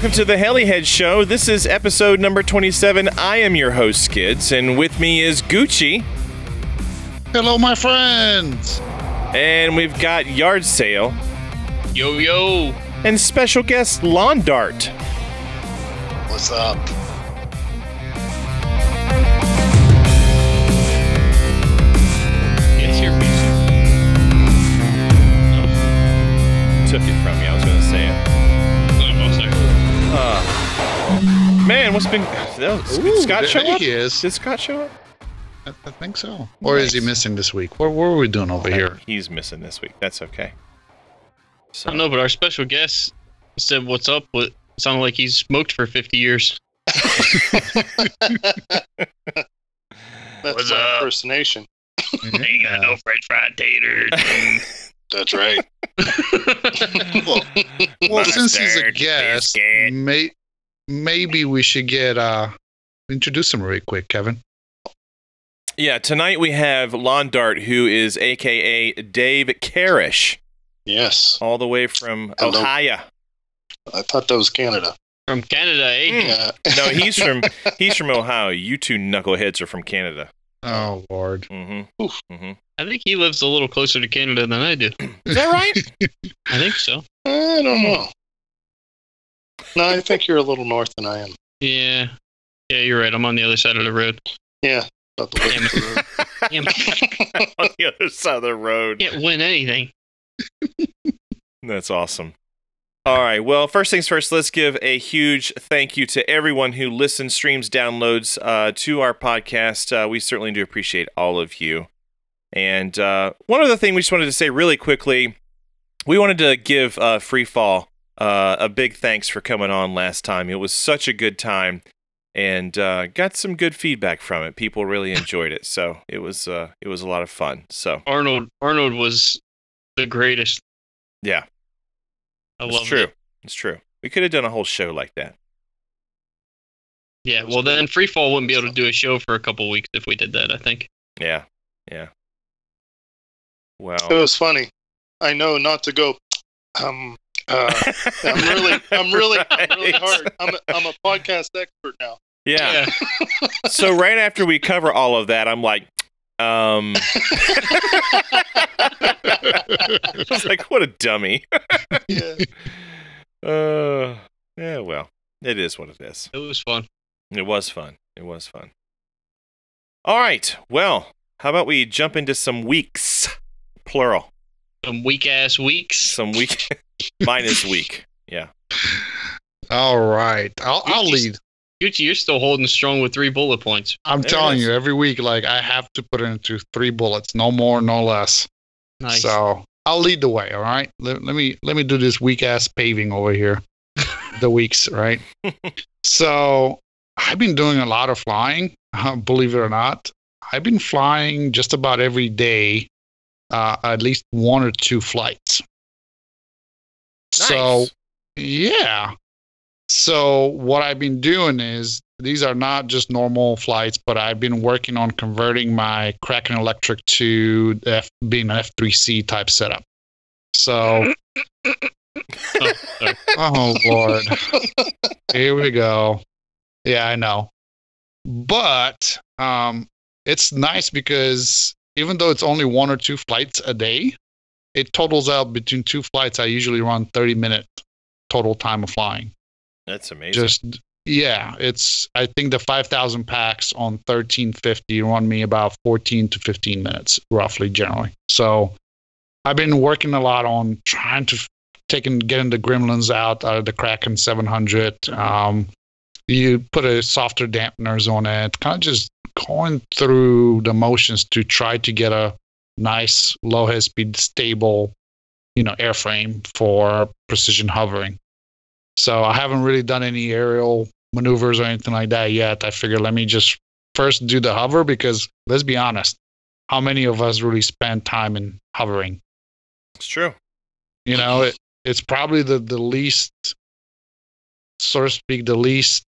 Welcome to the Helihead Show. This is episode number 27. I am your host, Skids, and with me is Gucci. Hello, my friends. And we've got Yard Sale. Yo, yo. And special guest Lawn Dart. What's up? It's your music. Took it from man, what's been. Oh, Ooh, Scott show there up? he is. Did Scott show up? I, I think so. Or is he missing this week? What, what are we doing over here? He's missing this week. That's okay. I don't know, but our special guest said, "What's up?" What sounded like he's smoked for 50 years. That's What's my up? impersonation. Ain't got no French fried taters. That's right. Well, well since he's a guest, biscuit. may, maybe we should get uh introduce him really quick, Kevin. yeah, tonight we have Lawn Dart, who is AKA Dave Karash, Yes. all the way from Hello. Ohio. I thought that was Canada. From Canada, eh? Yeah. No, he's from he's from Ohio. You two knuckleheads are from Canada. Oh Lord. Mm-hmm. Mm-hmm. I think he lives a little closer to Canada than I do. Is that right? I think so. I don't know. No, I think you're a little north than I am. Yeah. Yeah, you're right. I'm on the other side of the road. Yeah. About the width of the road. Damn, On the other side of the road. can't win anything. That's awesome. All right. Well, first things first, let's give a huge thank you to everyone who listens, streams, downloads uh, to our podcast. Uh, we certainly do appreciate all of you. And uh, one other thing we just wanted to say really quickly we wanted to give uh, Freefall uh, a big thanks for coming on last time. It was such a good time and uh, got some good feedback from it. People really enjoyed it. So it was, uh, it was a lot of fun. So, Arnold Arnold was the greatest. yeah. I It's love true. it. It's true. We could have done a whole show like that. Yeah, well then Freefall wouldn't be able to do a show for a couple weeks if we did that, I think. Yeah. Yeah. Wow. It was funny. I know not to go. Um. Uh, I'm really, I'm really, I'm really hard. I'm, a, I'm a podcast expert now. Yeah. So right after we cover all of that, I'm like, um, I was like, what a dummy. Yeah. Uh, yeah. Well, it is what it is. It was fun. It was fun. It was fun. All right. Well, how about we jump into some weeks, plural. Some weak ass weeks. Some week. Mine is weak. Yeah. All right. I'll I'll lead. Gucci, you're still holding strong with three bullet points. I'm There telling you, every week, like I have to put it into three bullets, no more, no less. Nice. So I'll lead the way. All right. Let, let me let me do this weak ass paving over here. the weeks, right? so I've been doing a lot of flying. Uh, believe it or not, I've been flying just about every day, uh, at least one or two flights. So yeah. So what I've been doing is these are not just normal flights, but I've been working on converting my Kraken Electric to F, being an F3C type setup. So, Oh, oh lord, here we go. Yeah, I know, but um, it's nice because even though it's only one or two flights a day, it totals out between two flights. I usually run 30 minute total time of flying That's amazing. just yeah it's i think the 5000 packs on 1350 run me about 14 to 15 minutes roughly generally so i've been working a lot on trying to taking getting the gremlins out out of the kraken 700 um, you put a softer dampeners on it kind of just going through the motions to try to get a nice low head speed stable you know airframe for precision hovering so I haven't really done any aerial maneuvers or anything like that yet. I figured let me just first do the hover because let's be honest, how many of us really spend time in hovering? it's true. You know, it, it's probably the, the least, so to speak, the least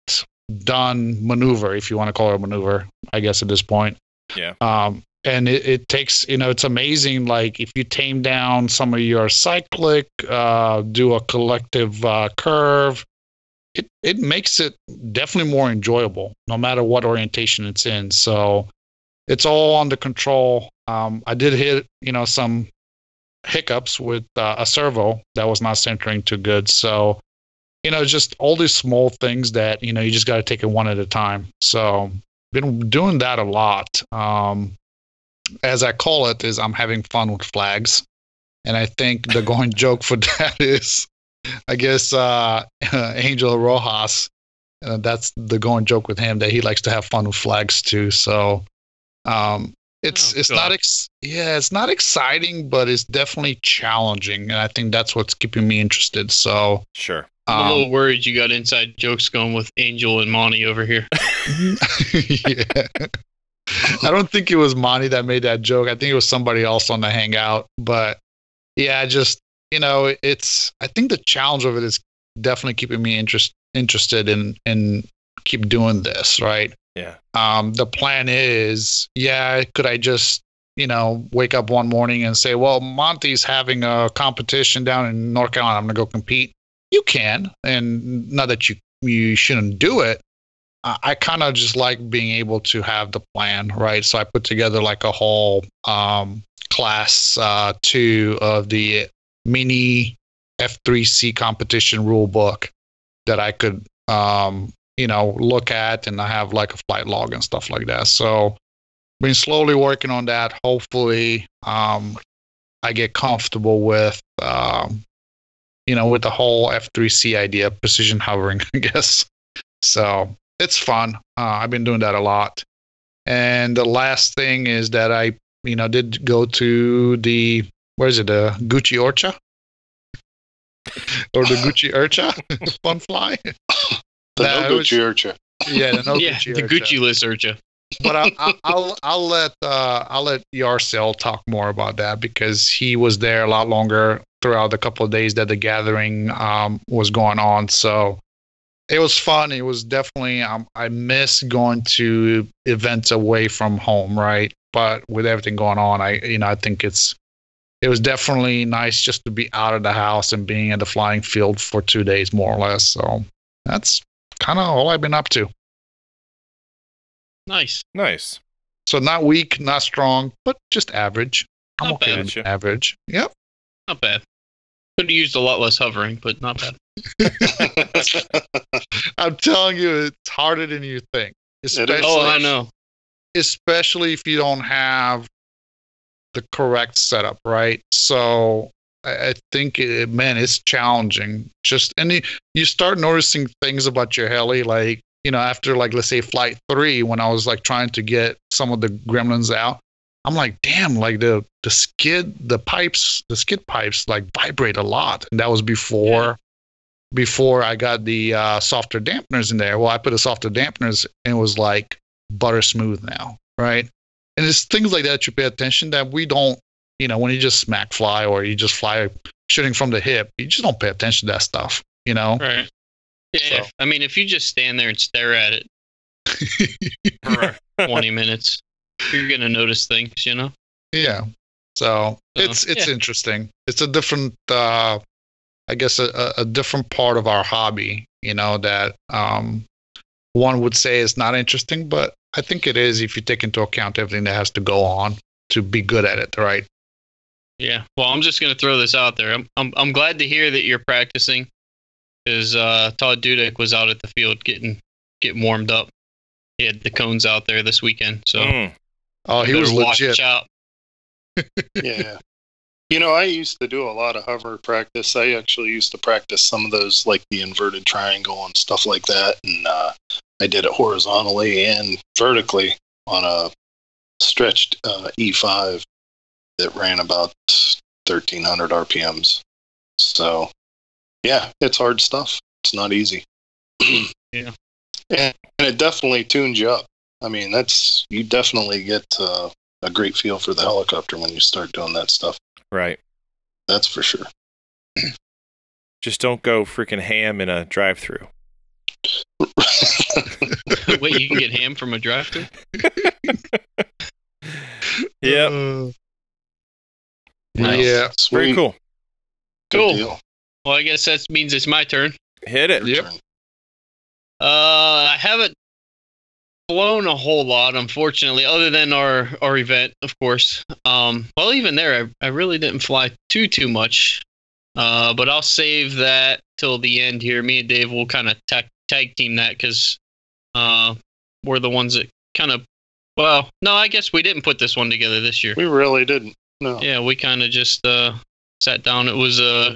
done maneuver, if you want to call it a maneuver, I guess at this point. Yeah. Um, and it, it takes, you know, it's amazing. Like if you tame down some of your cyclic, uh, do a collective uh, curve, it it makes it definitely more enjoyable, no matter what orientation it's in. So it's all under control. Um, I did hit you know some hiccups with uh, a servo that was not centering too good. So you know, just all these small things that you know you just got to take it one at a time. So been doing that a lot. Um, as I call it, is I'm having fun with flags, and I think the going joke for that is, I guess uh, Angel Rojas. Uh, that's the going joke with him that he likes to have fun with flags too. So um, it's Oh, it's God. not ex- yeah it's not exciting, but it's definitely challenging, and I think that's what's keeping me interested. So Sure. I'm a um, little worried you got inside jokes going with Angel and Monty over here. yeah. I don't think it was Monty that made that joke. I think it was somebody else on the hangout. But yeah, just you know, it's I think the challenge of it is definitely keeping me interest interested in in keep doing this, right? Yeah. Um the plan is, yeah, could I just you know, wake up one morning and say, well, Monty's having a competition down in North Carolina. I'm going to go compete. You can. And not that you, you shouldn't do it. I, kind of just like being able to have the plan, right? So I put together like a whole um, class uh, two of the mini F3C competition rule book that I could, um, you know, look at and I have like a flight log and stuff like that. So been slowly working on that. Hopefully, um, I get comfortable with, um, you know, with the whole F3C idea, precision hovering, I guess. So it's fun. Uh, I've been doing that a lot. And the last thing is that I, you know, did go to the where is it, the Gucci Orcha or the Gucci Urcha Fun Fly. The Nah, no was- Gucci Urcha. Yeah, the no yeah, Gucci the Urcha. Gucci list Urcha. but I'll, I'll, I'll I'll let uh, I'll let Yard Sale talk more about that because he was there a lot longer throughout the couple of days that the gathering um, was going on. So it was fun. It was definitely um, I miss going to events away from home, right? But with everything going on, I you know I think it's it was definitely nice just to be out of the house and being at the flying field for two days more or less. So that's kind of all I've been up to. Nice. Nice. So not weak, not strong, but just average. I'm Not okay bad. with average. Yep. Not bad. Could have used a lot less hovering, but not bad. I'm telling you, it's harder than you think. Especially, Oh, I know. especially if you don't have the correct setup, right? So I, I think, it, man, it's challenging. Just and you, you start noticing things about your heli, like you know, after like let's say flight three, when I was like trying to get some of the gremlins out, I'm like, damn, like the the skid, the pipes, the skid pipes like vibrate a lot, and that was before. Before I got the uh, softer dampeners in there, well, I put the softer dampeners and it was like butter smooth now, right? And it's things like that you pay attention that we don't, you know, when you just smack fly or you just fly shooting from the hip, you just don't pay attention to that stuff, you know? Right. Yeah. So. I mean, if you just stand there and stare at it for 20 minutes, you're going to notice things, you know? yeah. So it's it's yeah. interesting. It's a different, uh, I guess, a, a- a different part of our hobby, you know, that um, one would say is not interesting, but I think it is if you take into account everything that has to go on to be good at it, right? Yeah. Well, I'm just going to throw this out there. I'm, I'm, I'm glad to hear that you're practicing because uh, Todd Dudek was out at the field getting getting warmed up. He had the cones out there this weekend, so Mm. Oh, he better was watch legit. out. yeah. You know, I used to do a lot of hover practice. I actually used to practice some of those, like the inverted triangle and stuff like that. And uh, I did it horizontally and vertically on a stretched uh, E5 that ran about 1300 RPMs. So, yeah, it's hard stuff. It's not easy. Yeah. And, and it definitely tunes you up. I mean, that's, you definitely get uh, a great feel for the helicopter when you start doing that stuff. Right. That's for sure. Just don't go freaking ham in a drive-through. Wait, you can get ham from a drive-through? Yep. Uh, Nice. Yeah. Very cool. Good Cool. deal. Well, I guess that means it's my turn. Hit it. Yep. Turn. Uh, I haven't flown a whole lot, unfortunately, other than our our event, of course. Um, well, even there, I, I really didn't fly too too much. Uh, but I'll save that till the end here. Me and Dave will kind of tag tag team that because uh, we're the ones that kind of. Well, no, I guess we didn't put this one together this year. We really didn't. No. Yeah, we kind of just uh, sat down. It was a,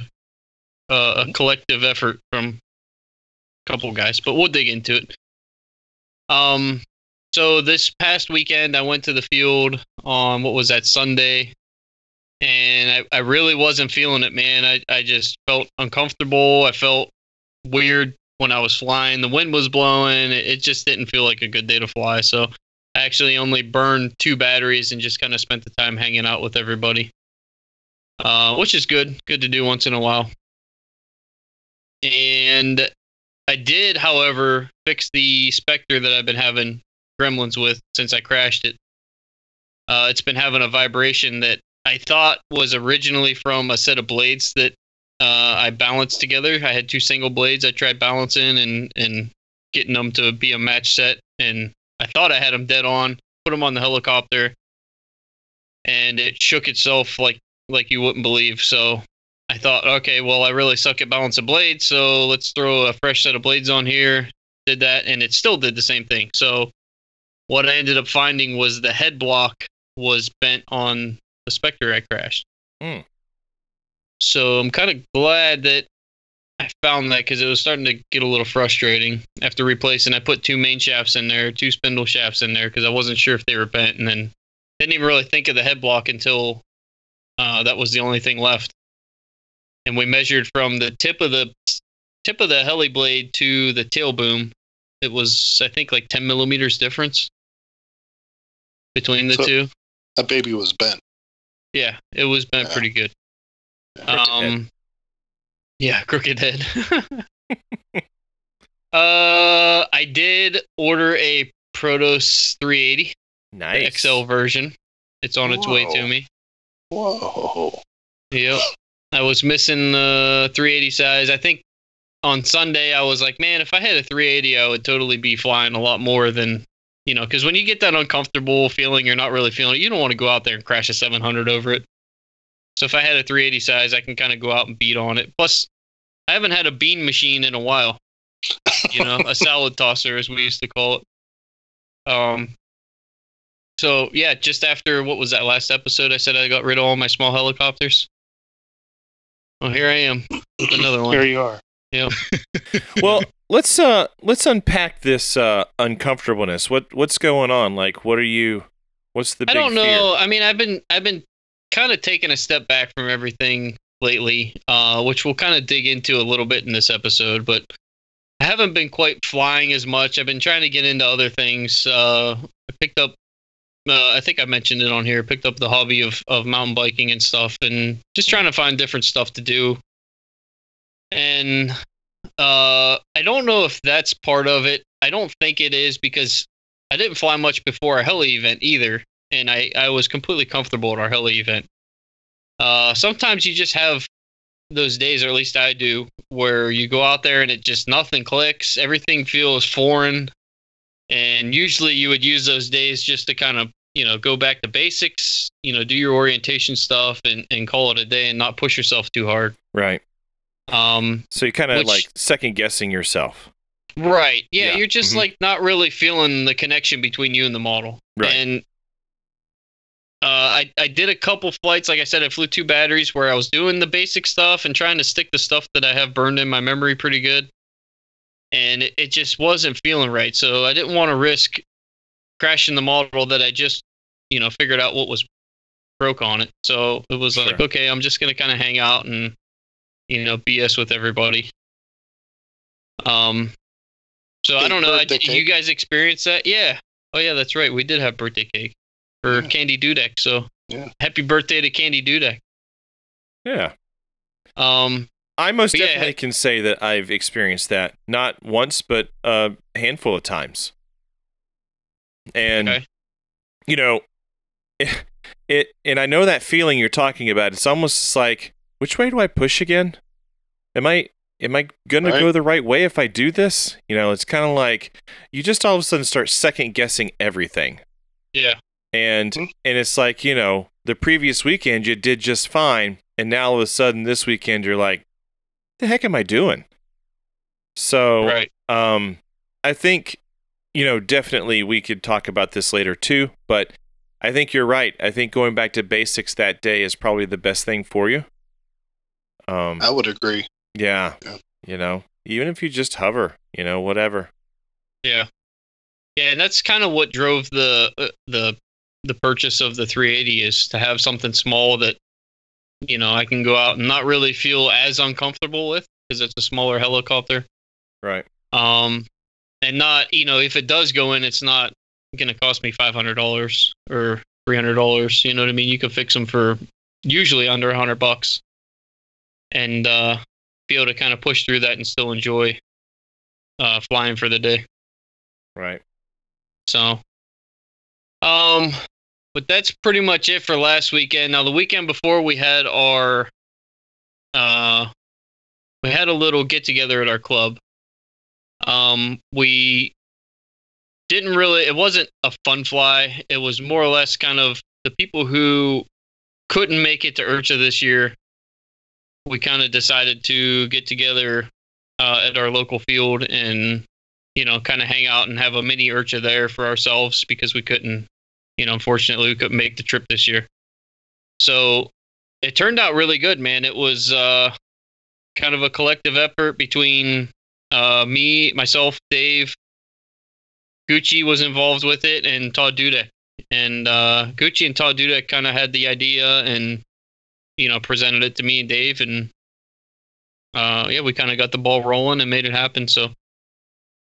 a a collective effort from a couple guys, but we'll dig into it. Um, so this past weekend, I went to the field on what was that Sunday, and I, I really wasn't feeling it, man. I, I just felt uncomfortable. I felt weird when I was flying. The wind was blowing. It, it just didn't feel like a good day to fly. So I actually only burned two batteries and just kind of spent the time hanging out with everybody, uh, which is good. Good to do once in a while. And I did, however, fix the Spectre that I've been having gremlins with since I crashed it. Uh, it's been having a vibration that I thought was originally from a set of blades that uh, I balanced together. I had two single blades I tried balancing and, and getting them to be a match set, and I thought I had them dead on. Put them on the helicopter, and it shook itself like like you wouldn't believe. So I thought, okay, well, I really suck at balancing blades, so let's throw a fresh set of blades on here. Did that, and it still did the same thing. So what I ended up finding was the head block was bent on the Spectre I crashed. Hmm. So I'm kind of glad that I found that because it was starting to get a little frustrating after replacing. I put two main shafts in there, two spindle shafts in there because I wasn't sure if they were bent, and then didn't even really think of the head block until uh, that was the only thing left. And we measured from the tip of the tip of the heli blade to the tail boom. It was I think like 10 millimeters difference between the So- two. That baby was bent. Yeah, it was bent Yeah. pretty good. Crooked head. Um, yeah, crooked head. uh, I did order a Protos 380 the nice. XL version. It's on its way to me. Whoa. Yep. I was missing the 380 size. I think on Sunday I was like, man, if I had a 380, I would totally be flying a lot more than, you know, because when you get that uncomfortable feeling, you're not really feeling it. You don't want to go out there and crash a 700 over it. So if I had a 380 size, I can kind of go out and beat on it. Plus, I haven't had a bean machine in a while. You know, a salad tosser, as we used to call it. Um. So yeah, just after what was that last episode? I said I got rid of all my small helicopters. Well, here I am with another one. Here you are. Yeah. well, let's uh let's unpack this uh uncomfortableness. What what's going on? Like, what are you? What's the? I big don't fear? know. I mean, I've been I've been kind of taking a step back from everything lately, uh, which we'll kind of dig into a little bit in this episode. But I haven't been quite flying as much. I've been trying to get into other things. Uh, I picked up. Uh, I think I mentioned it on here. Picked up the hobby of of mountain biking and stuff, and just trying to find different stuff to do. And uh, I don't know if that's part of it. I don't think it is because I didn't fly much before a heli event either and I, I was completely comfortable at our heli event. Uh, sometimes you just have those days, or at least I do, where you go out there and it just nothing clicks, everything feels foreign, and usually you would use those days just to kind of you know go back to basics, you know, do your orientation stuff and, and call it a day and not push yourself too hard. Right. Um, So you kind of like second guessing yourself. Right. Yeah, Yeah. you're just Mhm. like not really feeling the connection between you and the model. Right. And uh, I I did a couple flights. Like I said, I flew two batteries where I was doing the basic stuff and trying to stick the stuff that I have burned in my memory pretty good. And it, it just wasn't feeling right. So I didn't want to risk crashing the model that I just you know figured out what was broke on it. So it was like, okay, I'm just gonna kind of hang out and you know BS with everybody. Um, so I don't know. I, birthday you guys experienced that? Yeah. Oh yeah, that's right. We did have birthday cake for Yeah. Candy Dudek. So Yeah. happy birthday to Candy Dudek. Yeah. Um, I most But yeah, definitely can say that I've experienced that not once, but a handful of times. And Okay. you know, it, it and I know that feeling you're talking about. It's almost like, which way do I push again? Am I am I gonna Right. go the right way if I do this? You know, it's kind of like you just all of a sudden start second guessing everything, Yeah. and Mhm. and it's like you know the previous weekend you did just fine, and now all of a sudden this weekend you're like, the heck am I doing? So Right. um, I think, you know, definitely we could talk about this later too, but I think you're right. I think going back to basics that day is probably the best thing for you. Um, I would agree. yeah, Yeah. you know, even if you just hover, you know, whatever. Yeah. Yeah, and that's kind of what drove the uh, the the purchase of the 380 is to have something small that you know I can go out and not really feel as uncomfortable with because it's a smaller helicopter. Right. Um, and not you know if it does go in, it's not going to cost me five hundred dollars or three hundred dollars. You know what I mean? You can fix them for usually under a hundred bucks, and uh, be able to kind of push through that and still enjoy uh, flying for the day. Right. So, um, but that's pretty much it for last weekend. Now, the weekend before, we had our, uh, we had a little get together at our club. Um, we didn't really. It wasn't a fun fly. It was more or less kind of the people who couldn't make it to IRCHA this year. We kind of decided to get together uh, at our local field and you know, kind of hang out and have a mini IRCHA there for ourselves because we couldn't, you know, unfortunately we couldn't make the trip this year. So it turned out really good, man. It was uh, kind of a collective effort between uh, me, myself, Dave, Gucci was involved with it, and Todd Dudek. And uh, Gucci and Todd Dudek kind of had the idea and, you know, presented it to me and Dave. And uh, yeah, we kind of got the ball rolling and made it happen. So it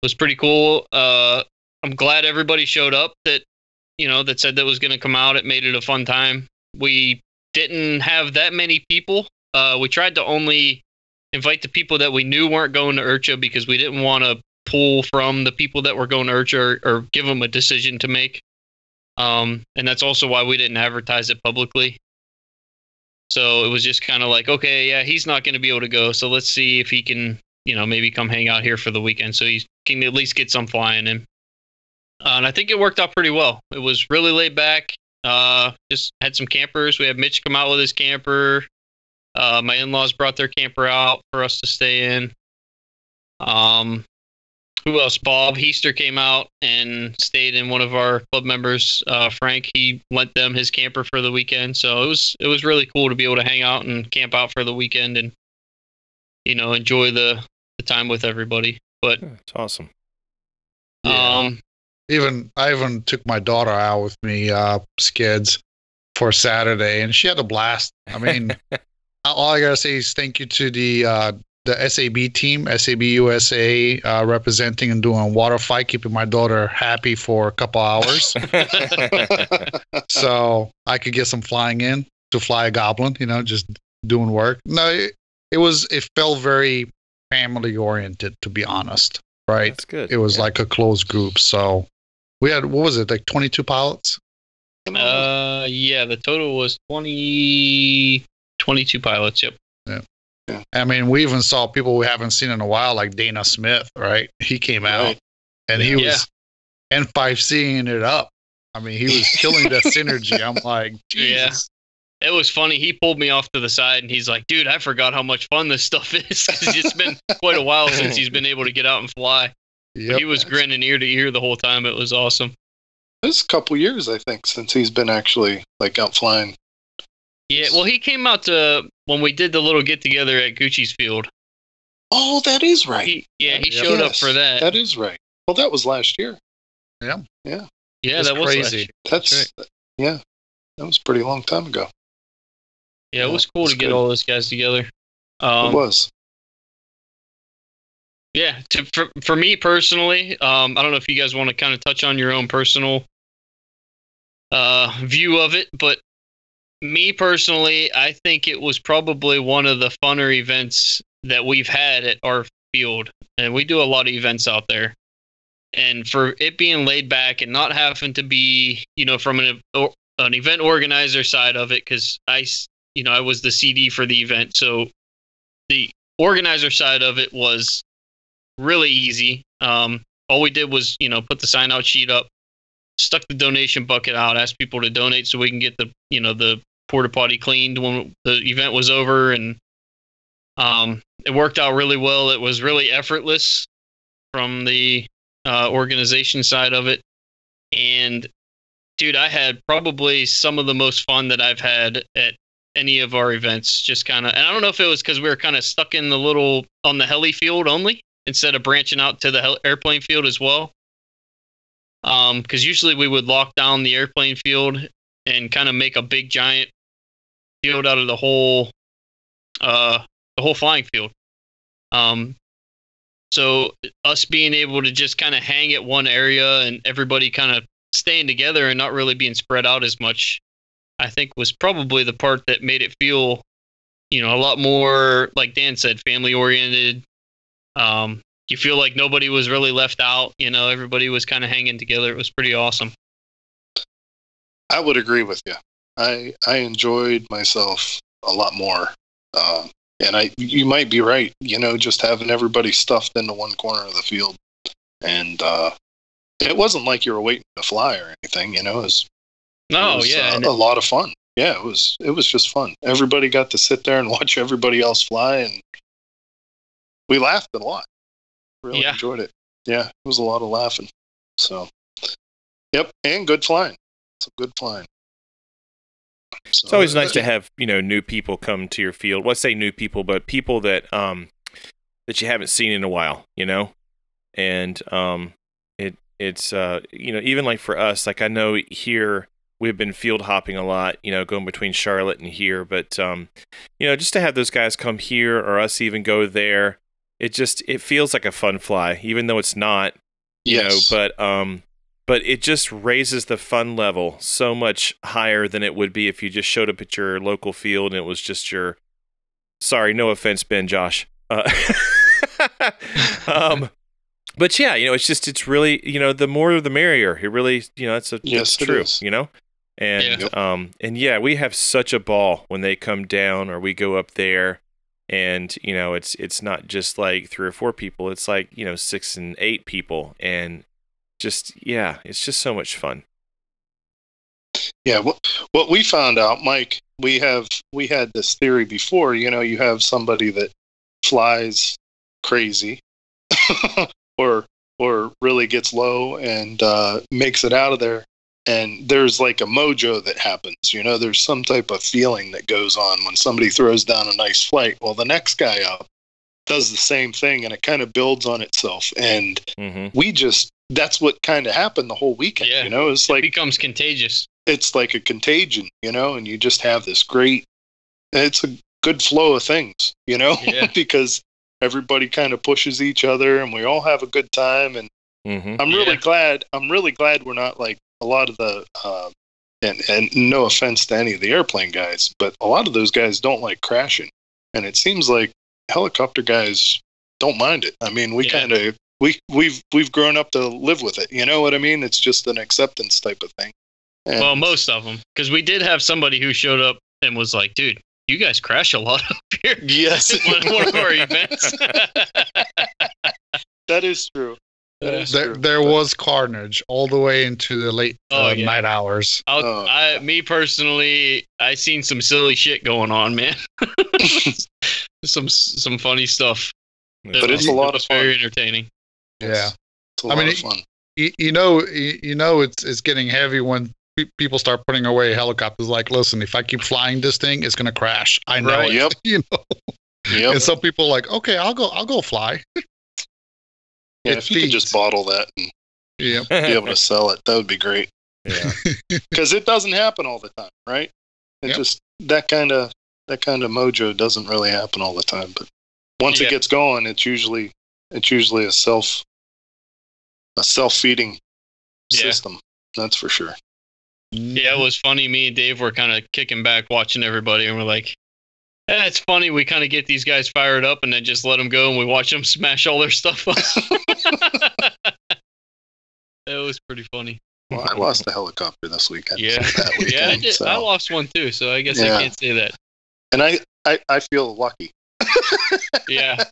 was pretty cool. Uh, I'm glad everybody showed up that you know that said that was going to come out. It made it a fun time. We didn't have that many people. Uh, we tried to only invite the people that we knew weren't going to IRCHA because we didn't want to pull from the people that were going to urge or, or give them a decision to make. Um, and that's also why we didn't advertise it publicly. So it was just kind of like, okay, yeah, he's not going to be able to go, so let's see if he can you know, maybe come hang out here for the weekend so he can at least get some flying in. Uh, and I think it worked out pretty well. It was really laid back. Uh, just had some campers. We had Mitch come out with his camper. Uh, my in-laws brought their camper out for us to stay in. Um, who else? Bob Heaster came out and stayed in one of our club members. Uh, Frank, he lent them his camper for the weekend. So it was it was really cool to be able to hang out and camp out for the weekend and you know enjoy the the time with everybody. But It's awesome. Yeah. um, Even I even took my daughter out with me, uh, skids, for Saturday, and she had a blast. I mean, all I gotta say is thank you to the uh, the SAB team, SAB USA, uh, representing and doing water fight, keeping my daughter happy for a couple hours, so I could get some flying in to fly a goblin. You know, just doing work. No, it, it was it felt very family oriented, to be honest. Right That's good. it was Yeah. like a closed group. So we had what was it like twenty two pilots? uh, yeah, the total was 20, 22 pilots. Yep. I mean, we even saw people we haven't seen in a while, like Dana Smith. Right, he came out Right. and he Yeah. was N five Cing it up. I mean, he was killing that synergy. I'm like, Yeah. It was funny. He pulled me off to the side and he's like, dude, I forgot how much fun this stuff is. 'Cause it's been quite a while since he's been able to get out and fly. Yep. He was grinning ear to ear the whole time. It was awesome. It's a couple years, I think, since he's been actually like out flying. Yeah, well, he came out to when we did the little get together at Gucci's field. Oh, that is right. He, yeah, he Yep. showed up for that. That is right. Well, that was last year. yeah, It's that was last crazy. year. That's yeah, that was a pretty long time ago. Yeah, it was cool to that's get all those guys together. it Um, was. yeah, to, for for me personally, um, I don't know if you guys want to kind of touch on your own personal uh, view of it, but me personally, I think it was probably one of the funner events that we've had at our field, and we do a lot of events out there. And for it being laid back and not having to be, you know, from an an event organizer side of it, because I you know, I was the CD for the event, so the organizer side of it was really easy. Um, all we did was, you know, put the sign out sheet up, stuck the donation bucket out, asked people to donate so we can get the, you know, the porta potty cleaned when the event was over, and um, it worked out really well. It was really effortless from the uh, organization side of it, and dude, I had probably some of the most fun that I've had at any of our events. Just kind of, and I don't know if it was because we were kind of stuck in the little on the heli field only instead of branching out to the hel- airplane field as well. Um, because usually we would lock down the airplane field and kind of make a big giant field out of the whole, uh, the whole flying field. Um, so us being able to just kind of hang at one area and everybody kind of staying together and not really being spread out as much, I think was probably the part that made it feel, you know, a lot more like Dan said, family oriented. Um, you feel like nobody was really left out. You know, everybody was kind of hanging together. It was pretty awesome. I would agree with you. I I enjoyed myself a lot more, uh, and I you might be right. You know, just having everybody stuffed into one corner of the field, and uh, it wasn't like you were waiting to fly or anything. You know, it was, No, it was, yeah, uh, a lot of fun. Yeah, it was it was just fun. Everybody got to sit there and watch everybody else fly, and we laughed a lot. Really Yeah. enjoyed it. Yeah, it was a lot of laughing. So, yep, and good flying. Some good flying. So, It's always nice to have you know new people come to your field. Let's say new people, but people that um that you haven't seen in a while. You know, and um it it's uh you know even like for us, like I know here we've been field hopping a lot. You know, going between Charlotte and here, but um you know just to have those guys come here or us even go there, it just it feels like a fun fly, even though it's not you Yes. know but um but it just raises the fun level so much higher than it would be if you just showed up at your local field and it was just your sorry no offense ben josh uh, um but yeah you know it's just it's really you know the more the merrier it really you know that's a Yes, that's it true is. you know and Yeah. um and yeah we have such a ball when they come down or we go up there and you know it's it's not just like three or four people it's like you know six and eight people and just yeah it's just so much fun Yeah, what what we found out, Mike, we have we had this theory before. You know, you have somebody that flies crazy, or or really gets low and uh, makes it out of there, and there's like a mojo that happens. You know, there's some type of feeling that goes on when somebody throws down a nice flight. Well, the next guy up does the same thing, and it kind of builds on itself. And hmm we just that's what kind of happened the whole weekend. Yeah. You know, it's it like becomes contagious. it's like a contagion, you know, and you just have this great it's a good flow of things, you know, Yeah. because everybody kind of pushes each other and we all have a good time and hmm I'm really Yeah. glad I'm really glad we're not like a lot of the uh, and and no offense to any of the airplane guys, but a lot of those guys don't like crashing. And it seems like helicopter guys don't mind it. I mean, we Yeah. kind of we we've we've grown up to live with it. You know what I mean? It's just an acceptance type of thing. And- Well, most of them, because we did have somebody who showed up and was like, "Dude, you guys crash a lot up here." Yes, one, one of our events. that is true. That is There, there was carnage all the way into the late Oh, uh, yeah. night hours. I'll, Oh. I, me personally, I seen some silly shit going on, man. some some funny stuff. But it's a lot of fun. Very fun. entertaining. Yeah. It's a I lot mean, of it- fun. You, you know, you, you know, it's it's getting heavy when people start putting away helicopters. Like, listen, if I keep flying this thing, it's gonna crash. I know Right, it. yep. You know, Yep. and some people are like, okay, I'll go, I'll go fly. Yeah, it if you could just bottle that and Yeah. be able to sell it, that would be great. yeah Because it doesn't happen all the time, right? It Yep. just that kind of that kind of mojo doesn't really happen all the time. But once Yeah. it gets going, it's usually it's usually a self a self feeding Yeah. system. That's for sure. Yeah, it was funny. Me and Dave were kind of kicking back, watching everybody, and we're like, eh, "It's funny. We kind of get these guys fired up, and then just let them go, and we watch them smash all their stuff up." it was pretty funny. Well, I lost a helicopter this weekend. Yeah, that yeah, I, did. so- I lost one too, so I guess Yeah. I can't say that. and I, I I feel lucky. yeah.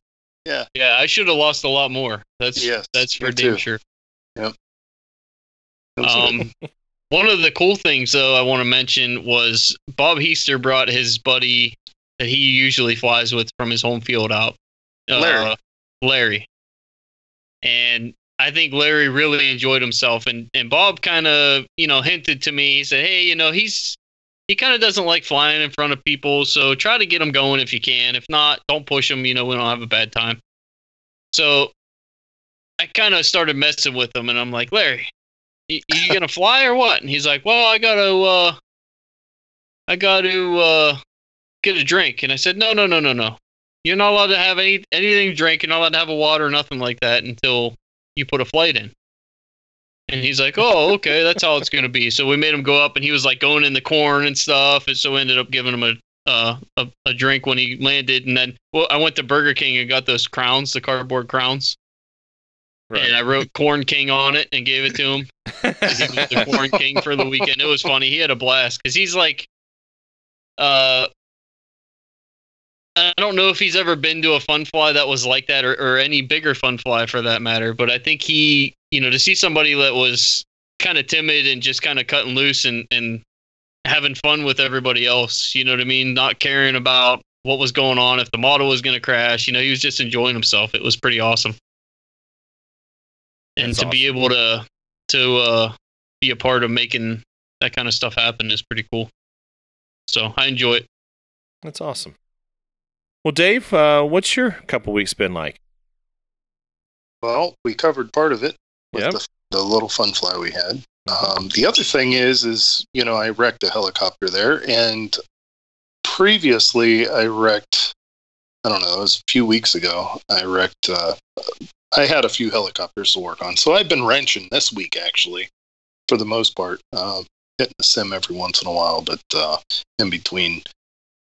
Yeah. Yeah. I should have lost a lot more. That's Yes, that's for damn sure. Good. Um, one of the cool things, though, I want to mention was Bob Heaster brought his buddy that he usually flies with from his home field out, uh, Larry. Larry, and I think Larry really enjoyed himself. And and Bob kind of you know hinted to me, he said, "Hey, you know, he's he kind of doesn't like flying in front of people, so try to get him going if you can. If not, don't push him. You know, we don't have a bad time." So I kind of started messing with him, and I'm like, Larry, you, you gonna fly or what? And he's like, well, I gotta, uh, I gotta uh, get a drink. And I said, no, no, no, no, no. You're not allowed to have any anything to drink. You're not allowed to have a water or nothing like that until you put a flight in. And he's like, oh, okay, that's how it's gonna be. So we made him go up, and he was like going in the corn and stuff. And so we ended up giving him a. Uh, a, a drink when he landed, and then well, I went to Burger King and got those crowns, the cardboard crowns, and I wrote Corn King on it and gave it to him. He was the Corn King for the weekend. It was funny. He had a blast because he's like, uh, I don't know if he's ever been to a fun fly that was like that, or, or any bigger fun fly for that matter. But I think he, you know, to see somebody that was kind of timid and just kind of cutting loose and and having fun with everybody else, you know what I mean, not caring about what was going on if the model was going to crash. You know, he was just enjoying himself. It was pretty awesome. And That's to be able to to uh, be a part of making that kind of stuff happen is pretty cool. So I enjoy it. That's awesome. Well, Dave, uh, what's your couple weeks been like? Well, we covered part of it with Yep. the, the little fun fly we had. Um, the other thing is, is you know, I wrecked a helicopter there, and previously I wrecked. I don't know. It was a few weeks ago. I wrecked. Uh, I had a few helicopters to work on, so I've been wrenching this week actually, for the most part. Uh, hitting the sim every once in a while, but uh, in between,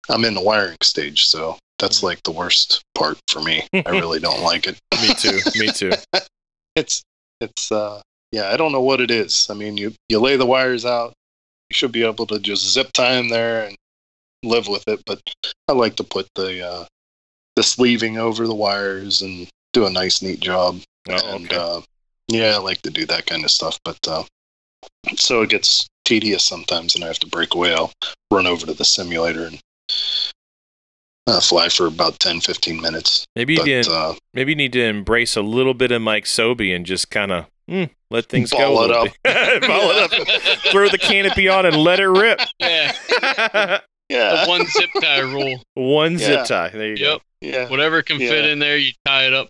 I'm in the wiring stage, so that's like the worst part for me. I really don't like it. Me too. Me too. it's it's uh yeah i don't know what it is i mean you you lay the wires out you should be able to just zip tie them there and live with it but i like to put the uh the sleeving over the wires and do a nice neat job Oh, and okay. uh yeah i like to do that kind of stuff but uh so it gets tedious sometimes and i have to break away i'll run over to the simulator and uh, fly for about 10 15 minutes Maybe you but did, uh maybe you need to embrace a little bit of Mike Sobey and just kind of mm, let things go. Ball a it up. bit. Ball it up. Throw the canopy on and let it rip. Yeah, yeah the one zip tie rule. One zip tie. There you Yep. yeah Whatever can fit Yeah. in there, you tie it up.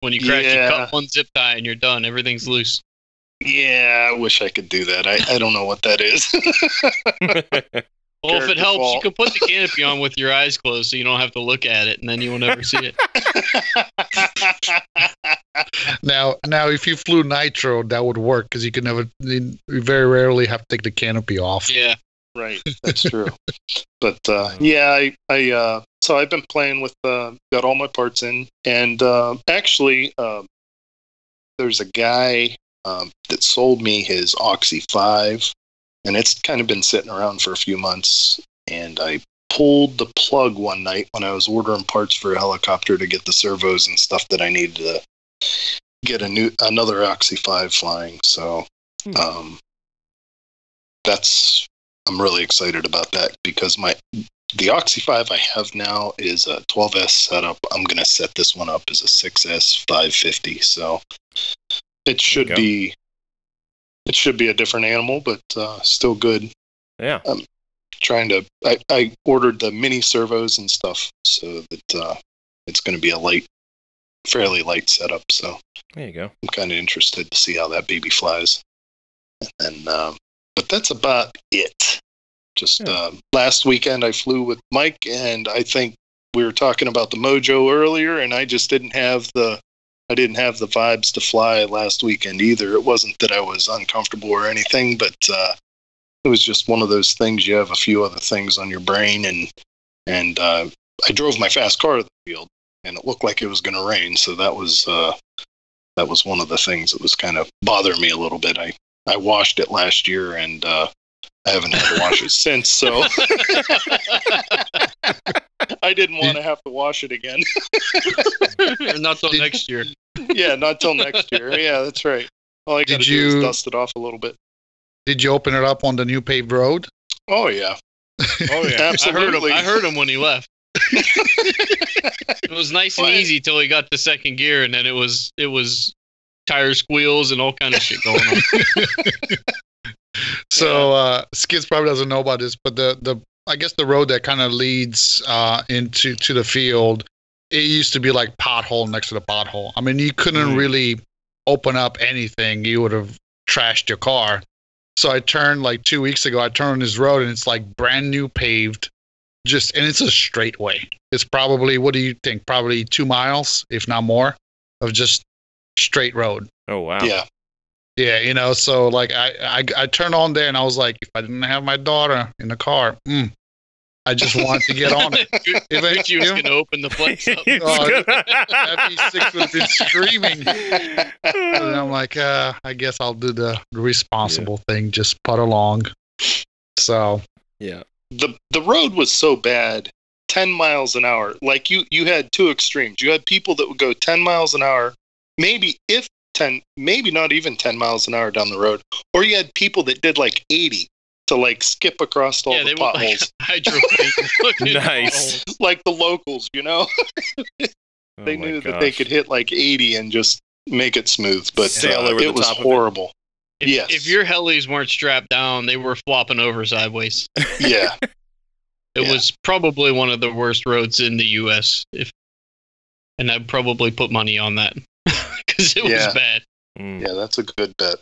When you crash, you cut one zip tie and you're done. Everything's loose. Yeah, I wish I could do that. I, I don't know what that is. Go. Well, if it Character helps, you can put the canopy on with your eyes closed, so you don't have to look at it, and then you will never see it. Now, now, if you flew nitro, that would work because you can never, you very rarely have to take the canopy off. Yeah, right, that's true. But uh, yeah, I, I uh, so I've been playing with uh, got all my parts in, and uh, actually, um there's a guy um, that sold me his Oxy Five, and it's kind of been sitting around for a few months, and I pulled the plug one night when I was ordering parts for a helicopter to get the servos and stuff that I needed to get a new another Oxy Five flying. So Hmm. um, that's I'm really excited about that because my the Oxy Five I have now is a 12s setup. I'm gonna set this one up as a 6s 550. So it should be it should be a different animal, but uh, still good yeah. I'm trying to I, I ordered the mini servos and stuff so that uh, it's going to be a light fairly light setup so There you go. i'm kind of interested to see how that baby flies and then um, but that's about it just Yeah. uh, last weekend i flew with mike and i think we were talking about the mojo earlier and i just didn't have the i didn't have the vibes to fly last weekend either. It wasn't that i was uncomfortable or anything but uh, it was just one of those things. You have a few other things on your brain and and uh, i drove my fast car to the field and it looked like it was going to rain. So that was uh, that was one of the things that was kind of bothering me a little bit. I i washed it last year and uh, i haven't had to wash it since so I didn't want to have to wash it again. Not till Did- next year. yeah, not till next year. Yeah, that's right. All I got Did to do is dust it off a little bit. Did you open it up on the new paved road? Oh yeah. Oh yeah, Absolutely. I heard him. I heard him when he left. it was nice and What? easy till he got to second gear, and then it was it was tire squeals and all kind of shit going on. So uh, Skids probably doesn't know about this, but the the I guess the road that kind of leads uh, into to the field, it used to be like pothole next to the pothole. I mean, you couldn't Mm. really open up anything; you would have trashed your car. So I turned like two weeks ago. I turned on this road, and it's like brand new paved, just and it's a straightway. It's probably what do you think? Probably two miles, if not more, of just straight road. Oh wow. Yeah. Yeah, you know, so like I, I I turned on there and I was like, if I didn't have my daughter in the car, mm, I just wanted to get on it. If I- she was going to open the place up. Oh. That'd be six would have been screaming. And I'm like, uh, I guess I'll do the responsible thing, just put along. So yeah. the the road was so bad 10 miles an hour like you you had two extremes you had people that would go 10 miles an hour maybe if 10 maybe not even 10 miles an hour down the road or you had people that did like 80 to like skip across all yeah, the they went like potholes hydroplane. Nice. potholes. like the locals you know Oh they my knew that they could hit like 80 and just make it smooth but Sail uh, over the it was top of it. horrible If, Yes. if your helis weren't strapped down, they were flopping over sideways. yeah It Yeah. was probably one of the worst roads in the U.S. If, and I'd probably put money on that because it Yeah. was bad. Mm, yeah that's a good bet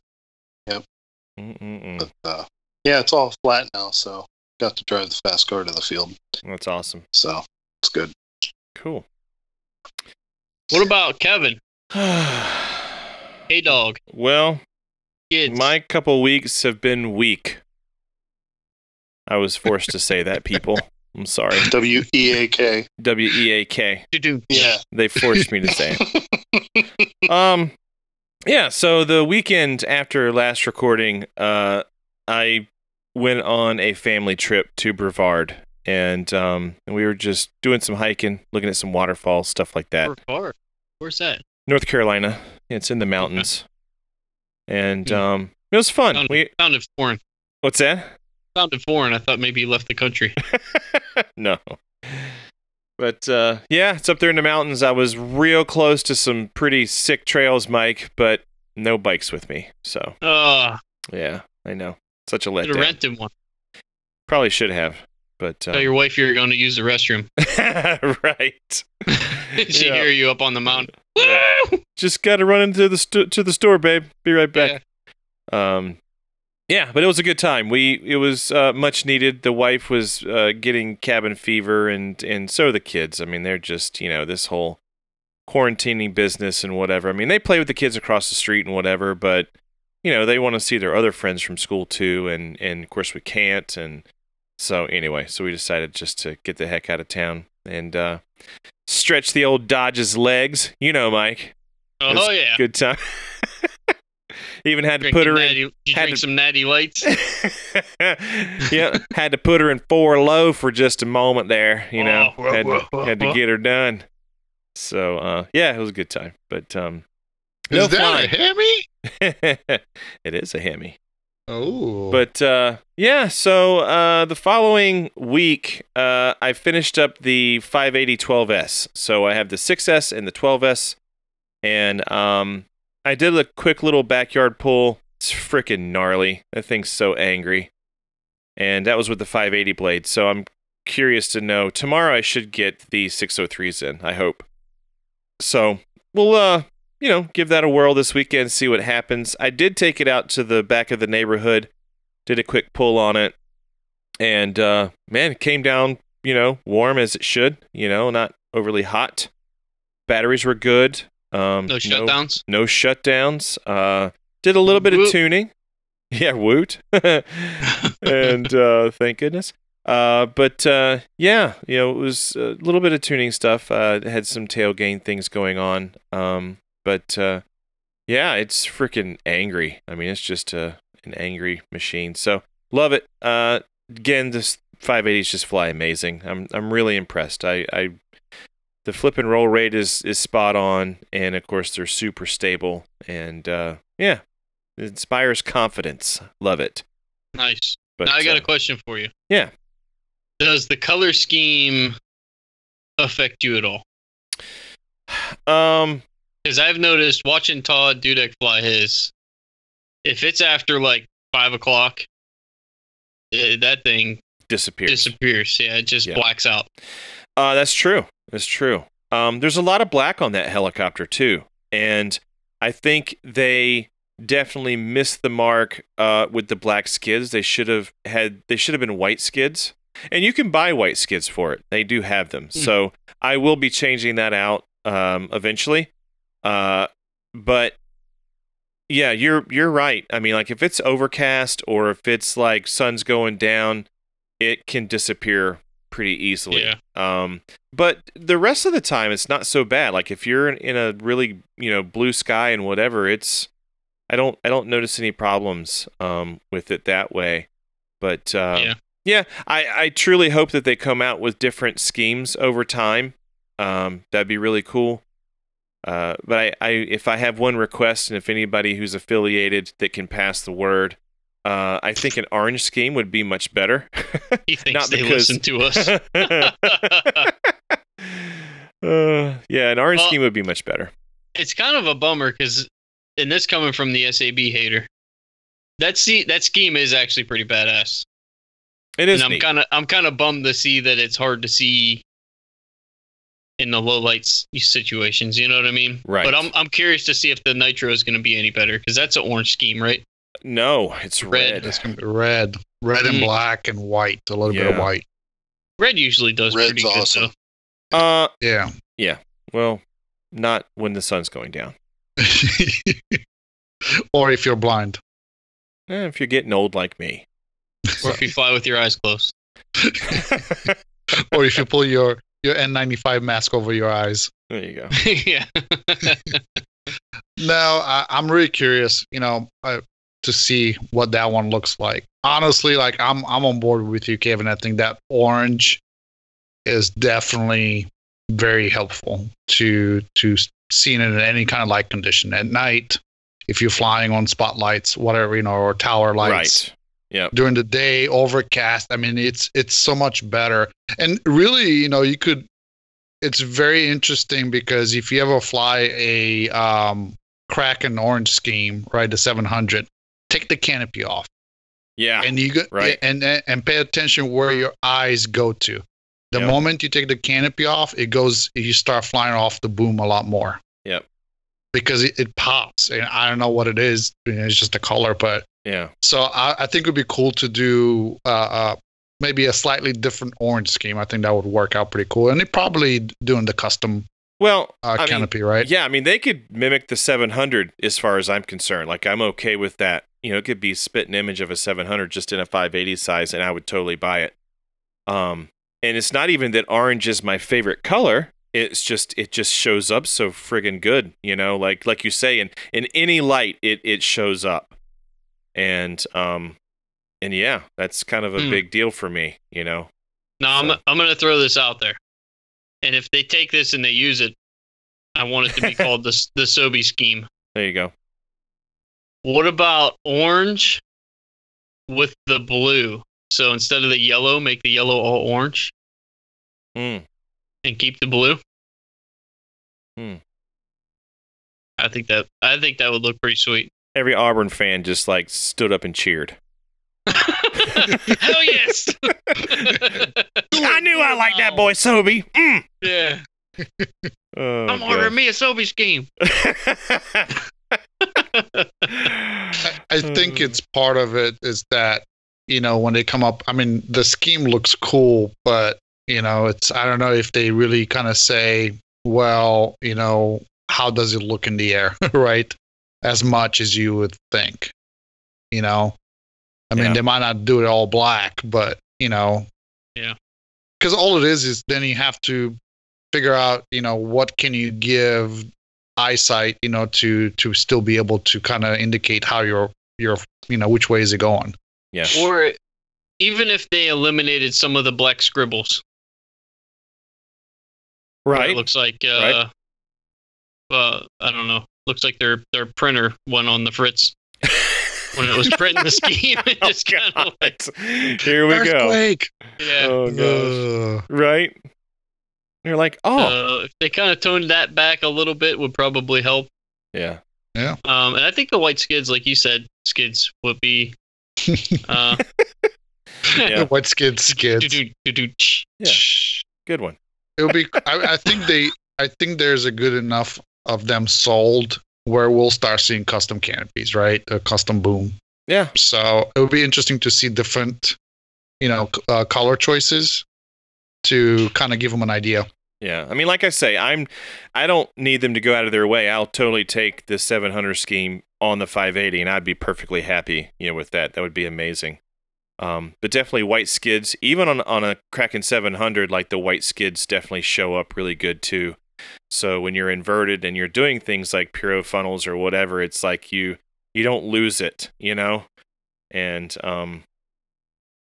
mm. but uh, yeah it's all flat now so got to drive the fast car to the field That's awesome. so it's good Cool. What about Kevin? Hey, dog. well, Kids. my couple weeks have been weak. I was forced to say that, people. I'm sorry. W E A K. W E A K. Do-do. Yeah. They forced me to say it. Um, yeah. So the weekend after last recording, uh, I went on a family trip to Brevard, and um, we were just doing some hiking, looking at some waterfalls, stuff like that. Where? Where's that? North Carolina. It's in the mountains, and Hmm. um, it was fun. Sounded, We sounded foreign. what's that? Sounded foreign. I thought maybe you left the country. no. But uh, yeah, it's up there in the mountains. I was real close to some pretty sick trails, Mike, but no bikes with me. So Uh, yeah, I know. Such a should have letdown. rented one. Probably should have, but Tell uh, your wife you're going to use the restroom. right. she Yeah. hear you up on the mountain. Just got to run into the sto- to the store, babe. Be right back. Yeah. Um, yeah, but it was a good time. We it was uh, much needed. The wife was uh, getting cabin fever, and and so are the kids. I mean, they're just you know this whole quarantining business and whatever. I mean, they play with the kids across the street and whatever, but you know they want to see their other friends from school too, and and of course we can't. And so anyway, so we decided just to get the heck out of town and uh, stretch the old Dodge's legs. You know, Mike. Oh, yeah. Good time. Even had to put her in you had to- some natty lights. yeah, had to put her in four low for just a moment there. You know, Oh, whoa, had, whoa, to, whoa, had to get her done. So uh, yeah, it was a good time. But um, no that a Hemi? fun. it is a Hemi. Oh, But uh, yeah, so uh, the following week, uh, I finished up the 580 12S. So I have the 6S and the 12S, and um, I did a quick little backyard pull. It's freaking gnarly. That thing's so angry, and that was with the 580 blade. So I'm curious to know. Tomorrow I should get the 603s in. I hope. So we'll uh you know, give that a whirl this weekend, see what happens. I did take it out to the back of the neighborhood, did a quick pull on it, and uh, man, it came down, you know, warm as it should, you know, not overly hot. Batteries were good. Um, No shutdowns. No, shutdowns. Uh, did a little bit of tuning. Yeah, woot. and uh, thank goodness. Uh, but uh, yeah, you know, it was a little bit of tuning stuff. Uh, it had some tail gain things going on. Um, but uh, yeah, it's freaking angry. I mean, it's just a, an angry machine. So love it. Uh, again, this 580s just fly amazing. I'm I'm really impressed. I, I the flip and roll rate is is spot on, and of course they're super stable. And uh, yeah, it inspires confidence. Love it. Nice. But now I got uh, a question for you. Yeah. Does the color scheme affect you at all? um Because I've noticed watching Todd Dudek fly his, if it's after like five o'clock, eh, that thing disappears. disappears. Yeah, it just Yeah. blacks out. Uh, that's true. That's true. Um, there's a lot of black on that helicopter too, and I think they definitely missed the mark uh, with the black skids. They should have had. They should have been white skids, and you can buy white skids for it. They do have them. So I will be changing that out um, eventually. Uh, but yeah, you're you're right. I mean, like if it's overcast or if it's like sun's going down, it can disappear pretty easily. Yeah. Um, but the rest of the time, it's not so bad. Like if you're in, a really you know blue sky and whatever, it's I don't I don't notice any problems um, with it that way. But uh, Yeah. yeah, I I truly hope that they come out with different schemes over time. Um, that'd be really cool. Uh, but I, I, if I have one request, and if anybody who's affiliated that can pass the word, uh, I think an orange scheme would be much better. He thinks Not they because- listen to us. uh, yeah, an orange Well- scheme would be much better. it's kind of a bummer because, and this coming from the SAB hater, that see that scheme is actually pretty badass. It is and I'm kind of I'm kind of bummed to see that it's hard to see in the low lights situations. You know what I mean? Right. But I'm I'm curious to see if the nitro is going to be any better because that's an orange scheme, right? no, it's Red. red. It's gonna be red, red and Mm. black and white, a little bit of white. Red usually does Red's pretty good awesome. though. Uh, yeah, Yeah. well, not when the sun's going down. or if you're blind. Eh, if you're getting old like me. Or if you fly with your eyes closed. or if you pull your your N95 mask over your eyes. there you go. yeah. No, I, I'm really curious, you know, uh, to see what that one looks like. Honestly, like I'm I'm on board with you, Kevin. I think that orange is definitely very helpful to to seeing it in any kind of light condition at night. If you're flying on spotlights, whatever you know, or tower lights, right. During the day overcast i mean it's it's so much better and really you know you could it's very interesting because if you ever fly a um Kraken orange scheme right the 700 take the canopy off Yeah. and you go right. and and pay attention where your eyes go to the Yep. moment you take the canopy off it goes you start flying off the boom a lot more Yep. because it, it pops and i don't know what it is it's just a color but yeah. so I, I think it would be cool to do uh, uh, maybe a slightly different orange scheme. I think that would work out pretty cool. And they probably doing the custom Well, uh, I mean, canopy, right? Yeah, I mean they could mimic the 700 as far as I'm concerned. Like I'm okay with that. You know, it could be spit an image of a 700 just in a 580 size, and I would totally buy it. Um, and it's not even that orange is my favorite color. It's just it just shows up so friggin' good. You know, like like you say, in in any light, it it shows up. And um, and yeah, that's kind of a Hmm. big deal for me. You know. Now I'm So- I'm gonna throw this out there, and if they take this and they use it, I want it to be called the the Sobe scheme. There you go. What about orange with the blue? So instead of the yellow, make the yellow all orange Mm. and keep the blue. Hmm. I think that I think that would look pretty sweet. Every Auburn fan just like stood up and cheered. Hell yes! I knew I liked that boy Sobe. Mm. Yeah, Oh, I'm ordering me a Sobe scheme. I, I think Uh. it's part of it is that, you know, when they come up, I mean, the scheme looks cool, but, you know, it's, I don't know if they really kind of say, well, you know, how does it look in the air, right? As much as you would think, you know? I mean, Yeah. they might not do it all black, but, you know, Yeah. because all it is is then you have to figure out, you know, what can you give eyesight, you know, to to still be able to kind of indicate how your your you know which way is it going. yeah. Or even if they eliminated some of the black scribbles, Right. It looks like uh, Right. uh, I don't know. Looks like their their printer went on the fritz when it was printing the scheme. It Oh, just kind of like, Here we go. Yeah. Oh gosh. Right. You're like, oh, Uh, if they kind of toned that back a little bit, would probably help. yeah. Yeah. Um, and I think the white skids, like you said, skids would be. Uh, Yeah. What skid skids? do-do-do-do. Yeah. Good one. It would be. I, I think they. I think there's a good enough of them sold where we'll start seeing custom canopies, right? A custom boom. Yeah. So it would be interesting to see different, you know, uh, color choices to kind of give them an idea. Yeah, I mean, like I say, I'm, I don't need them to go out of their way. I'll totally take the 700 scheme on the 580, and I'd be perfectly happy, you know, with that. That would be amazing. Um, but definitely white skids, even on on a Kraken 700, like the white skids definitely show up really good too. So when you're inverted and you're doing things like piro funnels or whatever, it's like you you don't lose it, you know. And um,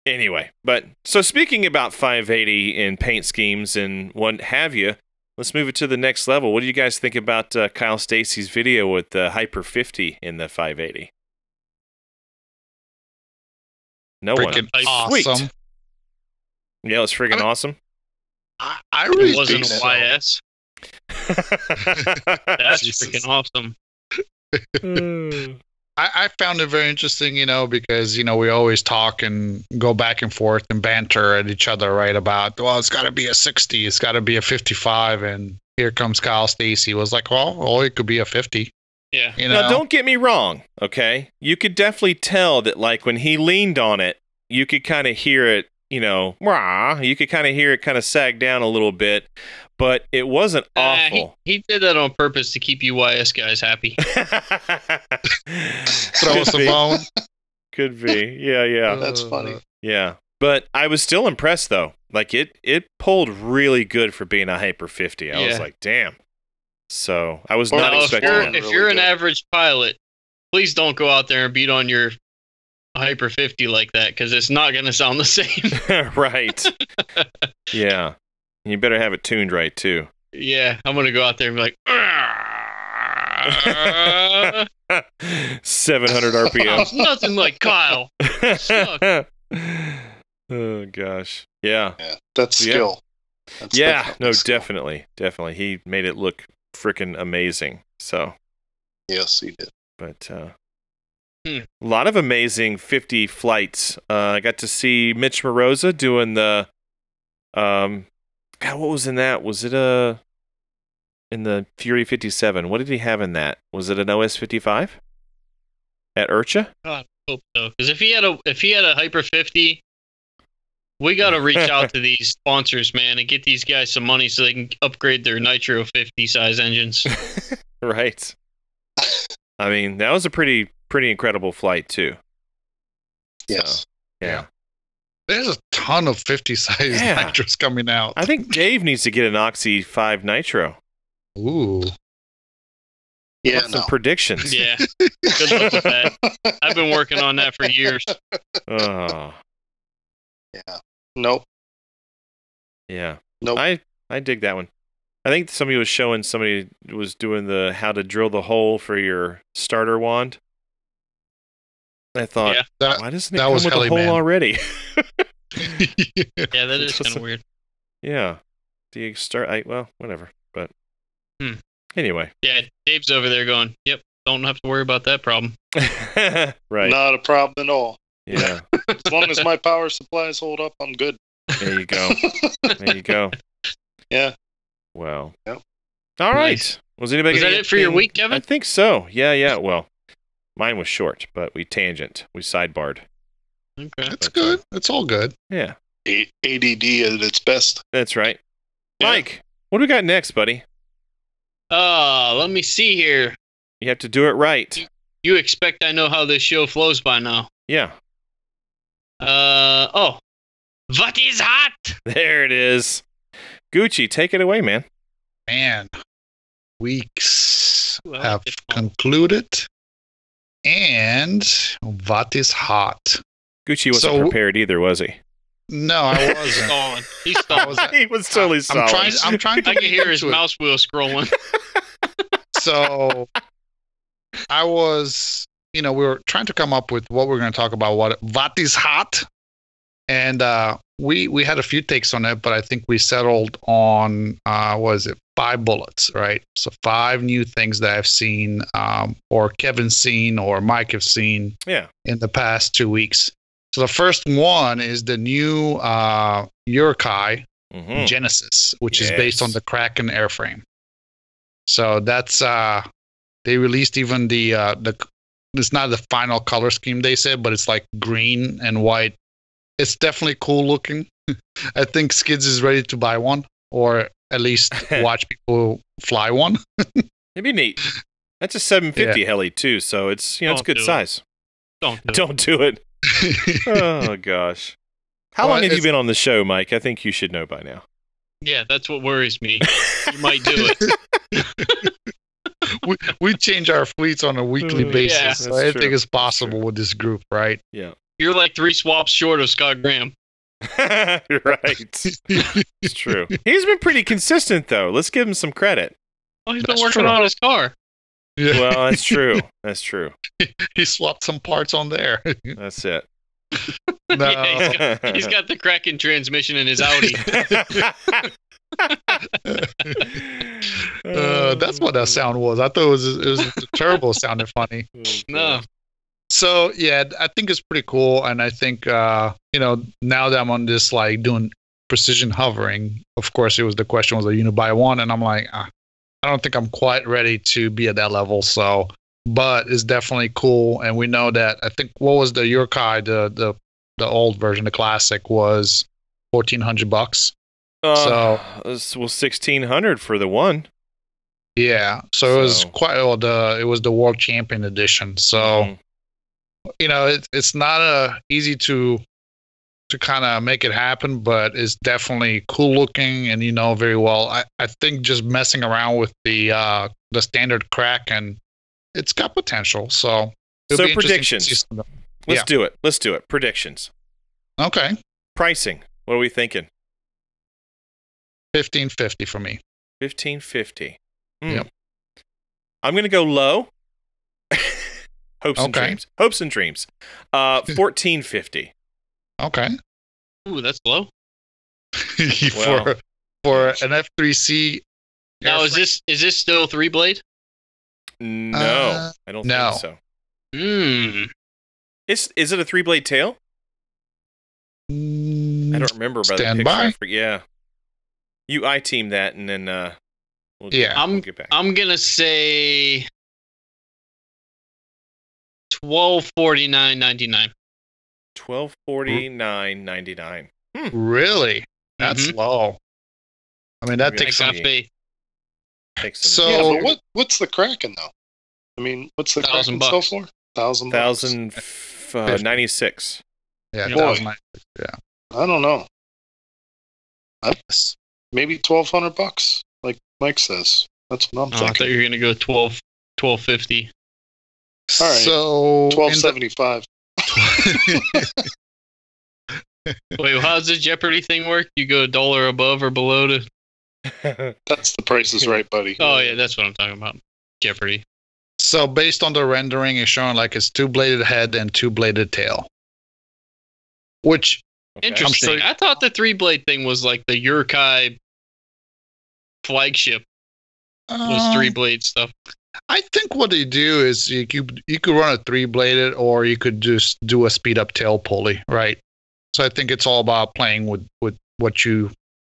Anyway, but so speaking about 580 in paint schemes and what have you, let's move it to the next level. What do you guys think about uh, Kyle Stacy's video with the Hyper 50 in the 580? No Freaking I- Sweet. awesome. one. Yeah, it's friggin' I mean- awesome. I, I really It wasn't think a so. YS. That's Jesus. freaking awesome. Hmm. I, I found it very interesting, you know, because you know we always talk and go back and forth and banter at each other, right? About well, it's got to be a sixty, it's got to be a fifty-five, and here comes Kyle Stacy was like, well, oh, it could be a fifty, Yeah. you know. Now, don't get me wrong, okay? You could definitely tell that, like, when he leaned on it, you could kind of hear it, you know, rah, you could kind of hear it kind of sag down a little bit, but it wasn't Uh, he, awful. he did that on purpose to keep you YS guys happy. Throw Could us a bone. Could be. Yeah, yeah. That's funny. Yeah. But I was still impressed though. Like it it pulled really good for being a Hyper 50. I was like, "Damn." So, I was Well, not Now, if expecting you're, that. if Really you're an average pilot, please don't go out there and beat on your Hyper 50 like that because it's not going to sound the same. right. yeah. You better have it tuned right too. yeah, I'm going to go out there and be like, "Ah." 700 RPM. Nothing like Kyle. Oh gosh. Yeah. Yeah, that's Yeah. skill. That's Yeah, definitely no, skill. definitely. Definitely. He made it look freaking amazing. So, Yes, he did. but uh Hmm. a lot of amazing 50 flights. Uh I got to see Mitch Moroza doing the um God, what was in that? Was it a in the Fury 57? What did he have in that? Was it an OS 55? At IRCHA? I hope so. Because if he had a if he had a Hyper 50, we got to reach out to these sponsors, man, and get these guys some money so they can upgrade their Nitro 50 size engines. right. I mean, that was a pretty pretty incredible flight too. Yes. Yeah. There's a ton of fifty size Yeah. nitros coming out. I think Dave needs to get an Oxy 5 Nitro. Ooh, Yeah, Some no. predictions. Yeah, good luck with that. I've been working on that for years. Oh, yeah. Nope. yeah. Nope. I I dig that one. I think somebody was showing somebody was doing the how to drill the hole for your starter wand. I thought, Yeah. that why doesn't it that come was with a Heli hole Man. already? Yeah, that is kind of weird. yeah. Do you start? I well, whatever. But Hmm. anyway, Yeah, Dave's over there going, "Yep, don't have to worry about that problem." right? Not a problem at all. Yeah. As long as my power supplies hold up, I'm good. There you go. There you go. Yeah. Well. Yep. All right. Nice. Was anybody? Was that it for your anything- week, I think so. Yeah, yeah. Well, mine was short, but we tangent. We sidebarred. Okay. it's good. It's all good. Yeah, A- ADD at its best. that's right. Yeah. Mike, what do we got next, buddy? Uh, let me see here. You have to do it right. You expect I know how this show flows by now? Yeah. Uh oh, what is hot? There it is. Gucci, take it away, man. Man, weeks Ooh, I like have concluded, and what is hot? Gucci wasn't So- prepared either, was he? No, I wasn't. Stalling. He's I stalling. was, he was totally I'm trying. I'm trying to I can hear his it. mouse wheel scrolling. so I was, you know, we were trying to come up with what we're going to talk about. What what is hot, and uh, we we had a few takes on it, but I think we settled on uh, was it five bullets, right? So five new things that I've seen, um, or Kevin's seen, or Mike have seen yeah. in the past two weeks. So the first one is the new uh, Urukay Mhm. Genesis, which is based on the Kraken airframe. So that's uh they released even the uh the it's not the final color scheme they said, but it's like green and white. It's definitely cool looking. I think Skids is ready to buy one or at least watch people fly one. It'd be neat. That's a 750 heli too, so it's you know it's Don't good do it. size. Don't do it. Don't do it. Oh gosh. How Well, long have you been on the show, Mike? I think you should know by now. Yeah, that's what worries me. You might do it. we, we change our fleets on a weekly Uh, basis. yeah. so That's anything true. is possible with this group, right? You're like three swaps short of Scott Graham. You're right. It's true. He's been pretty consistent though. Let's give him some credit. Oh, he's been That's working true. on his car. Yeah, Well, that's true. That's true. he swapped some parts on there. That's it. no. Yeah, he's got, he's got the Kraken transmission in his Audi. Uh, that's what that sound was. I thought it was it was terrible. Sounded funny. No. So yeah, I think it's pretty cool, and I think uh, you know now that I'm on this like doing precision hovering, of course it was the question was are you gonna buy one, and I'm like ah, I don't think I'm quite ready to be at that level. So, but it's definitely cool, and we know that I think what was the Urukay the the the old version, the classic was fourteen hundred bucks. Uh, So- this was sixteen hundred for the one. Yeah, so, it was quite well the it was the world champion edition. So. Mhm. You know it, it's not uh, easy to to kind of make it happen but it's definitely cool looking and you know very well i, I think just messing around with the uh the standard Kraken it's got potential so So be interesting to predictions. Let's Yeah. do it. Let's do it. Predictions. okay Pricing. What are we thinking? 1550 for me Fifteen fifty. Yep. I'm gonna go low. Hopes and dreams. Hopes and dreams. Uh, fourteen fifty. okay Ooh, that's low. Well, for for an f3c Now is this is this still three blade? No, Uh, I don't no. think so. Hmm. Is is it a three blade tail? Mm, I don't remember by Stand the by. forget- yeah. You I team that and then uh we'll Yeah. we'll I'm get back. I'm gonna say twelve forty nine ninety nine. Twelve forty nine ninety nine. really that's Mhm. low i mean that Maybe takes I some got. Takes some So- yeah, but what what's the Kraken though? I mean, what's the Thousand Kraken bucks. sell for? Thousand bucks. thousand f- uh, ninety six. yeah Boy. that was my I don't know. That's maybe twelve hundred bucks, like Mike says. That's what I'm Oh, I thought you were gonna go 12 1250. All right. So Twelve in the- seventy five. Wait, how's the Jeopardy thing work? You go a dollar above or below to? That's the price is right, buddy. Oh yeah, that's what I'm talking about. Jeopardy. so based on the rendering, it's showing like it's two bladed head and two bladed tail. Which Okay. Interesting. sure- I thought the three blade thing was like the Urukay flagship was um, three blade stuff. I think what they do is you could you could run a three bladed or you could just do a speed up tail pulley, right? So I think it's all about playing with with what you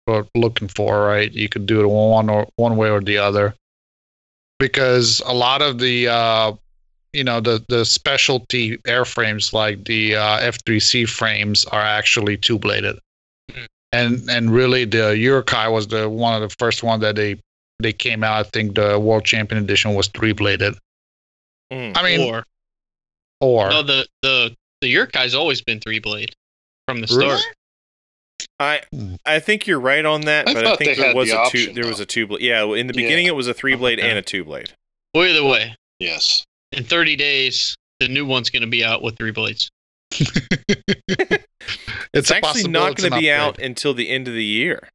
are looking for, right? You could do it one or one way or the other. Because a lot of the uh you know the the specialty airframes like the uh, F3C frames are actually two bladed. Mhm. And and really the Urukay was the one of the first one that they they came out. I think the World Champion Edition was three bladed. Mm. I mean, or or no, the the the Urukay's always been three blade from the Really? start. I Hmm. I think you're right on that, I but I think there was the a two option, there was a two blade. Yeah, in the beginning Yeah. it was a three blade Okay. and a two blade. Well, either way, Yes. in 30 days, the new one's going to be out with three blades. it's, it's actually not going to be out until the end of the year.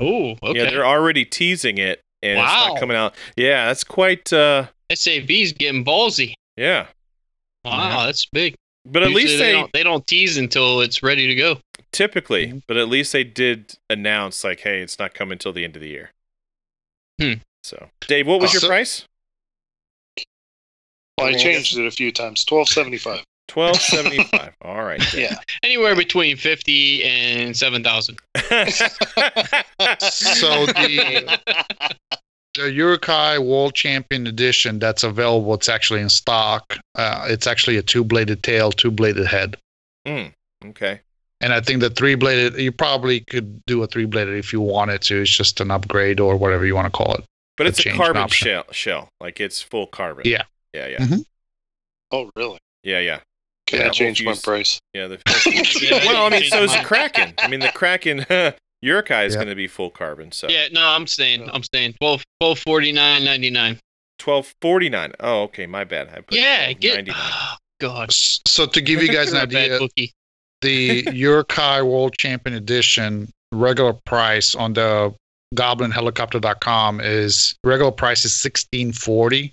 Oh, okay. Yeah, they're already teasing it, and it's not coming out. Yeah, that's quite. uh SAB's getting ballsy. Yeah, Wow, that's big. but at least they, they, don't they don't tease until it's ready to go. typically, Mhm. but at least they did announce like, hey, it's not coming until the end of the year. Hmm. So, Dave, what was Oh, your so- price? Well, I changed it a few times. Twelve seventy five. Twelve seventy five. All right. Yeah. Anywhere between fifty and seven thousand. So the the Urukay World Champion Edition that's available, it's actually in stock. Uh, it's actually a two bladed tail, two bladed head. okay. And I think the three bladed, you probably could do a three bladed if you wanted to. It's just an upgrade or whatever you want to call it. But it's a change carbon shell, shell. Like it's full carbon. Yeah. Yeah, yeah. Mhm. Oh, really? Yeah, yeah. Can Yeah, I change my price? Yeah. The, Yeah, well, I mean, so is change the Kraken. I mean, the Kraken Urukay is Yeah. going to be full carbon. So Yeah, no, I'm staying. I'm staying. Twelve twelve forty nine ninety nine. twelve forty nine. Oh, okay. My bad. I put Yeah, get. $12.99. Oh, God. So to give you guys an You're a bad idea, bookie. the Urukay World Champion Edition regular price on the goblinhelicopter.com is regular price is 1640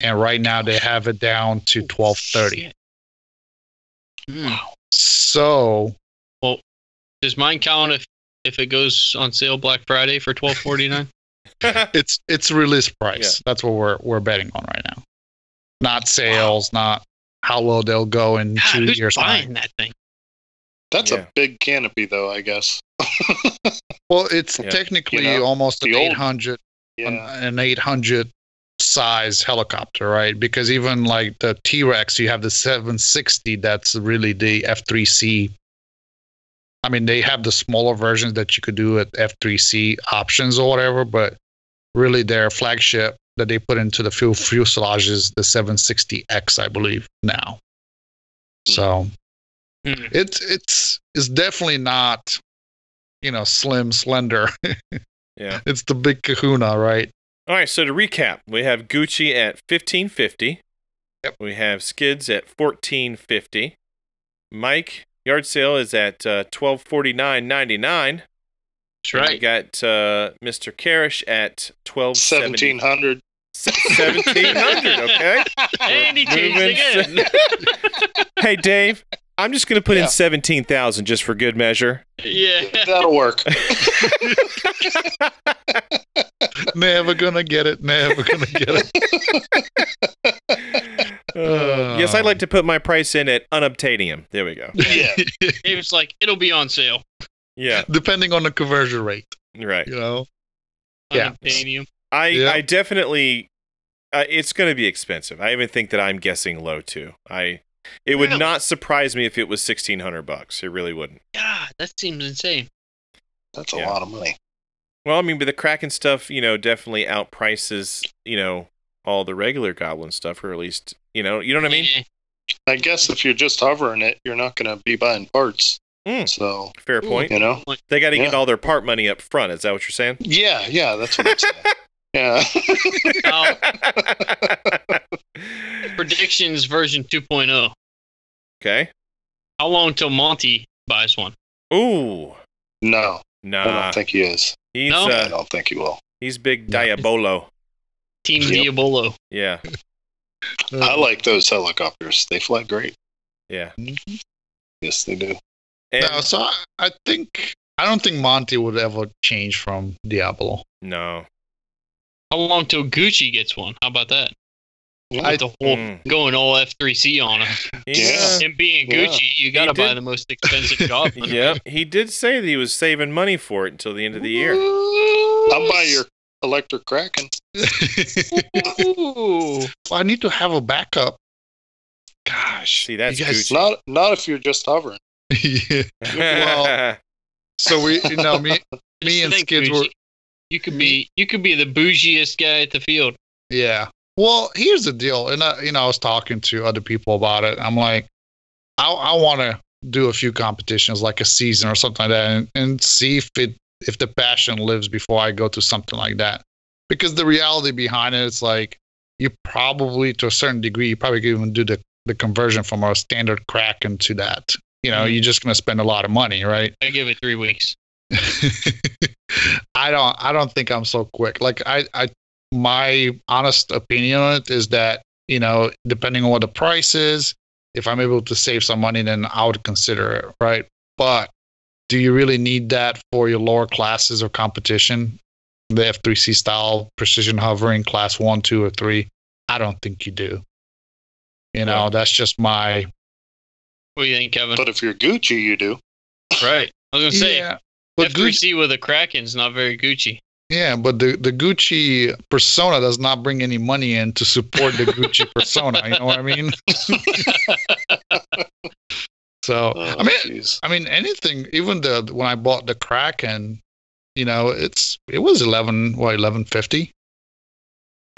and right now they have it down to 1230 Hmm. so well, Does mine count if if it goes on sale Black Friday for twelve forty nine? it's it's release price that's what we're we're betting on right now not sales not how low they'll go in God, two who's years buying time that thing? That's Yeah. a big canopy, though. I guess. well it's Yeah. technically You know, almost an the old- 800 an, Yeah. an 800 size helicopter, right? Because even like the T Rex, you have the 760 that's really the F3C. I mean, they have the smaller versions that you could do at F3C options or whatever, but really their flagship that they put into the fuel fuselage is the 760X, I believe, now. So Hmm. it's it's it's definitely not, you know, slim, slender. yeah. it's the big kahuna, right? All right. So to recap, we have Gucci at fifteen fifty. Yep. We have Skids at fourteen fifty. Mike yard sale is at uh, twelve forty nine ninety nine. That's We got uh, Mr. Karash at twelve Seventeen hundred. Seventeen hundred. Okay. And he changed Moving- again. hey Dave, I'm just gonna put Yeah. in seventeen thousand just for good measure. yeah. That'll work. Never gonna get it. Never gonna get it. Uh, yes, I'd like to put my price in at unobtainium. There we go. Yeah. He was like, it'll be on sale. Yeah, Depending on the conversion rate, right. you know. Yeah. Unobtainium. I Yeah. I definitely uh, it's going to be expensive. I even think that I'm guessing low too. I it would Really? not surprise me if it was 1600 bucks. It really wouldn't. God, that seems insane. That's a Yeah. lot of money. Well, I mean, but the Kraken stuff, you know, definitely outprices, you know, all the regular Goblin stuff, or at least, you know, you know what I mean? I guess if you're just hovering it, you're not going to be buying parts. Mm. So Fair Ooh. point. you know. They got to get all their part money up front. Is that what you're saying? Yeah, yeah, that's what I'm saying. yeah. Now, predictions version 2.0. okay. How long till Monty buys one? Ooh, no, No, I don't think he is. He's No? I uh, don't think he will. he's big Diabolo. Team Yep. Diabolo. Yeah, I like those helicopters. They fly great. yeah. Yes, they do. And, No, so I, I think I don't think Monty would ever change from Diablo. no. How long till Gucci gets one? How about that? Yeah. With the whole Mm. going all F3C on him. Yeah. And being Yeah. Gucci, you got to buy the most expensive job. yeah, he did say that he was saving money for it until the end of the year. I'll buy your electric Kraken. Ooh. I need to have a backup. Gosh, See, that's guys- Gucci. Not not if you're just hovering. yeah. Well, So we, you know, me, me and Skids were, You could be you could be the bougiest guy at the field. Yeah. Well, here's the deal, and I, you know, I was talking to other people about it. I'm like, I, I want to do a few competitions, like a season or something like that, and, and see if it if the passion lives before I go to something like that. Because the reality behind it, it's like you probably, to a certain degree, you probably could even do the the conversion from a standard Kraken to that. You know, Mhm. you're just gonna spend a lot of money, right? I give it three weeks. I don't I don't think I'm so quick. Like I I my honest opinion on it is that, you know, depending on what the price is, if I'm able to save some money then I would consider it, right? But do you really need that for your lower classes or competition? The F3C style precision hovering class 1, 2 or 3? I don't think you do. You know, Yeah. that's just my What do you think, Kevin? But if you're Gucci, you do. right. I was gonna say yeah. But Gucci, F3C with a Kraken's not very Gucci. Yeah, but the, the Gucci persona does not bring any money in to support the Gucci persona. You know what I mean? so Oh, I mean, jeez. I mean anything. Even the when I bought the Kraken, you know, it's it was eleven what eleven fifty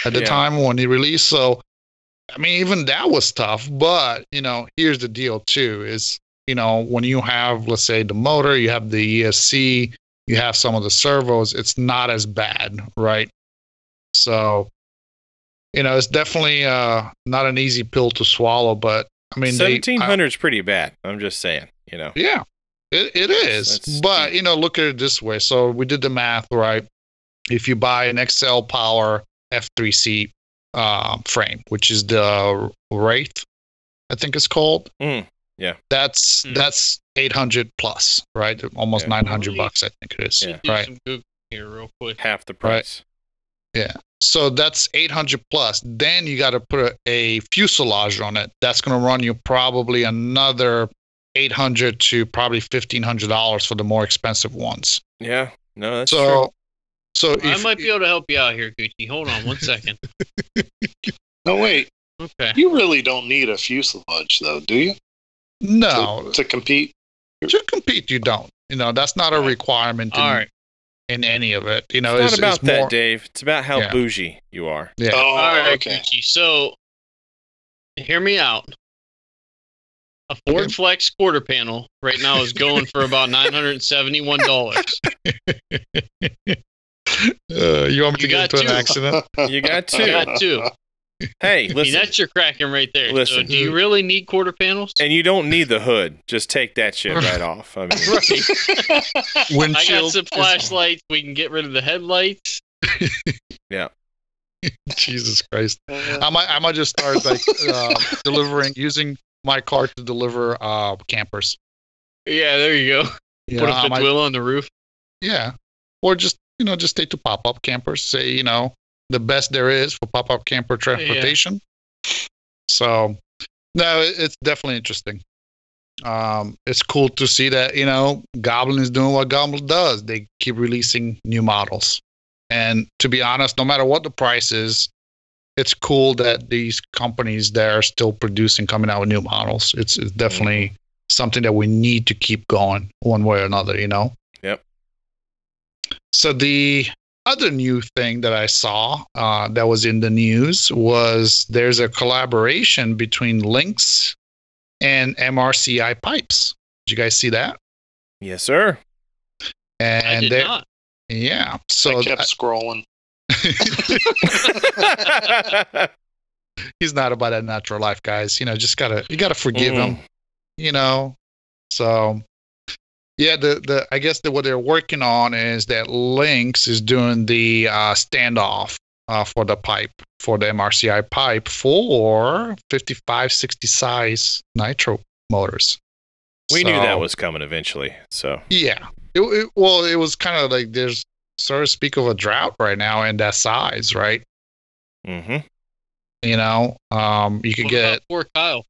at the Yeah. time when he released. So I mean, even that was tough. But you know, here's the deal too: is you know when you have let's say the motor, you have the ESC, you have some of the servos, it's not as bad, right? So you know, it's definitely uh, not an easy pill to swallow. But I mean, Seventeen hundred is pretty bad. I'm just saying. You know. yeah, it, it is. That's but steep. you know, look at it this way. So we did the math, right? If you buy an XL Power F3C um, frame, which is the Wraith, I think it's called. Mm, yeah. That's Mm. that's eight hundred plus, right? Almost Yeah. nine hundred bucks, I think it is. Yeah. Right. some here real quick. Half the price. Yeah. So that's 800 plus. Then you got to put a, a fuselage on it. That's going to run you probably another 800 to probably $1,500 for the more expensive ones. Yeah. No, that's so, true. so I if, might be able to help you out here, Gucci. Hold on one second. No, wait. Okay. You really don't need a fuselage, though, do you? no, To, to compete? To compete, you don't. You know, that's not a requirement in, All right. in any of it. You know, It's it's, not about it's that, more, Dave. It's about how Yeah. bougie you are. Yeah. Oh, All right, okay. Gucci. So, hear me out. A Ford Okay. Flex quarter panel right now is going for about nine hundred and seventy-one dollars. Uh, you want me to You get got into an accident? You got I two. got two. Hey, I mean, that's your Kraken right there. So, Listen. do you really need quarter panels? And you don't need the hood. Just take that shit right off. I mean, Right. I got some flashlights. We can get rid of the headlights. Yeah. Jesus Christ. I might I might just start like uh, delivering using my car to deliver uh campers. Yeah, there you go. You Put a a I fifth wheel on the roof. yeah. Or just you know, just take to pop up campers. Say, you know, the best there is for pop up camper transportation. So no, it's definitely interesting. Um, it's cool to see that, you know, Goblin is doing what Goblin does. They keep releasing new models. And to be honest, no matter what the price is, it's cool that these companies that are still producing, coming out with new models. It's, it's definitely something that we need to keep going one way or another, you know? Yep. So the other new thing that I saw uh, that was in the news was there's a collaboration between Lynx and MRCI pipes. Did you guys see that? yes, sir. And I did they're- not. yeah, I so kept scrolling. he's not about that natural life, guys. You know, just gotta you gotta forgive Mm. him. You know, so yeah, the the I guess that what they're working on is that Lynx is doing the uh, standoff uh, for the pipe for the MRCI pipe for 55, 60 size nitro motors. we knew that was coming eventually. So Yeah. It, it- well, it was kind of like there's sort of speak of a drought right now in that size, right? Mm-hmm. You know, um, you could What get poor Kyle?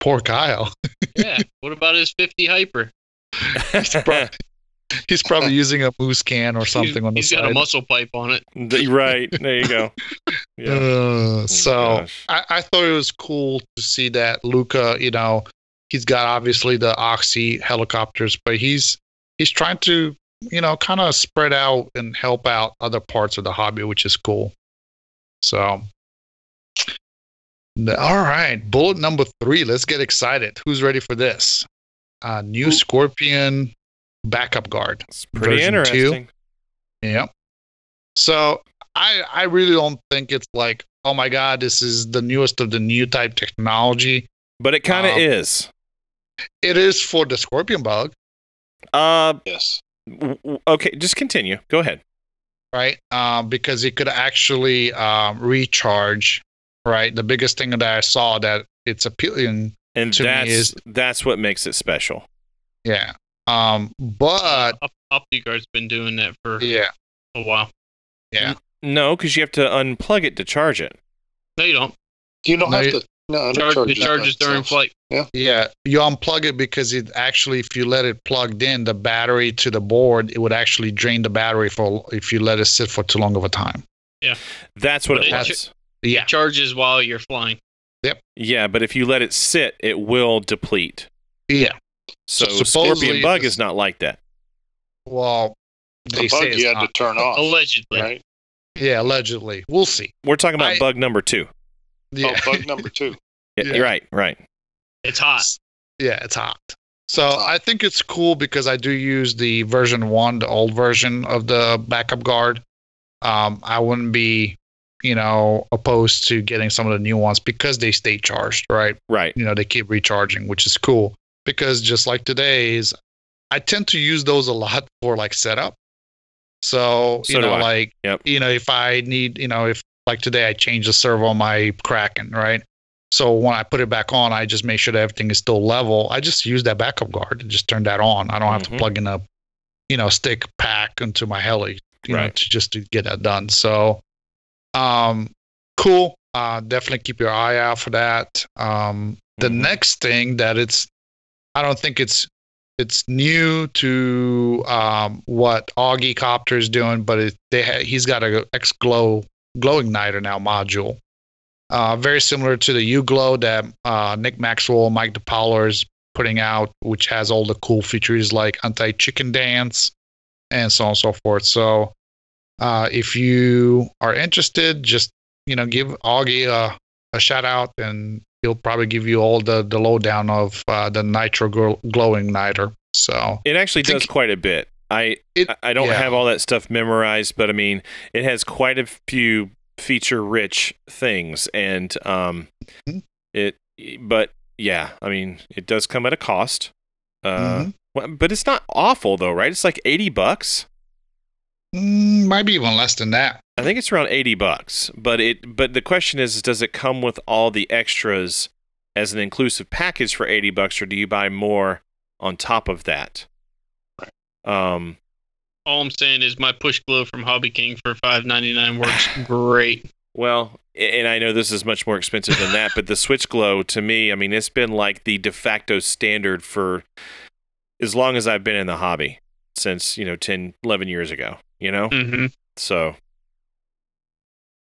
poor Kyle. Yeah. what about his 50 hyper? he's, probably, he's probably using a moose can or something He's- on the he's side. got a muscle pipe on it. Right there, you go. Yeah. Uh, so gosh. I, I thought it was cool to see that Luca, you know, he's got obviously the Oxy helicopters, but he's he's trying to, you know, kind of spread out and help out other parts of the hobby, which is cool. So the- all right, bullet number three. Let's get excited. Who's ready for this? Uh, new Ooh. Scorpion backup guard. It's pretty version two. interesting. Yep. So I I really don't think it's like oh my god, this is the newest of the new type technology. But it kind of Um, is. It is for the scorpion bug, Uh, yes. w- w- okay, just continue. Go ahead. right? Um, because it could actually um, recharge, right? The biggest thing that I saw that it's appealing, And To me that's is- that's what makes it special. yeah. Um, but Op- OptiGuard's been doing that for yeah, a while. yeah. No, because you have to unplug it to charge it. No, you don't. You don't No, have you- to. No, it Charge, charges it charges during itself. flight. Yeah, Yeah. you unplug it because it actually, if you let it plugged in, the battery to the board, it would actually drain the battery for if you let it sit for too long of a time. Yeah. That's what But it it- was. Yeah, charges while you're flying. Yep. Yeah, but if you let it sit, it will deplete. yeah. So, So Scorpion Bug this- is not like that. Well, The they say bug it's you had not. to turn off. Allegedly. Right? Yeah, allegedly. We'll see. We're talking about I- bug number two. Yeah, Oh, bug number two. Yeah, Yeah. You're right, right. It's hot. yeah, it's hot. So I think it's cool because I do use the version one, the old version of the backup guard. Um, I wouldn't be, you know, opposed to getting some of the new ones because they stay charged, right? Right. you know they keep recharging which is cool because just like today's i tend to use those a lot for like setup so, So you know like Yep. you know if i need you know if like today i change the servo on my kraken right so when i put it back on i just make sure that everything is still level i just use that backup guard and just turn that on i don't have Mhm. to plug in a you know stick pack into my heli you know Right. to just to get that done so um cool. Uh definitely keep your eye out for that. Um the Mhm. next thing that it's i don't think it's it's new to um what augie copter is doing but it they ha- he's got a x glow glow igniter now module. Uh very similar to the u glow that uh nick maxwell mike DePaulo is putting out which has all the cool features like anti chicken dance and so on and so forth. So uh if you are interested just you know give augie a, a shout out and he'll probably give you all the the lowdown of uh, the nitro glow, glowing Niter. So It actually does quite a bit. I It- I- don't yeah. have all that stuff memorized, but I mean, it has quite a few feature-rich things, and um, Mhm. it. But yeah, I mean, it does come at a cost. Uh, Mhm. but it's not awful though, right? It's like eighty bucks. Mm, might be even less than that. I think it's around 80 bucks. But it but the question is does it come with all the extras as an inclusive package for 80 bucks or do you buy more on top of that? Um All I'm saying is my push glow from Hobby King for five ninety nine works great. well, and I know this is much more expensive than that, but the Switch Glow to me, I mean, it's been like the de facto standard for as long as I've been in the hobby since, you know, 10 11 years ago, you know? Mm-hmm. So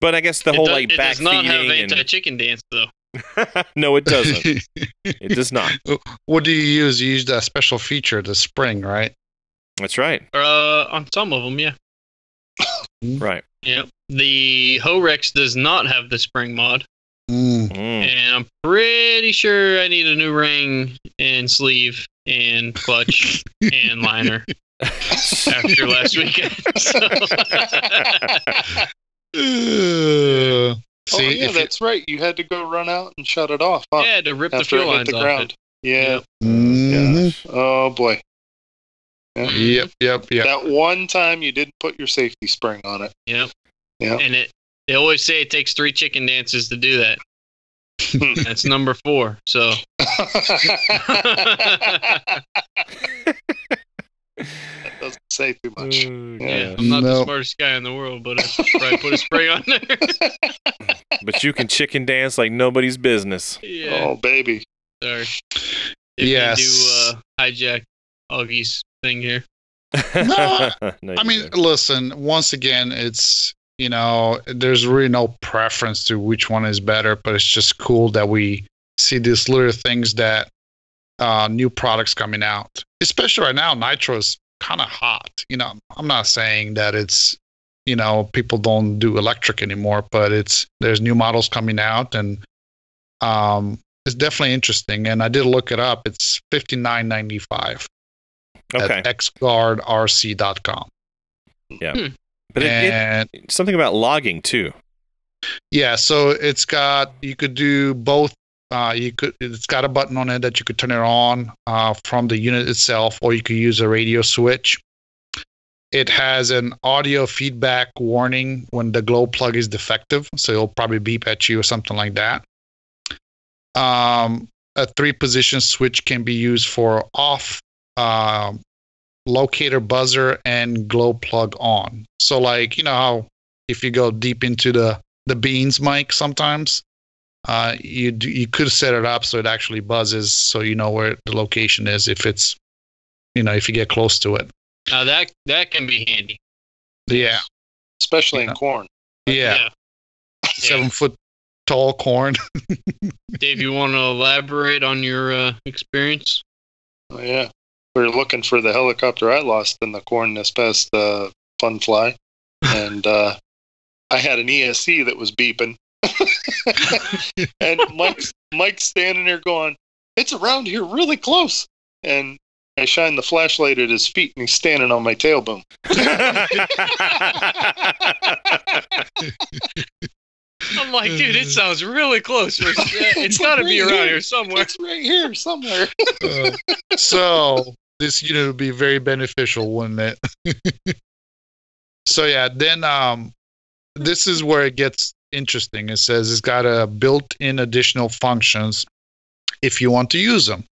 but I guess the it whole does, like it does not have backfeeding anti chicken dance though. and no, it doesn't. It does not. what do you use? You use that special feature, the spring, right? That's right. Uh, on some of them, yeah. Right. Yep. The Horex does not have the spring mod, Mm. Mm. and I'm pretty sure I need a new ring and sleeve and clutch and liner after last weekend. So- Uh, oh yeah, if you- that's right. You had to go run out and shut it off, huh? yeah, to rip the fuel lines the off ground. it. Yeah. Mhm. Oh boy. Yeah. Yep, yep, yep. That one time you didn't put your safety spring on it. Yep. Yeah. And it they always say it takes three chicken dances to do that. That's number four. So that doesn't say too much. yeah, I'm not the smartest guy in the world, but I probably put a spray on there. But you can chicken dance like nobody's business. yeah. Oh baby. Sorry. If Yes. you do uh, hijack Augie's thing here. No, No, I mean, didn't. listen, once again, it's, you know, there's really no preference to which one is better, but it's just cool that we see these little things that uh, new products coming out. Especially right now, Nitro is kind of hot. You know, I'm not saying that it's, you know, people don't do electric anymore, but it's, there's new models coming out and um, it's definitely interesting. And I did look it up. It's 59.95 okay. at xguardrc.com. Yeah, but it, it, something about logging too. Yeah, so it's got you could do both. Uh, you could it's got a button on it that you could turn it on uh, from the unit itself, or you could use a radio switch. It has an audio feedback warning when the glow plug is defective, so it'll probably beep at you or something like that. Um, a three position switch can be used for off, um, locator buzzer, and glow plug on. So, like, you know how if you go deep into the, the beans mic sometimes, uh, you, do, you could set it up so it actually buzzes so you know where the location is if it's, you know, if you get close to it. Now that that can be handy. Yeah. especially Yeah. in corn. Yeah. Seven foot tall corn. Dave, you want to elaborate on your uh, experience? Oh, yeah, we were looking for the helicopter I lost in the corn this past uh, fun fly, and uh, I had an ESC that was beeping, and Mike's Mike's standing there going, "It's around here, really close," and I shine the flashlight at his feet, and he's standing on my tail boom. I'm like, dude, it sounds really close. It's, it's got to be around here somewhere. It's right here somewhere. Uh, so this unit would be very beneficial, wouldn't it? so yeah, then um, this is where it gets interesting. It says it's got a built-in additional functions if you want to use them.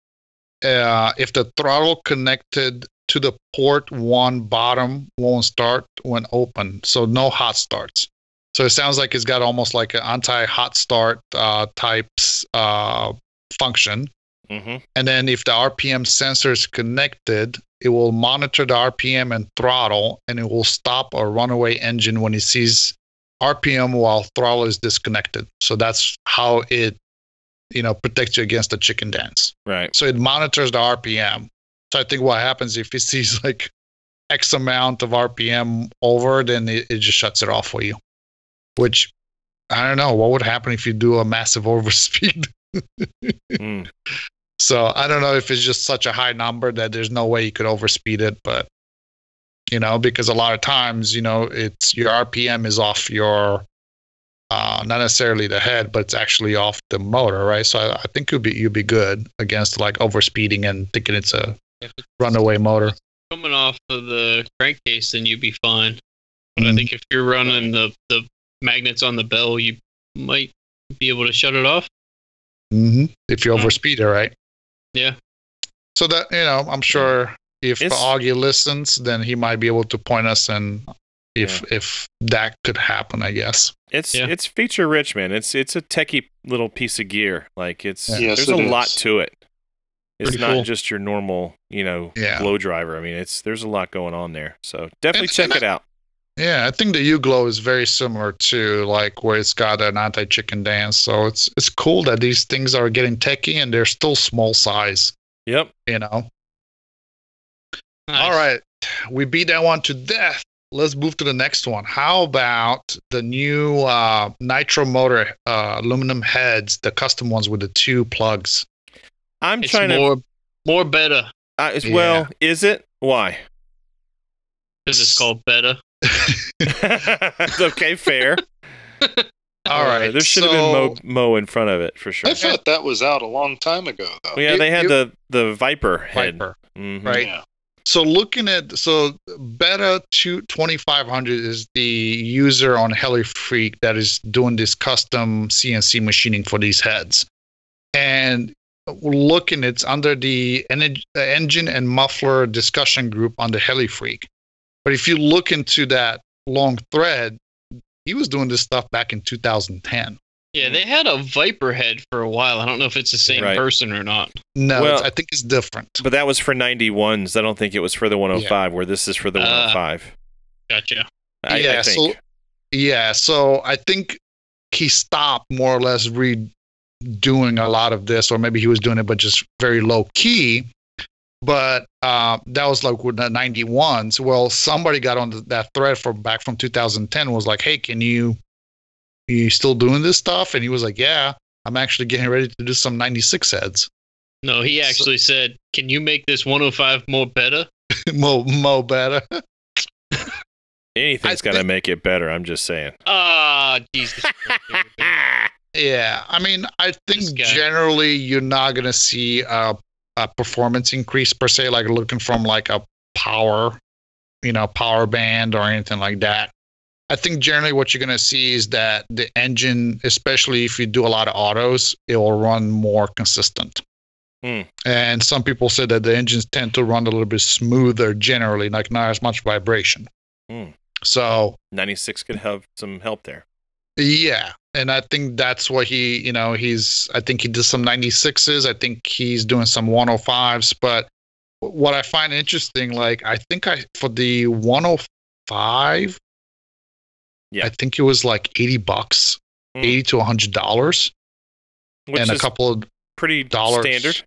Uh, if the throttle connected to the port one bottom won't start when open, so no hot starts. So it sounds like it's got almost like an anti-hot start uh, types uh, function. hmm And then if the RPM sensor is connected, it will monitor the RPM and throttle, and it will stop a runaway engine when it sees RPM while throttle is disconnected. So that's how it, you know, protects you against the chicken dance. Right. So it monitors the RPM. So I think what happens if it sees like X amount of RPM over, then it, it just shuts it off for you. Which I don't know. What would happen if you do a massive overspeed? Mm. So I don't know if it's just such a high number that there's no way you could overspeed it, but you know, because a lot of times, you know, it's your RPM is off your uh, not necessarily the head, but it's actually off the motor, right? So I, I think you'd be you'd be good against like overspeeding and thinking it's a it's runaway motor. coming off of the crankcase, then you'd be fine. But I Mhm. think if you're running the, the magnets on the bell, you might be able to shut it off. hmm If you Mhm. overspeed it, right? Yeah. So that you know, I'm sure if It's- Augie listens, then he might be able to point us and if if that could happen. I guess. It's Yeah. it's feature rich, man. It's it's a techie little piece of gear. Like it's Yeah. Yes, there's it a lot to it. It's Pretty not cool. just your normal, you know, Yeah. glow driver. I mean, it's there's a lot going on there. So definitely It's- check and it out. Yeah, I think the U-Glow is very similar to like where it's got an anti-chicken dance. So it's it's cool that these things are getting techy and they're still small size. Yep. You know. Nice. All right, we beat that one to death. Let's move to the next one. How about the new uh, Nitro motor uh, aluminum heads, the custom ones with the two plugs? I'm It's trying more more better uh, as Yeah. well. Is it? Why? because it's called beta. okay, fair. All right. Uh, there should have been Mo, Mo in front of it for sure. I thought that was out a long time ago, though. Well, yeah, You- they had you- the the Viper head. Viper. Mhm. right? Yeah. So looking at so Beta 2 2500 is the user on HeliFreak that is doing this custom CNC machining for these heads, and looking it's under the en- engine and muffler discussion group on the HeliFreak. But if you look into that long thread, he was doing this stuff back in 2010. Yeah, they had a Viper head for a while. I don't know if it's the same Right. person or not. No, Well- I think it's different. But that was for 91s. I don't think it was for the 105, where this is for the Ah. 105. Gotcha. I, yeah, I think. so yeah, so I think he stopped more or less redoing a lot of this, or maybe he was doing it, but just very low key. But uh, that was like with the 91s. Well, somebody got on that thread from back from 2010 was like, "Hey, can you you still doing this stuff?" And he was like, "Yeah, I'm actually getting ready to do some 96 heads." No, he So- actually said, "Can you make this 105 more better?" mo mo better. Anything's I gonna make it better. I'm just saying. Ah, Jesus. Yeah, I mean, I think generally you're not gonna see a, a performance increase per se, like looking from like a power, you know, power band or anything like that. I think generally what you're gonna see is that the engine, especially if you do a lot of autos, it will run more consistent. Hmm. And some people said that the engines tend to run a little bit smoother generally, like not as much vibration. Hmm. So 96 could have some help there. yeah, and I think that's what he, you know, he's. I think he did some 96s. I think he's doing some 105s. But what I find interesting, like I think I for the 105, Yeah. I think it was like 80 bucks, Hmm. 80 to 100 dollars, Which and a couple of pretty dollars. standard.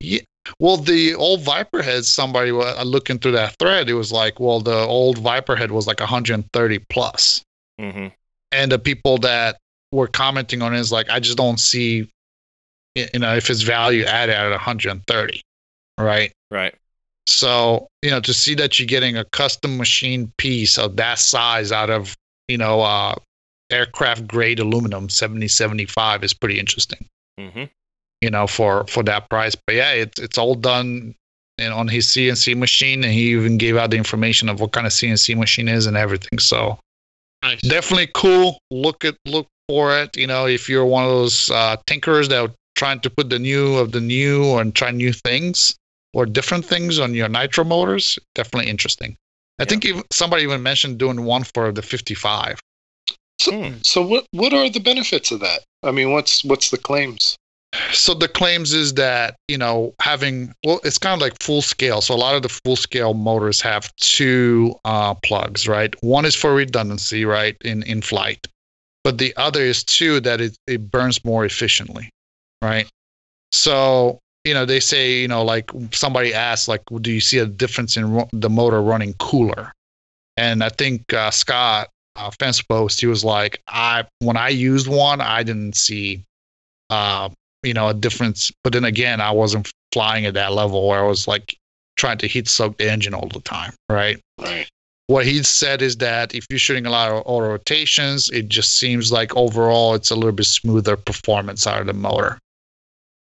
Yeah. Well, the old Viper head, somebody uh, looking through that thread, it was like, well, the old Viper head was like 130 plus. hmm and the people that were commenting on it is like, I just don't see, you know, if it's value added at 130, right? Right. So, you know, to see that you're getting a custom machine piece of that size out of, you know, uh, aircraft grade aluminum 7075 is pretty interesting, hmm you know, for for that price. But yeah, it's it's all done know, on his CNC machine, and he even gave out the information of what kind of CNC machine is and everything. So, Nice. definitely cool. Look at look for it. You know, if you're one of those uh, tinkerers that are trying to put the new of the new and try new things or different things on your nitro motors, definitely interesting. I Yeah. think even, somebody even mentioned doing one for the 55. Hmm. So what what are the benefits of that? I mean, what's what's the claims? So the claims is that you know having well, it's kind of like full scale. So a lot of the full scale motors have two uh, plugs, right? One is for redundancy, right, in in flight, but the other is two that it it burns more efficiently, right? So you know they say you know like somebody asked like, do you see a difference in the motor running cooler? And I think uh, Scott uh, fence post he was like, I when I used one, I didn't see. Uh, you know, a difference. But then again, I wasn't flying at that level where I was like trying to heat soak the engine all the time, right? Right. What he said is that if you're shooting a lot of auto rotations, it just seems like overall it's a little bit smoother performance out of the motor.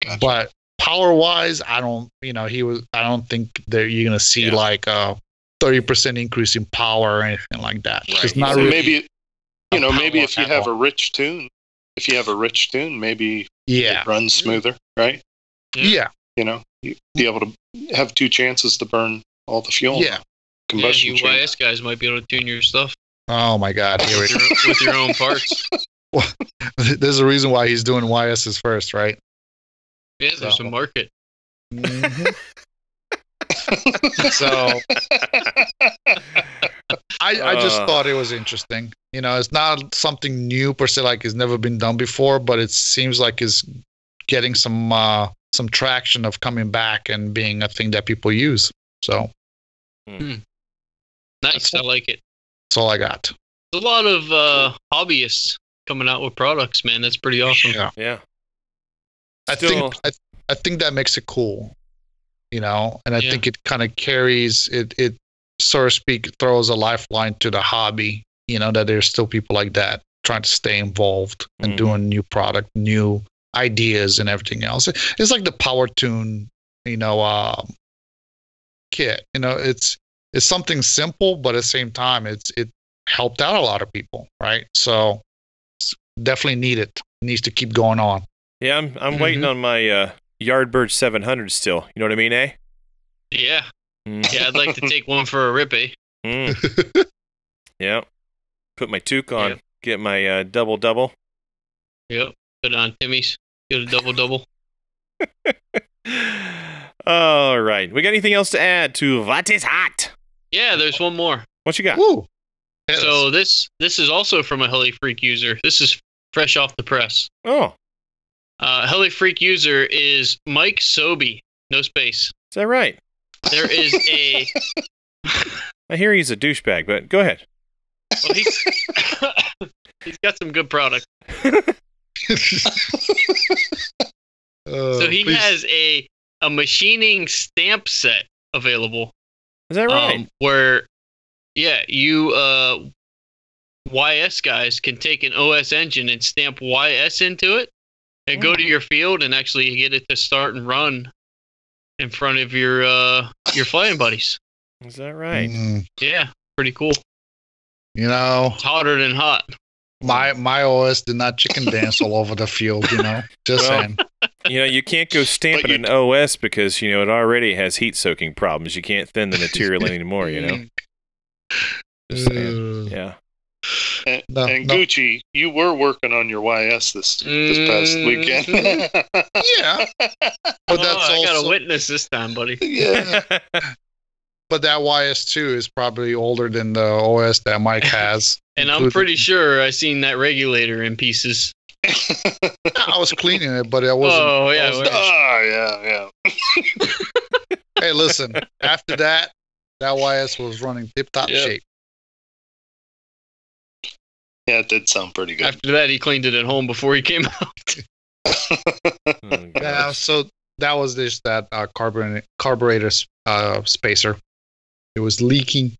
Gotcha. But power wise, I don't, you know, he was, I don't think that you're gonna see Yeah. like a 30% increase in power or anything like that. Right. It's not so really. maybe you know maybe if you have all. a rich tune, if you have a rich tune, maybe yeah, it runs smoother, right? yeah, You know, you be able to have two chances to burn all the fuel. yeah. Yeah, Combustion you chamber. YS guys might be able to tune your stuff Oh my God, here with your, with your own parts. There's a reason why he's doing YS's first, right? Yeah, there's So- a market. so I, I just Uh. thought it was interesting. You know, it's not something new per se, like it's never been done before, but it seems like it's getting some uh, some traction of coming back and being a thing that people use. So Nice. I like it. that's all I got. There's a lot of uh, hobbyists coming out with products, man. That's pretty awesome. Yeah, Yeah. I think I, I think that makes it cool. You know, and I Yeah. think it kind of carries it. It so to speak throws a lifeline to the hobby. You know that there's still people like that trying to stay involved and Mhm. doing new product, new ideas, and everything else. It's like the power tune, you know, um, kit. You know, it's it's something simple, but at the same time, it's it helped out a lot of people, right? So it's definitely needed. Needs to keep going on. Yeah, I'm I'm Mm-hmm. waiting on my uh, Yardbird 700 still. You know what I mean, eh? Yeah. Mm. Yeah, I'd like to take one for a rip, eh? Mm. yeah. Put my toque on. Yep. Get my uh, double double. Yep. Put it on Timmy's. Get a double double. All right. We got anything else to add to What is Hot? Yeah, there's one more. What you got? Woo! Yes. So this this is also from a Heli Freak user. This is fresh off the press. Oh, Uh, Heli Freak user is Mike Soby. No space. is that right? There is a. I hear he's a douchebag, but go ahead. well, he's, he's got some good product. Uh, So he please- has a a machining stamp set available. Is that right? Um, where Yeah, you uh, YS guys can take an OS engine and stamp YS into it, and go to your field and actually get it to start and run in front of your uh your flying buddies. Is that right? Mm, Yeah, pretty cool. you know, It's hotter than hot. my my OS did not chicken dance all over the field. You know, just Well, saying. You know, you can't go stamping you an OS because you know it already has heat soaking problems. You can't thin the material anymore. You know. Just saying. Uh, Yeah. And, No, and no. Gucci, you were working on your YS this this past Mhm. weekend. yeah, but that's oh, I got a witness this time, buddy. yeah. but that YS2 is probably older than the OS that Mike has. And I'm pretty sure I seen that regulator in pieces. I was cleaning it, but it wasn't. Oh, yeah, was- oh yeah, yeah. hey, listen. After that, that YS was running tip top Yep. shape. Yeah, it did sound pretty good. After that, he cleaned it at home before he came out. Oh, Yeah, so that was just that uh, carburetor carburetor uh, spacer. It was leaking.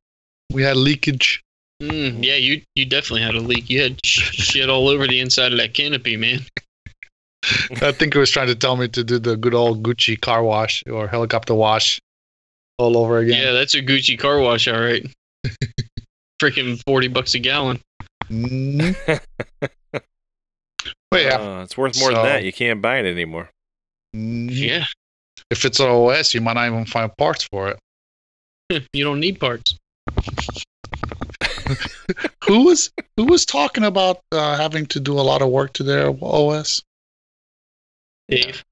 We had leakage. Mm, yeah, you you definitely had a leak. You had shit all over the inside of that canopy, man. I think it was trying to tell me to do the good old Gucci car wash or helicopter wash all over again. Yeah, that's a Gucci car wash, all right. Freaking forty bucks a gallon. But yeah, Oh, it's worth more than that. You can't buy it anymore. Mhm. Yeah, if it's an OS, you might not even find parts for it. you don't need parts. Who was who was talking about uh, having to do a lot of work to their OS? Dave.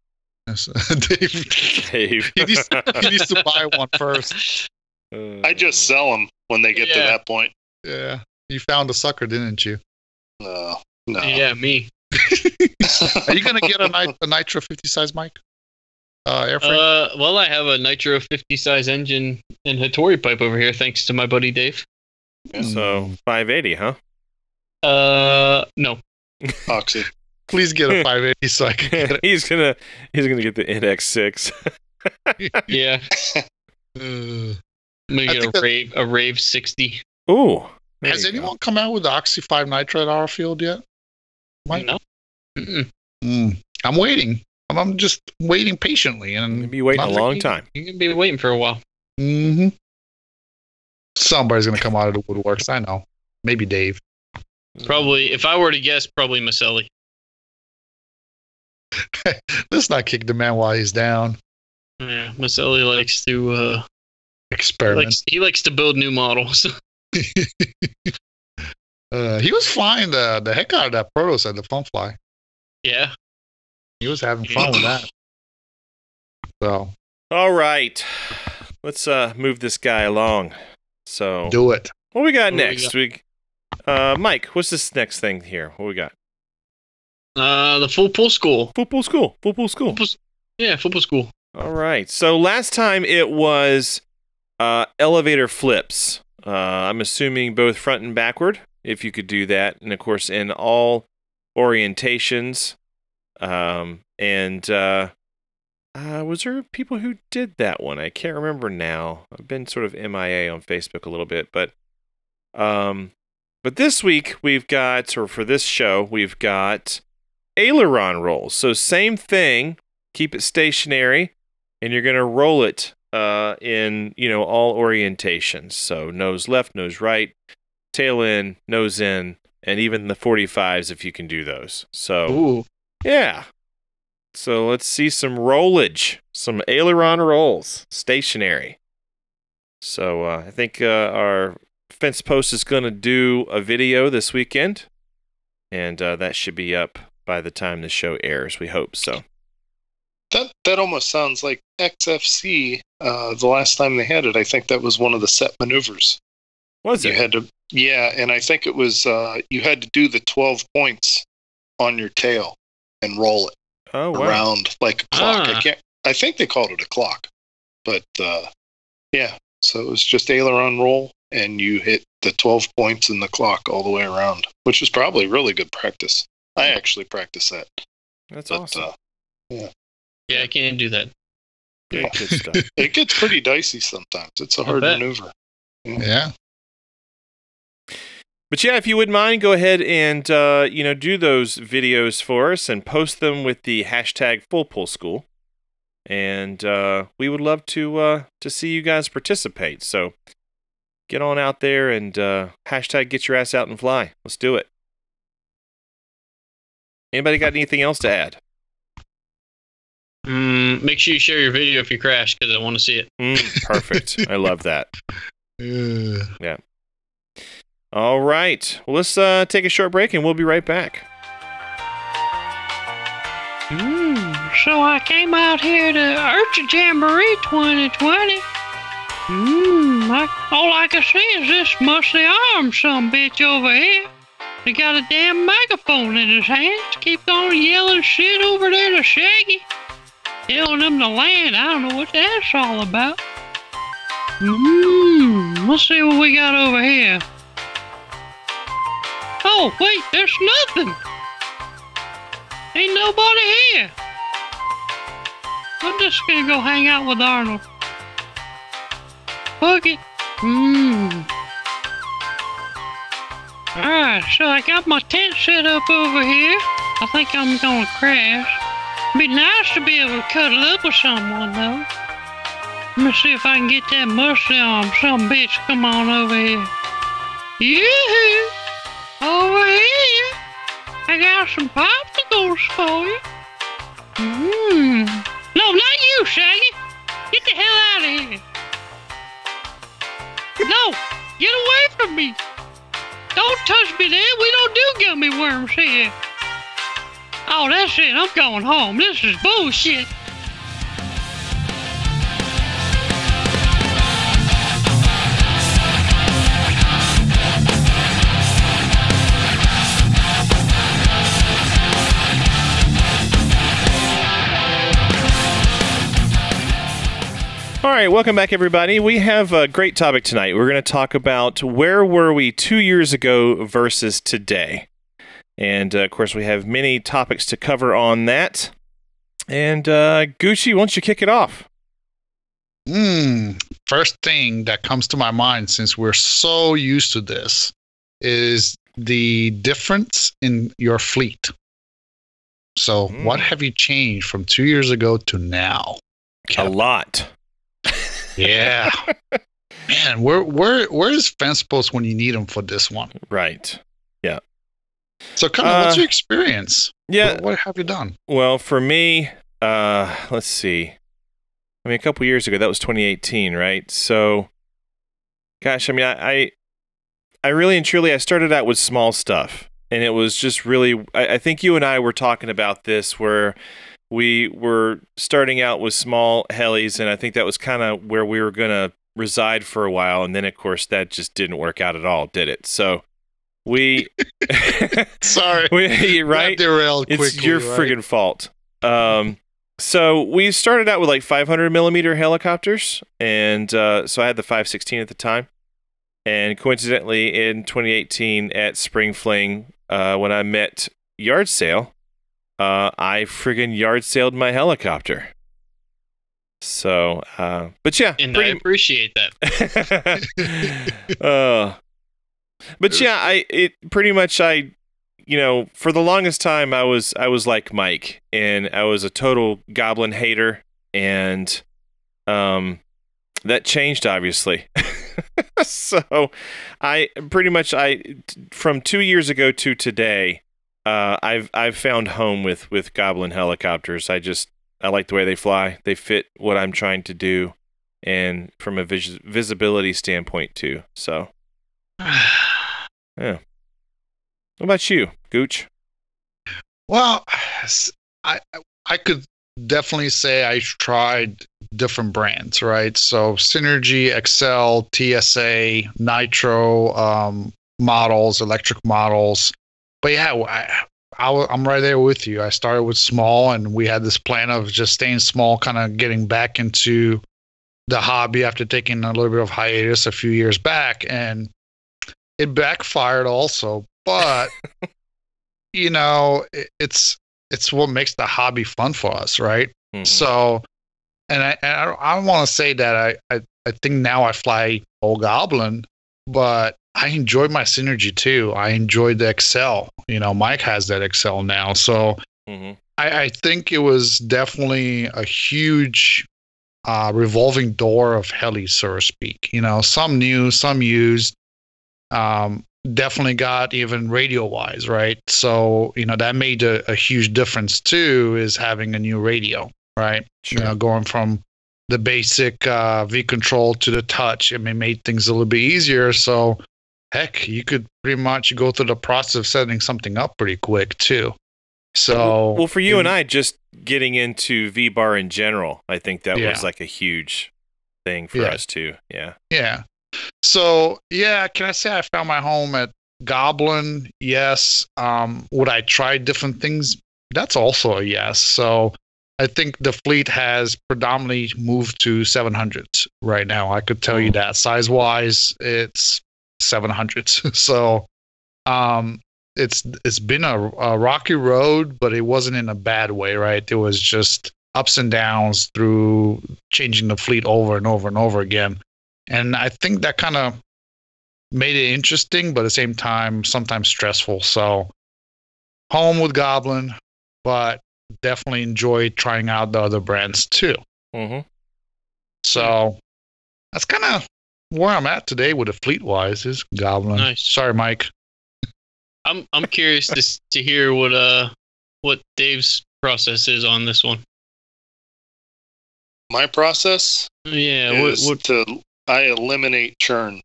Yes, Dave. Dave. He needs, he needs to buy one first. Uh, I just sell them when they get to that point. Yeah, you found a sucker, didn't you? No, no. Yeah, me. Are you gonna get a, nit- a Nitro 50 size mic? Uh, airframe. Uh, well, I have a Nitro 50 size engine and Hattori pipe over here, thanks to my buddy Dave. So 580, huh? Uh, no. Oxy. please get a 580 so I can get he's gonna he's gonna get the NX6. Yeah, it. I'm gonna get a that- rave a rave 60. Ooh. There Has you go. anyone come out with the Oxy 5 Nitro at our field yet? Mike? No. Mm, I'm waiting. I'm, I'm just waiting patiently, You'll and be waiting a long time. You're gonna be waiting for a while. hmm somebody's gonna come out of the woodworks. I know. Maybe Dave. Probably, if I were to guess, probably Maselli. Let's not kick the man while he's down. Yeah, Maselli likes to uh, Experiment. likes he likes to build new models. uh, he was flying the the heck out of that Protos at the Fun Fly. yeah, He was having fun with that. So All right. Let's uh move this guy along. So do it. what we got What do we next? We, uh Mike, what's this next thing here? What we got? uh, the full pool school. Football school. Football school. Football, s- yeah, football school. All right. So last time it was uh, elevator flips. Uh, I'm assuming both front and backward, if you could do that, and of course in all orientations. Um, and uh, uh, was there people who did that one? I can't remember now. I've been sort of MIA on Facebook a little bit, but um, but this week we've got, or for this show, we've got aileron rolls. So same thing keep it stationary, and you're going to roll it uh, in you know all orientations. So nose left, nose right, tail in, nose in, and even the 45s if you can do those. So Ooh, yeah. So let's see some rollage, some aileron rolls, stationary. So uh, I think uh, our fence post is going to do a video this weekend, and uh, that should be up by the time the show airs. We hope so. That that almost sounds like XFC. Uh, the last time they had it, I think that was one of the set maneuvers. Was it? You had to, yeah, and I think it was uh, you had to do the twelve points on your tail and roll it Oh wow. around like a clock. Ah. I can't. I think they called it a clock, but uh, yeah. So it was just aileron roll, and you hit the twelve points in the clock all the way around, which is probably really good practice. I actually practice that. That's But, awesome. uh, yeah, I can't do that. Good, good it gets pretty dicey sometimes. It's a hard bet. maneuver. Yeah. but yeah, if you wouldn't mind, go ahead and uh, you know do those videos for us and post them with the hashtag Full Pull School, and uh, we would love to uh, to see you guys participate. So get on out there and uh, hashtag Get Your Ass Out and Fly. Let's do it. Anybody got anything else to add? Mm, make sure you share your video if you crash because I want to see it. Mm, perfect. I love that. Yeah. All right. Well, let's uh, take a short break and we'll be right back. Mm, so I came out here to IRCHA Jamboree 2020. Mmm, I, all I can see is this muscly arm some bitch over here. He got a damn megaphone in his hands. Keeps on yelling shit over there to Shaggy. Telling him to land. I don't know what that's all about. Mmm, let's see what we got over here. Oh, wait, there's nothing. Ain't nobody here. I'm just gonna go hang out with Arnold. Fuck it. Mmm. Alright, so I got my tent set up over here. I think I'm gonna crash. Be nice to be able to cuddle up with someone though. Let me see if I can get that musty arm. Some bitch, come on over here. Yeah, over here. I got some popsicles for you. Mmm. No, not you, Shaggy. Get the hell out of here. No, get away from me. Don't touch me there. We don't do gummy worms here. Oh, that's it. I'm going home. This is bullshit. All right, welcome back, everybody. We have a great topic tonight. We're going to talk about where were we two years ago versus today. And uh, of course, we have many topics to cover on that. And uh, Gucci, why don't you kick it off? Mm, first thing that comes to my mind, since we're so used to this, is the difference in your fleet. So, Mm. what have you changed from two years ago to now? A lot. Yeah, man, where where where is fence post when you need them for this one? Right. So, kind of, what's Uh, your experience? Yeah. what, what have you done? Well, for me, uh, let's see. I mean, a couple years ago, that was 2018, right? So, gosh, I mean, I, I, I really and truly, I started out with small stuff, and it was just really. I, I think you and I were talking about this where we were starting out with small helis, and I think that was kind of where we were gonna reside for a while, and then of course that just didn't work out at all, did it? So, we, Sorry, we right? Got derailed it's quickly, your right? friggin' fault. Um, so we started out with like 500 millimeter helicopters, and uh, so I had the 516 at the time. And coincidentally, in 2018 at Spring Fling, uh, when I met Yard Sale, uh, I friggin' yard sailed my helicopter. So, uh, but yeah, And I appreciate that. uh, but yeah, I it pretty much I you know, for the longest time I was I was like Mike and I was a total goblin hater and um that changed obviously. so I pretty much I from 2 years ago to today uh I've I've found home with with goblin helicopters. I just I like the way they fly. They fit what I'm trying to do and from a vis- visibility standpoint too. So, what about you, Gooch? Well, I I could definitely say I tried different brands, right? So Synergy, Excel, TSA, Nitro um, models, electric models. But yeah, I, I, am right there with you. I started with small, and we had this plan of just staying small, kind of getting back into the hobby after taking a little bit of hiatus a few years back, and it backfired also. But you know, it, it's it's what makes the hobby fun for us, right? Mhm. So, and I and I, I want to say that I, I I think now I fly Old Goblin but I enjoyed my synergy too. I enjoyed the Excel. You know, Mike has that Excel now, so hmm I, I think it was definitely a huge uh, revolving door of heli, so to speak. You know, some new, some used. Um, definitely got even radio wise, right? So you know that made a, a huge difference too. Is having a new radio, right? Sure. You know, going from the basic uh, V control to the touch, I mean, made things a little bit easier. So, heck, you could pretty much go through the process of setting something up pretty quick too. So, well, for you and I, just getting into V bar in general, I think that Yeah. was like a huge thing for Yeah. us too. Yeah. Yeah. So yeah, can I say I found my home at Goblin? Yes. Um, would I try different things? That's also a yes. So I think the fleet has predominantly moved to 700s right now. I could tell you Mm. that size wise, it's 700s. so um, it's it's been a, a rocky road, but it wasn't in a bad way, right? It was just ups and downs through changing the fleet over and over and over again. And I think that kind of made it interesting, but at the same time, sometimes stressful. So, home with Goblin, but definitely enjoyed trying out the other brands too. hmm So, that's kind of where I'm at today with the fleet wise is Goblin. Nice. Sorry, Mike. I'm I'm curious to to hear what uh what Dave's process is on this one. My process Yeah, what, is what to I eliminate churn.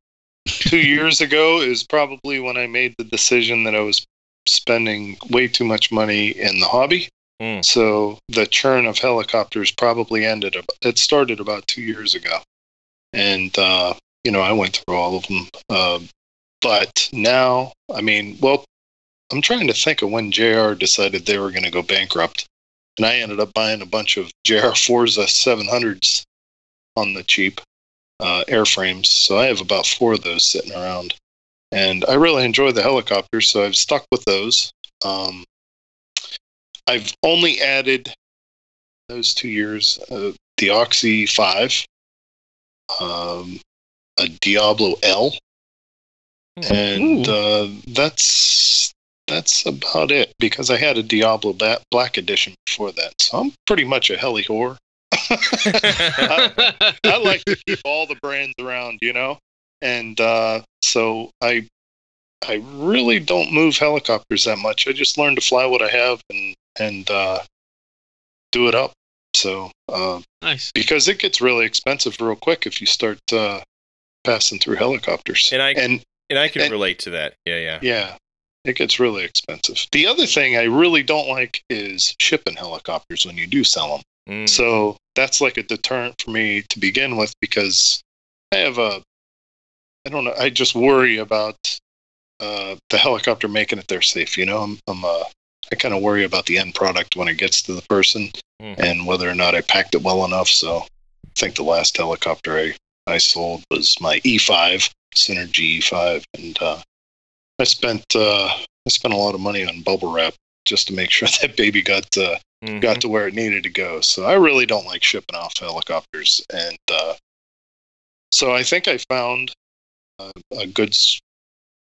Two years ago is probably when I made the decision that I was spending way too much money in the hobby. Mm. So the churn of helicopters probably ended. It started about two years ago, and uh, you know I went through all of them. Uh, but now, I mean, well, I'm trying to think of when JR decided they were going to go bankrupt, and I ended up buying a bunch of JR Forza 700s on the cheap uh, airframes. So I have about four of those sitting around, and I really enjoy the helicopters, so I've stuck with those. Um, I've only added those two years uh, the Oxy 5, um, a Diablo L, and uh, that's that's about it because I had a Diablo Black Edition before that, so I'm pretty much a heli whore. I, I like to keep all the brands around, you know, and uh, so I I really don't move helicopters that much. I just learn to fly what I have and and uh, do it up. So uh, nice. because it gets really expensive real quick if you start uh, passing through helicopters. And I- and And I can And- relate to that. Yeah, yeah. yeah, it gets really expensive. The other thing I really don't like is shipping helicopters when you do sell them. Mm. So that's like a deterrent for me to begin with because I have a, I don't know, I just worry about uh, the helicopter making it there safe. You know, I'm, I'm uh, I kind of worry about the end product when it gets to the person Mhm. and whether or not I packed it well enough. So I think the last helicopter I, I sold was my E5, Synergy E5. And uh, I spent, uh, I spent a lot of money on bubble wrap just to make sure that baby got uh, Mhm. got to where it needed to go. So I really don't like shipping off helicopters, and uh, so I think I found uh, a good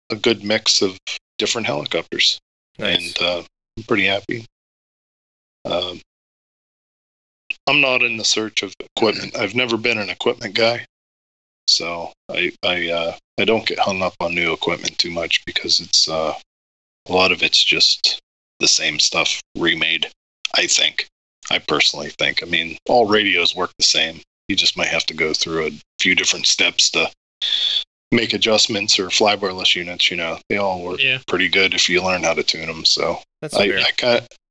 a good mix of different helicopters, Nice. and uh, I'm pretty happy. Um, I'm not in the search of equipment. I've never been an equipment guy, so I I uh, I don't get hung up on new equipment too much because it's uh, a lot of it's just the same stuff remade. I think. I personally think. I mean, all radios work the same. You just might have to go through a few different steps to make adjustments or flybarless units. You know, they all work Yeah. pretty good if you learn how to tune them. So That's I.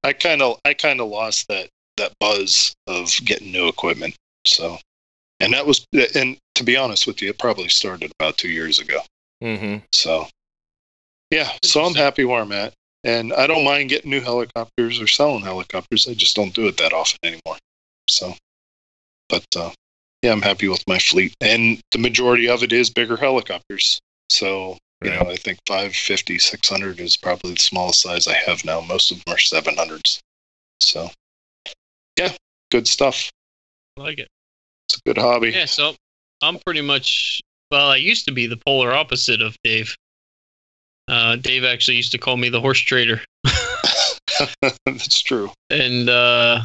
I kind, of, I kind of lost that that buzz of getting new equipment. So, and that was, and to be honest with you, it probably started about two years ago. hmm So, yeah, so I'm happy where I'm at. And I don't mind getting new helicopters or selling helicopters. I just don't do it that often anymore. So, but uh, yeah, I'm happy with my fleet. And the majority of it is bigger helicopters. So, you know, I think 550, 600 is probably the smallest size I have now. Most of them are 700s. So, yeah, good stuff. I like it. It's a good hobby. Yeah, so I'm pretty much well, I used to be the polar opposite of Dave. Uh, Dave actually used to call me the horse trader. That's true. and uh,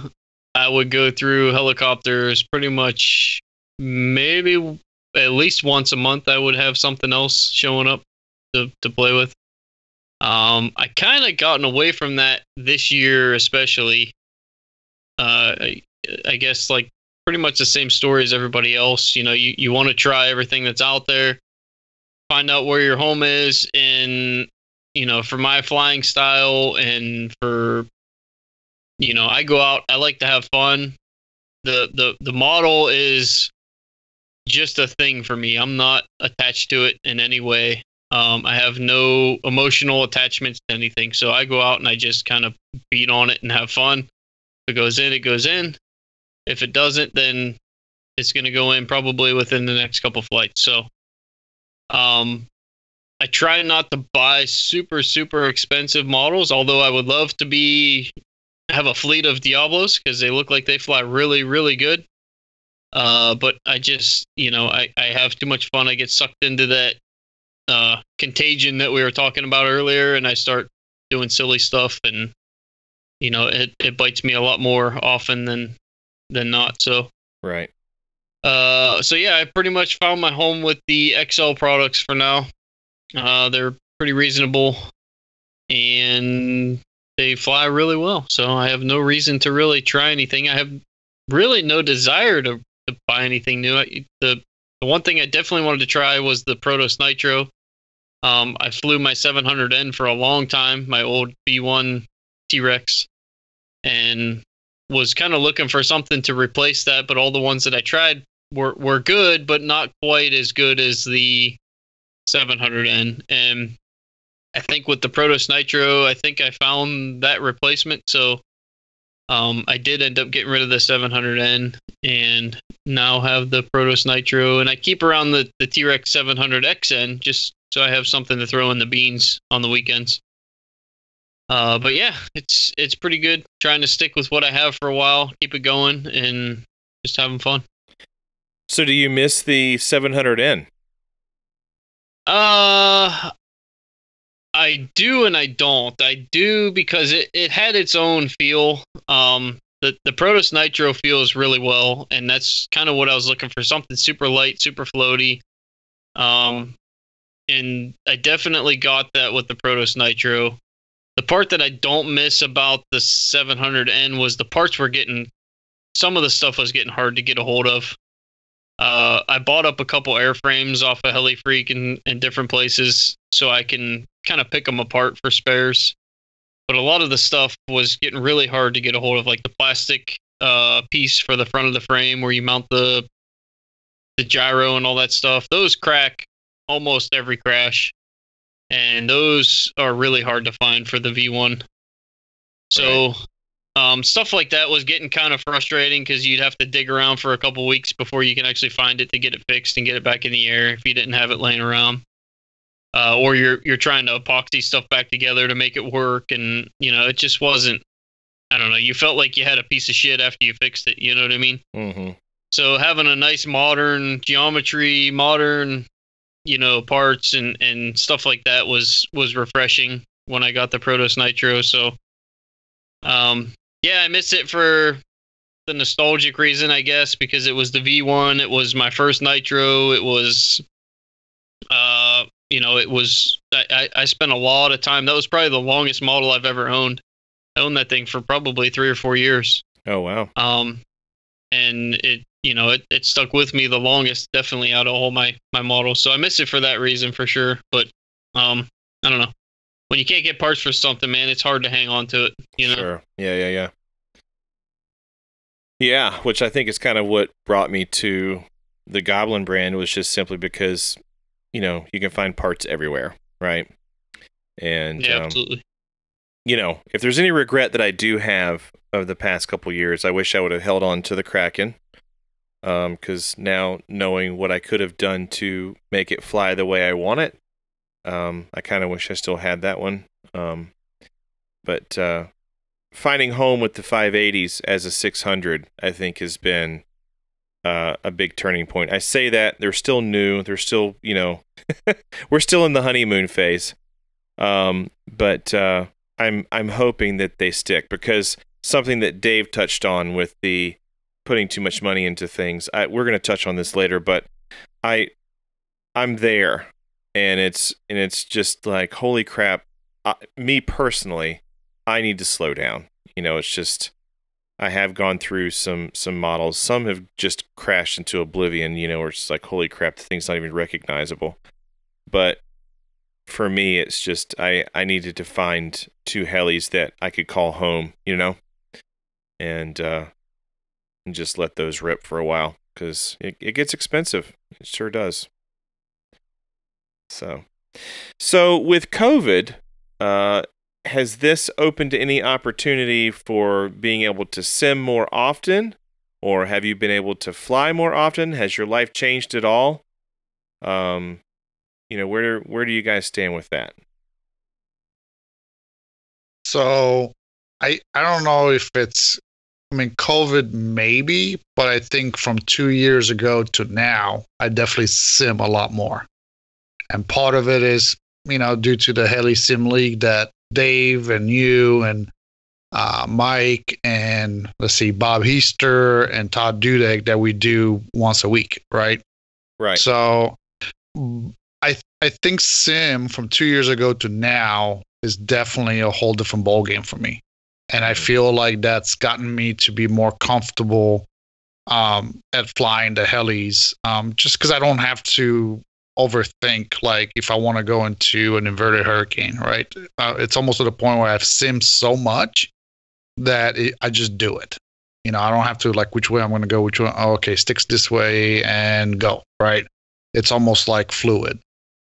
I would go through helicopters pretty much maybe at least once a month. I would have something else showing up to, to play with. Um, I kind of gotten away from that this year, especially. Uh, I, I guess like pretty much the same story as everybody else. You know, you, you want to try everything that's out there, find out where your home is, and you know, for my flying style and for you know, I go out, I like to have fun. The the the model is just a thing for me. I'm not attached to it in any way. Um, I have no emotional attachments to anything. So I go out and I just kind of beat on it and have fun. If it goes in, it goes in. If it doesn't, then it's going to go in probably within the next couple flights. So um, I try not to buy super super expensive models, although I would love to be have a fleet of Diablos because they look like they fly really really good. Uh, but I just you know I, I have too much fun. I get sucked into that uh, contagion that we were talking about earlier, and I start doing silly stuff, and you know it, it bites me a lot more often than than not. So Right. Uh, so yeah, I pretty much found my home with the XL products for now. Uh, they're pretty reasonable, and they fly really well. So I have no reason to really try anything. I have really no desire to, to buy anything new. I, the the one thing I definitely wanted to try was the Protos Nitro. Um, I flew my 700N for a long time, my old V1 T Rex, and was kind of looking for something to replace that. But all the ones that I tried were were good, but not quite as good as the 700N. And I think with the Protos Nitro, I think I found that replacement. So um, I did end up getting rid of the 700N and now have the Protos Nitro. And I keep around the, the T Rex 700XN just so I have something to throw in the beans on the weekends. Uh, but yeah, it's it's pretty good. Trying to stick with what I have for a while, keep it going, and just having fun. So do you miss the 700N? Uh, I do and I don't. I do because it, it had its own feel. Um, the the Protos Nitro feels really well, and that's kind of what I was looking for. Something super light, super floaty. Um, and I definitely got that with the Protos Nitro. The part that I don't miss about the 700N was the parts were getting. Some of the stuff was getting hard to get a hold of. Uh, I bought up a couple airframes off of Heli Freak and, and different places so I can kind of pick them apart for spares. But a lot of the stuff was getting really hard to get a hold of, like the plastic uh, piece for the front of the frame where you mount the the gyro and all that stuff. Those crack almost every crash, and those are really hard to find for the V1. So um, stuff like that was getting kind of frustrating because you'd have to dig around for a couple weeks before you can actually find it to get it fixed and get it back in the air if you didn't have it laying around. Uh, or you're you're trying to epoxy stuff back together to make it work, and you know it just wasn't. I don't know. You felt like you had a piece of shit after you fixed it. You know what I mean? Mm-hmm. So having a nice modern geometry, modern, you know, parts and and stuff like that was was refreshing when I got the Protos Nitro. So, um, yeah, I miss it for the nostalgic reason, I guess, because it was the V1. It was my first Nitro. It was, uh, you know, it was. I, I I spent a lot of time. That was probably the longest model I've ever owned. I owned that thing for probably three or four years. Oh wow. Um, and it, you know, it, it stuck with me the longest, definitely out of all my my models. So I miss it for that reason for sure. But um, I don't know. When you can't get parts for something, man, it's hard to hang on to it. You know. Sure. Yeah, yeah, yeah. Yeah, which I think is kind of what brought me to the Goblin brand was just simply because, you know, you can find parts everywhere, right? And Yeah, um, absolutely. you know, if there's any regret that I do have of the past couple years, I wish I would have held on to the Kraken. Um, because now knowing what I could have done to make it fly the way I want it, um, I kind of wish I still had that one. Um, but uh, finding home with the 580s as a 600, I think has been uh, a big turning point. I say that they're still new. They're still, you know, we're still in the honeymoon phase. Um, but uh, I'm I'm hoping that they stick because something that Dave touched on with the putting too much money into things. I, we're going to touch on this later, but I I'm there, and it's and it's just like holy crap. Uh, me personally, I need to slow down. You know, it's just I have gone through some some models. Some have just crashed into oblivion. You know, where it's like holy crap, the thing's not even recognizable. But for me, it's just I I needed to find two helis that I could call home. You know, and uh, and just let those rip for a while because it, it gets expensive. It sure does. So, so with COVID, uh, has this opened any opportunity for being able to sim more often, or have you been able to fly more often? Has your life changed at all? Um, you know, where where do you guys stand with that? So, I I don't know if it's I mean, COVID maybe, but I think from two years ago to now, I definitely sim a lot more. And part of it is, you know, due to the Heli Sim League that Dave and you and uh, Mike and let's see, Bob Heaster and Todd Dudek that we do once a week, right? Right. So I I think sim from two years ago to now is definitely a whole different ball game for me and I feel like that's gotten me to be more comfortable um, at flying the helis, um, just because I don't have to overthink. Like if I want to go into an inverted hurricane, right? Uh, it's almost to the point where I've simmed so much that it, I just do it. You know, I don't have to like which way I'm going to go, which one. Oh, okay, sticks this way and go. Right? It's almost like fluid.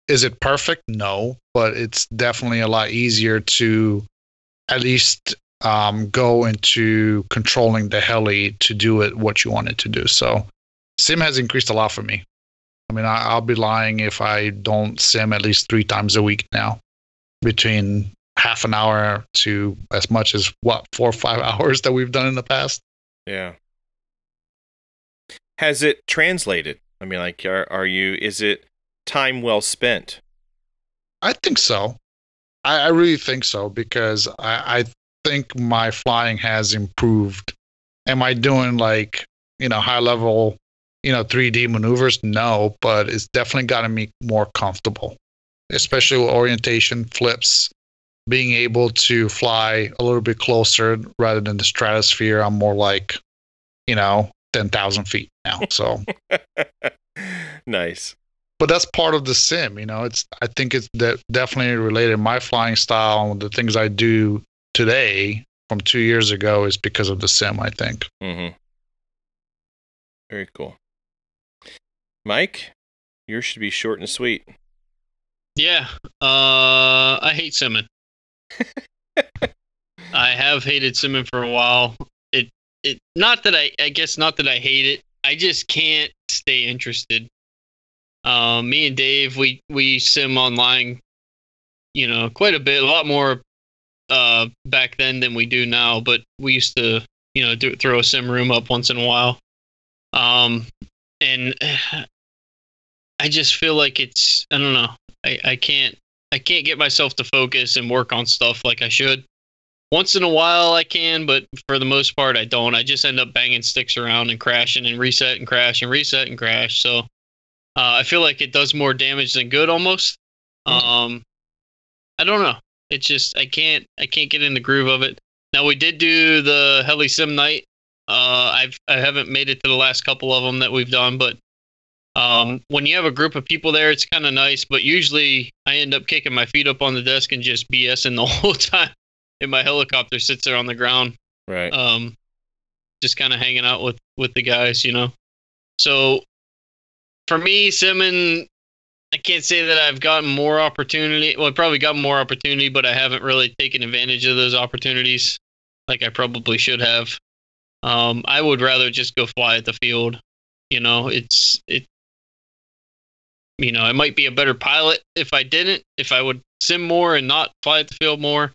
Is it perfect? No, but it's definitely a lot easier to at least um, go into controlling the heli to do it what you want it to do. So sim has increased a lot for me. I mean, I, will be lying if I don't sim at least three times a week now, between half an hour to as much as what four or five hours that we've done in the past. Yeah. Has it translated? I mean, like, are are you? Is it time well spent? I think so. I, I really think so because I, I think my flying has improved. Am I doing like, you know, high level, you know, 3D maneuvers? No, but it's definitely gotten me more comfortable, especially with orientation, flips, being able to fly a little bit closer rather than the stratosphere. I'm more like, you know, 10,000 feet now. So nice. But that's part of the sim, you know. It's I think it's de- definitely related. My flying style and the things I do today from two years ago is because of the sim, I think. Mm-hmm. Very cool. Mike, yours should be short and sweet. Yeah. Uh, I hate simming. I have hated simming for a while. It it not that I I guess not that I hate it. I just can't stay interested. Um, me and Dave, we we sim online, you know, quite a bit, a lot more uh, back then than we do now, but we used to, you know, do, throw a sim room up once in a while. Um, and I just feel like it's, I don't know, I, I can't, I can't get myself to focus and work on stuff like I should. Once in a while I can, but for the most part I don't. I just end up banging sticks around and crashing and reset and crash and reset and crash. So uh, I feel like it does more damage than good almost. Mm. Um, I don't know. It's just I can't I can't get in the groove of it. Now we did do the Heli Sim night. Uh, I've I haven't made it to the last couple of them that we've done, but um, when you have a group of people there, it's kind of nice. But usually I end up kicking my feet up on the desk and just BSing the whole time. And my helicopter sits there on the ground, right? Um, just kind of hanging out with with the guys, you know. So for me, simming I can't say that I've gotten more opportunity. Well, I probably got more opportunity, but I haven't really taken advantage of those opportunities like I probably should have. Um, I would rather just go fly at the field. You know, it's it. You know, I might be a better pilot if I didn't. If I would sim more and not fly at the field more.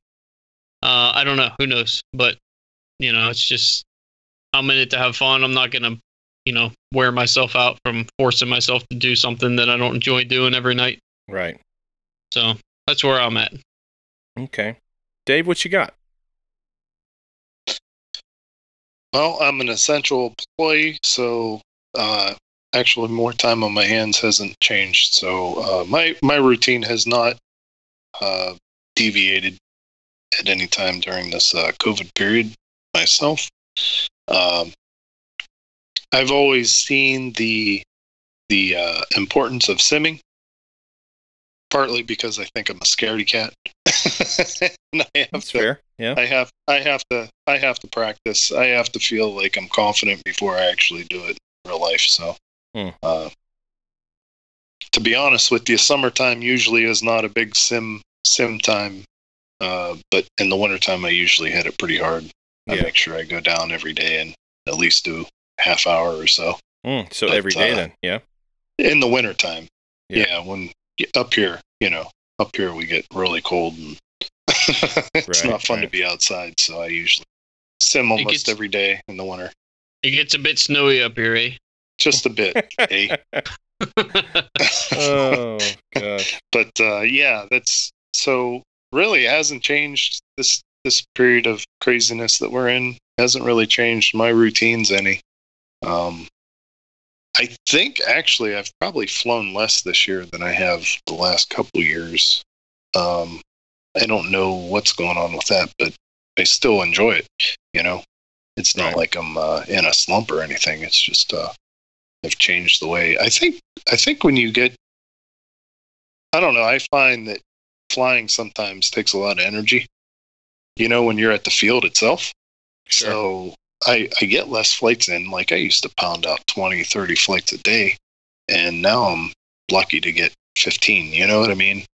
Uh, I don't know. Who knows? But you know, it's just I'm in it to have fun. I'm not gonna you know, wear myself out from forcing myself to do something that I don't enjoy doing every night. Right. So that's where I'm at. Okay. Dave, what you got? Well, I'm an essential employee, so uh, actually more time on my hands hasn't changed. So uh, my my routine has not uh, deviated at any time during this uh, COVID period myself. Um, I've always seen the the uh, importance of simming, partly because I think I'm a scaredy cat. and I have That's to, fair. Yeah. I have I have to I have to practice. I have to feel like I'm confident before I actually do it in real life. So, Hmm. uh, to be honest with you, summertime usually is not a big sim sim time. Uh, but in the wintertime, I usually hit it pretty hard. I Yeah. make sure I go down every day and at least do half hour or so Mm, so But, every day uh, then. Yeah. in the wintertime. Yeah. Yeah. when up here, you know, up here we get really cold and it's Right, not fun to be outside. So I usually sim almost gets- every day in the winter, It gets a bit snowy up here, eh? just a bit. eh? oh god. but uh, yeah, that's so really it hasn't changed this this period of craziness that we're in hasn't really changed my routines any. Um, I think actually I've probably flown less this year than I have the last couple years. Um, I don't know what's going on with that, but I still enjoy it. You know, it's not Right. like I'm uh, in a slump or anything. It's just uh, I've changed the way I think. I think when you get I don't know. I find that flying sometimes takes a lot of energy. You know, when you're at the field itself. Sure. So I, I get less flights in. Like I used to pound out 20, 30 flights a day. And now I'm lucky to get 15. You know what I mean?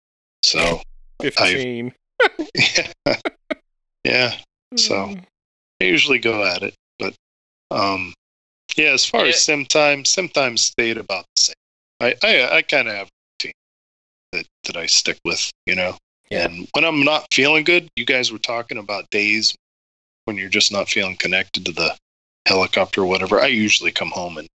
So, Fifteen. yeah. yeah. So I usually go at it. But, um, yeah, as far Yeah. as sim time, sim time stayed about the same. I, I, I kind of have a routine that, that I stick with, you know? Yeah. And when I'm not feeling good, you guys were talking about days when you're just not feeling connected to the helicopter or whatever. I usually come home and,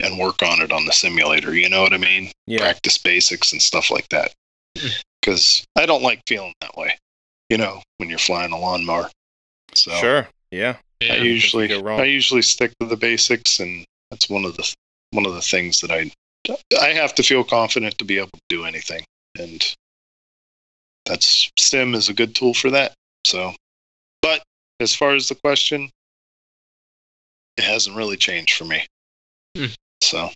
and work on it on the simulator. You know what I mean? Yeah. Practice basics and stuff like that. Hmm. Because I don't like feeling that way, you know, when you're flying a lawnmower. So Sure. Yeah. Yeah. I usually wrong. I usually stick to the basics, and that's one of the one of the things that I I have to feel confident to be able to do anything, and that's Sim is a good tool for that. So, but as far as the question, it hasn't really changed for me. Hmm. So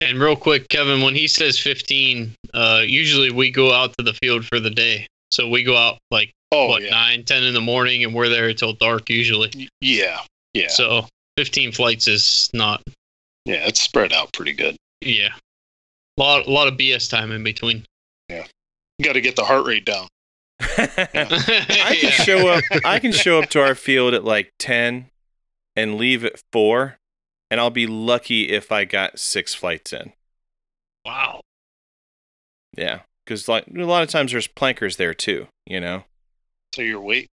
And real quick, Kevin, when he says 15, uh, usually we go out to the field for the day. So we go out like oh what yeah, nine, ten in the morning, and we're there until dark usually. Yeah, yeah, So 15 flights is not. yeah. It's spread out pretty good. Yeah, a lot, a lot of BS time in between. Yeah. You got to get the heart rate down. I I can show up. I can show up to our field at like ten, and leave at four, and I'll be lucky if I got six flights in. Wow. Yeah, because like a lot of times there's plankers there too. You know. So your wait.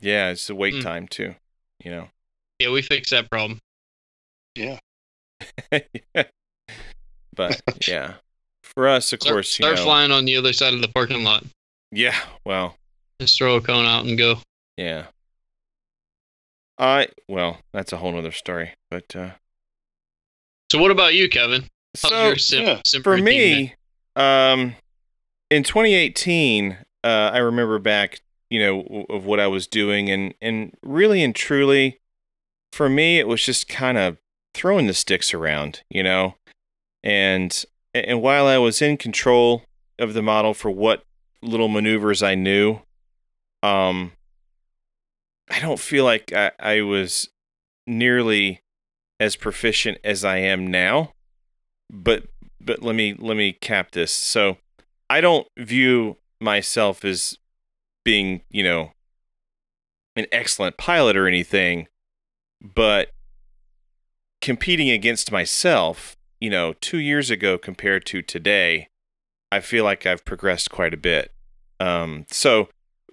Yeah, it's the wait Hmm. time too. You know. Yeah, we fixed that problem. Yeah. But yeah, for us, of Start, course, you start know. flying on the other side of the parking lot. Yeah. Well. Just throw a cone out and go. Yeah. I well, that's a whole nother story. But uh So what about you, Kevin? How's so sim, yeah, sim for routine been? me, um in 2018, uh I remember back, you know, w- of what I was doing and and really and truly for me it was just kind of throwing the sticks around, you know. And and while I was in control of the model for what little maneuvers I knew, um I don't feel like I, I was nearly as proficient as I am now. But but let me let me cap this. So I don't view myself as being, you know, an excellent pilot or anything, but competing against myself, you know, 2 years ago compared to today, I feel like I've progressed quite a bit. Um so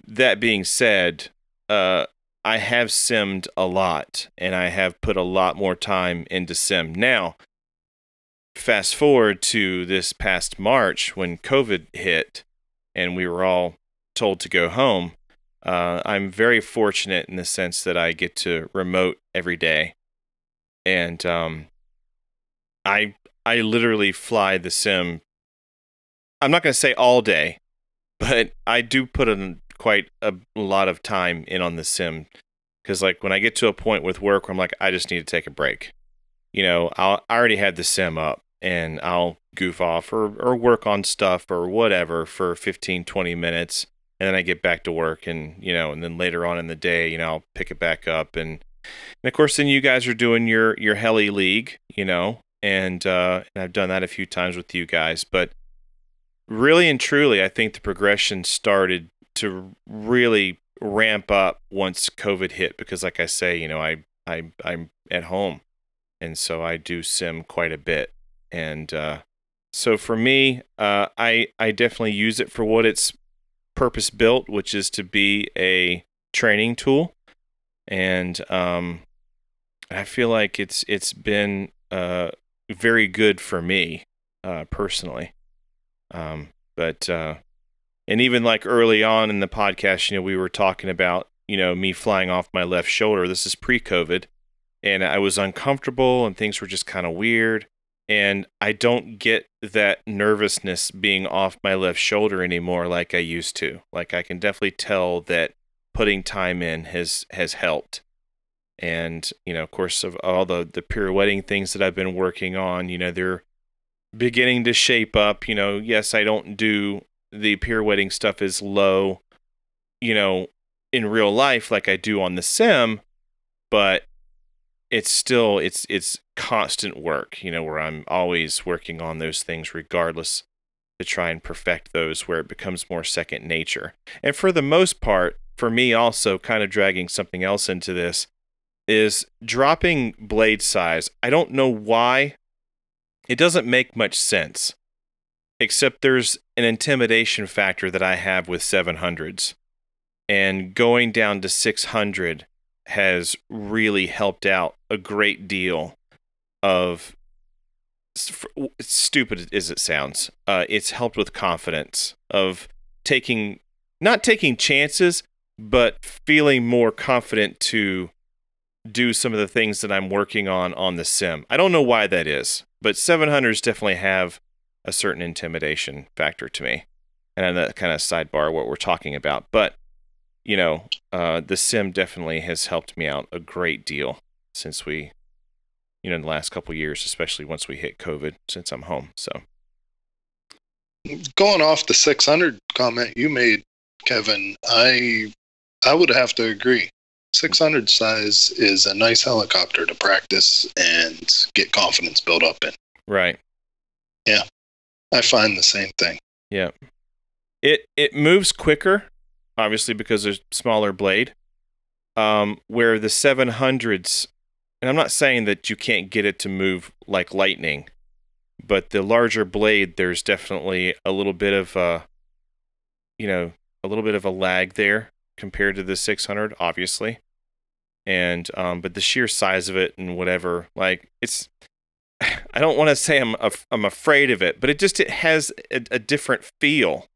that being said, uh I have simmed a lot and I have put a lot more time into sim. Now, fast forward to this past March when COVID hit and we were all told to go home. Uh, I'm very fortunate in the sense that I get to remote every day, and um, I I literally fly the sim. I'm not going to say all day, but I do put in quite a lot of time in on the sim because like when I get to a point with work where I'm like I just need to take a break, you know, I'll, I already had the sim up and I'll goof off or or work on stuff or whatever for 15 20 minutes and then I get back to work and you know and then later on in the day you know I'll pick it back up. And and of course then you guys are doing your your heli league you know and uh and I've done that a few times with you guys. But really and truly I think the progression started to really ramp up once COVID hit because like I say you know I I I'm at home and so I do sim quite a bit and uh so for me uh I I definitely use it for what it's purpose built, which is to be a training tool, and um, I feel like it's it's been uh, very good for me uh, personally. Um, but uh, and even like early on in the podcast, you know, we were talking about you know me flying off my left shoulder. This is pre-COVID, and I was uncomfortable, and things were just kind of weird and I don't get that nervousness being off my left shoulder anymore like I used to. Like I can definitely tell that putting time in has has helped. And, you know, of course of all the the pirouetting things that I've been working on, you know, they're beginning to shape up, you know, yes, I don't do the pirouetting stuff as low, you know, in real life like I do on the sim, but it's still it's it's constant work, you know, where I'm always working on those things regardless to try and perfect those where it becomes more second nature. And for the most part, for me also kind of dragging something else into this is dropping blade size. I don't know why. It doesn't make much sense. Except there's an intimidation factor that I have with 700s. And going down to 600 has really helped out a great deal of stupid as it sounds uh, it's helped with confidence of taking not taking chances but feeling more confident to do some of the things that i'm working on on the sim i don't know why that is but 700s definitely have a certain intimidation factor to me and that kind of sidebar what we're talking about but you know, uh, the sim definitely has helped me out a great deal since we, you know, in the last couple years, especially once we hit COVID, since I'm home. So, going off the 600 comment you made, Kevin, I I would have to agree. 600 size is a nice helicopter to practice and get confidence built up in. Right. Yeah. I find the same thing. Yeah. It it moves quicker obviously because there's smaller blade. Um, where the 700s, and I'm not saying that you can't get it to move like lightning, but the larger blade, there's definitely a little bit of a, you know, a little bit of a lag there compared to the 600, obviously. And um, but the sheer size of it and whatever, like it's, I don't want to say I'm I'm afraid of it, but it just it has a, a different feel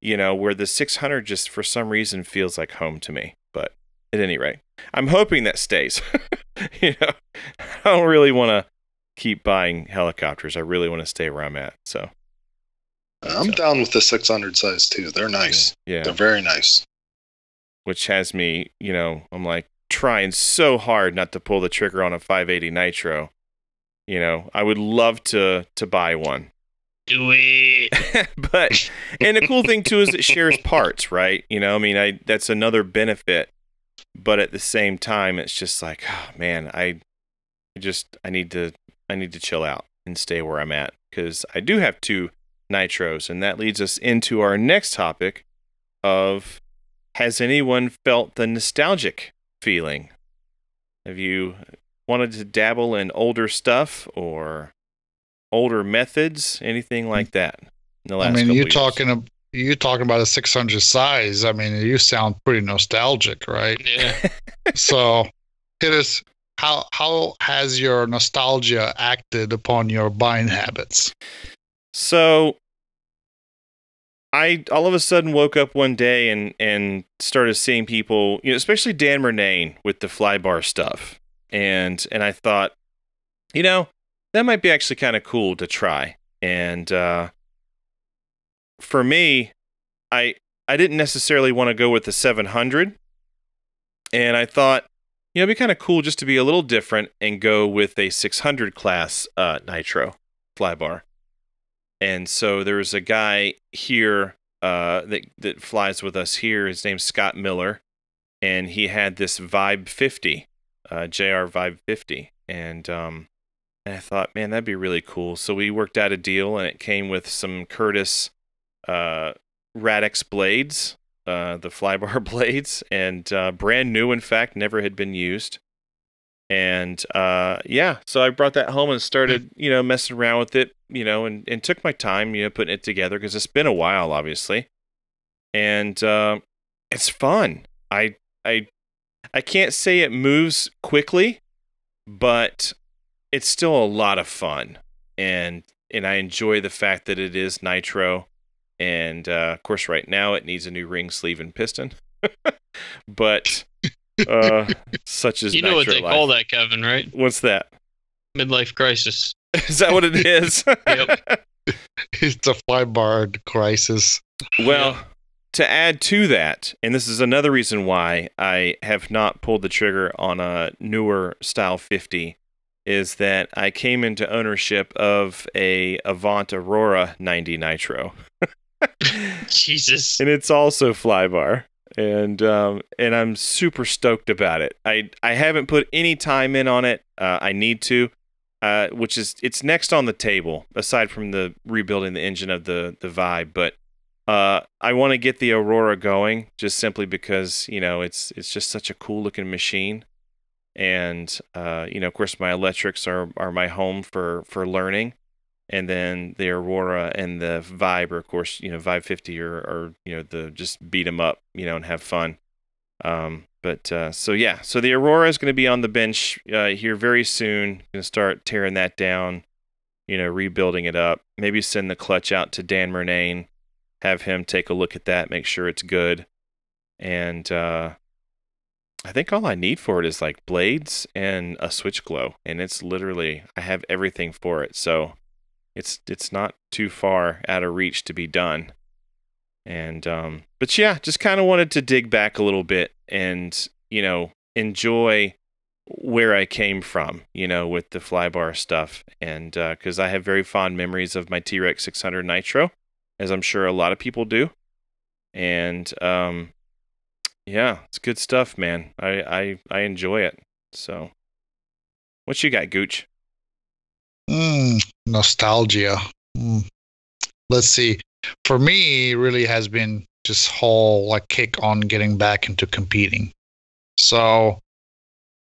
you know, where the 600 just for some reason feels like home to me. But at any rate, I'm hoping that stays. you know, I don't really want to keep buying helicopters. I really want to stay where I'm at. So I'm so. down with the 600 size too. They're nice. Yeah. They're very nice. Which has me, you know, I'm like trying so hard not to pull the trigger on a 580 Nitro. You know, I would love to to buy one do it. but and the cool thing too is it shares parts, right? You know, I mean, I that's another benefit. But at the same time, it's just like, oh, man, I just I need to I need to chill out and stay where I'm at because I do have two nitros, and that leads us into our next topic of has anyone felt the nostalgic feeling? Have you wanted to dabble in older stuff or older methods, anything like that? In the last I mean, you talking you talking about a 600 size. I mean, you sound pretty nostalgic, right? Yeah. so it is. How how has your nostalgia acted upon your buying habits? So I all of a sudden woke up one day and and started seeing people, you know, especially Dan Murnane with the flybar stuff. And and I thought, you know, that might be actually kind of cool to try. And uh for me, I I didn't necessarily want to go with the 700. And I thought, you know, it'd be kind of cool just to be a little different and go with a 600 class uh, nitro flybar. And so there's a guy here uh, that that flies with us here. His name's Scott Miller, and he had this Vibe 50, uh, JR Vibe 50, and um, and I thought, man, that'd be really cool. So we worked out a deal, and it came with some Curtis uh, Radix blades, uh, the flybar blades, and uh, brand new. In fact, never had been used. And uh, yeah, so I brought that home and started, you know, messing around with it, you know, and, and took my time, you know, putting it together because it's been a while, obviously. And uh, it's fun. I I I can't say it moves quickly, but it's still a lot of fun, and and I enjoy the fact that it is nitro, and uh, of course, right now it needs a new ring sleeve and piston, but uh, such as You know what they life. call that, Kevin, right? What's that? Midlife crisis. Is that what it is? Yep. It's a flybar crisis. Well, to add to that, and this is another reason why I have not pulled the trigger on a newer style 50, is that I came into ownership of a Avant Aurora 90 Nitro, Jesus. and it's also flybar, and um, and I'm super stoked about it. I I haven't put any time in on it. Uh, I need to. Uh, which is it's next on the table aside from the rebuilding the engine of the the vibe but uh, I want to get the Aurora going just simply because you know it's it's just such a cool looking machine, and uh, you know of course my electrics are are my home for for learning, and then the Aurora and the Vibe are of course you know Vibe 50 or or you know the just beat them up you know and have fun. Um, but uh, so yeah, so the Aurora is going to be on the bench uh, here very soon. Going to start tearing that down, you know, rebuilding it up. Maybe send the clutch out to Dan Murnane have him take a look at that, make sure it's good. And uh, I think all I need for it is like blades and a switch glow, and it's literally I have everything for it. So it's it's not too far out of reach to be done. And um, but yeah, just kind of wanted to dig back a little bit and you know enjoy where I came from, you know, with the flybar stuff, and because I have very fond memories of my T-Rex 600 Nitro as I'm sure a lot of people do. And um, yeah, it's good stuff, man. I, I I enjoy it. So, what you got, Gooch? Mm, nostalgia. Mm. Let's see. For me, really has been just whole like kick on getting back into competing. So,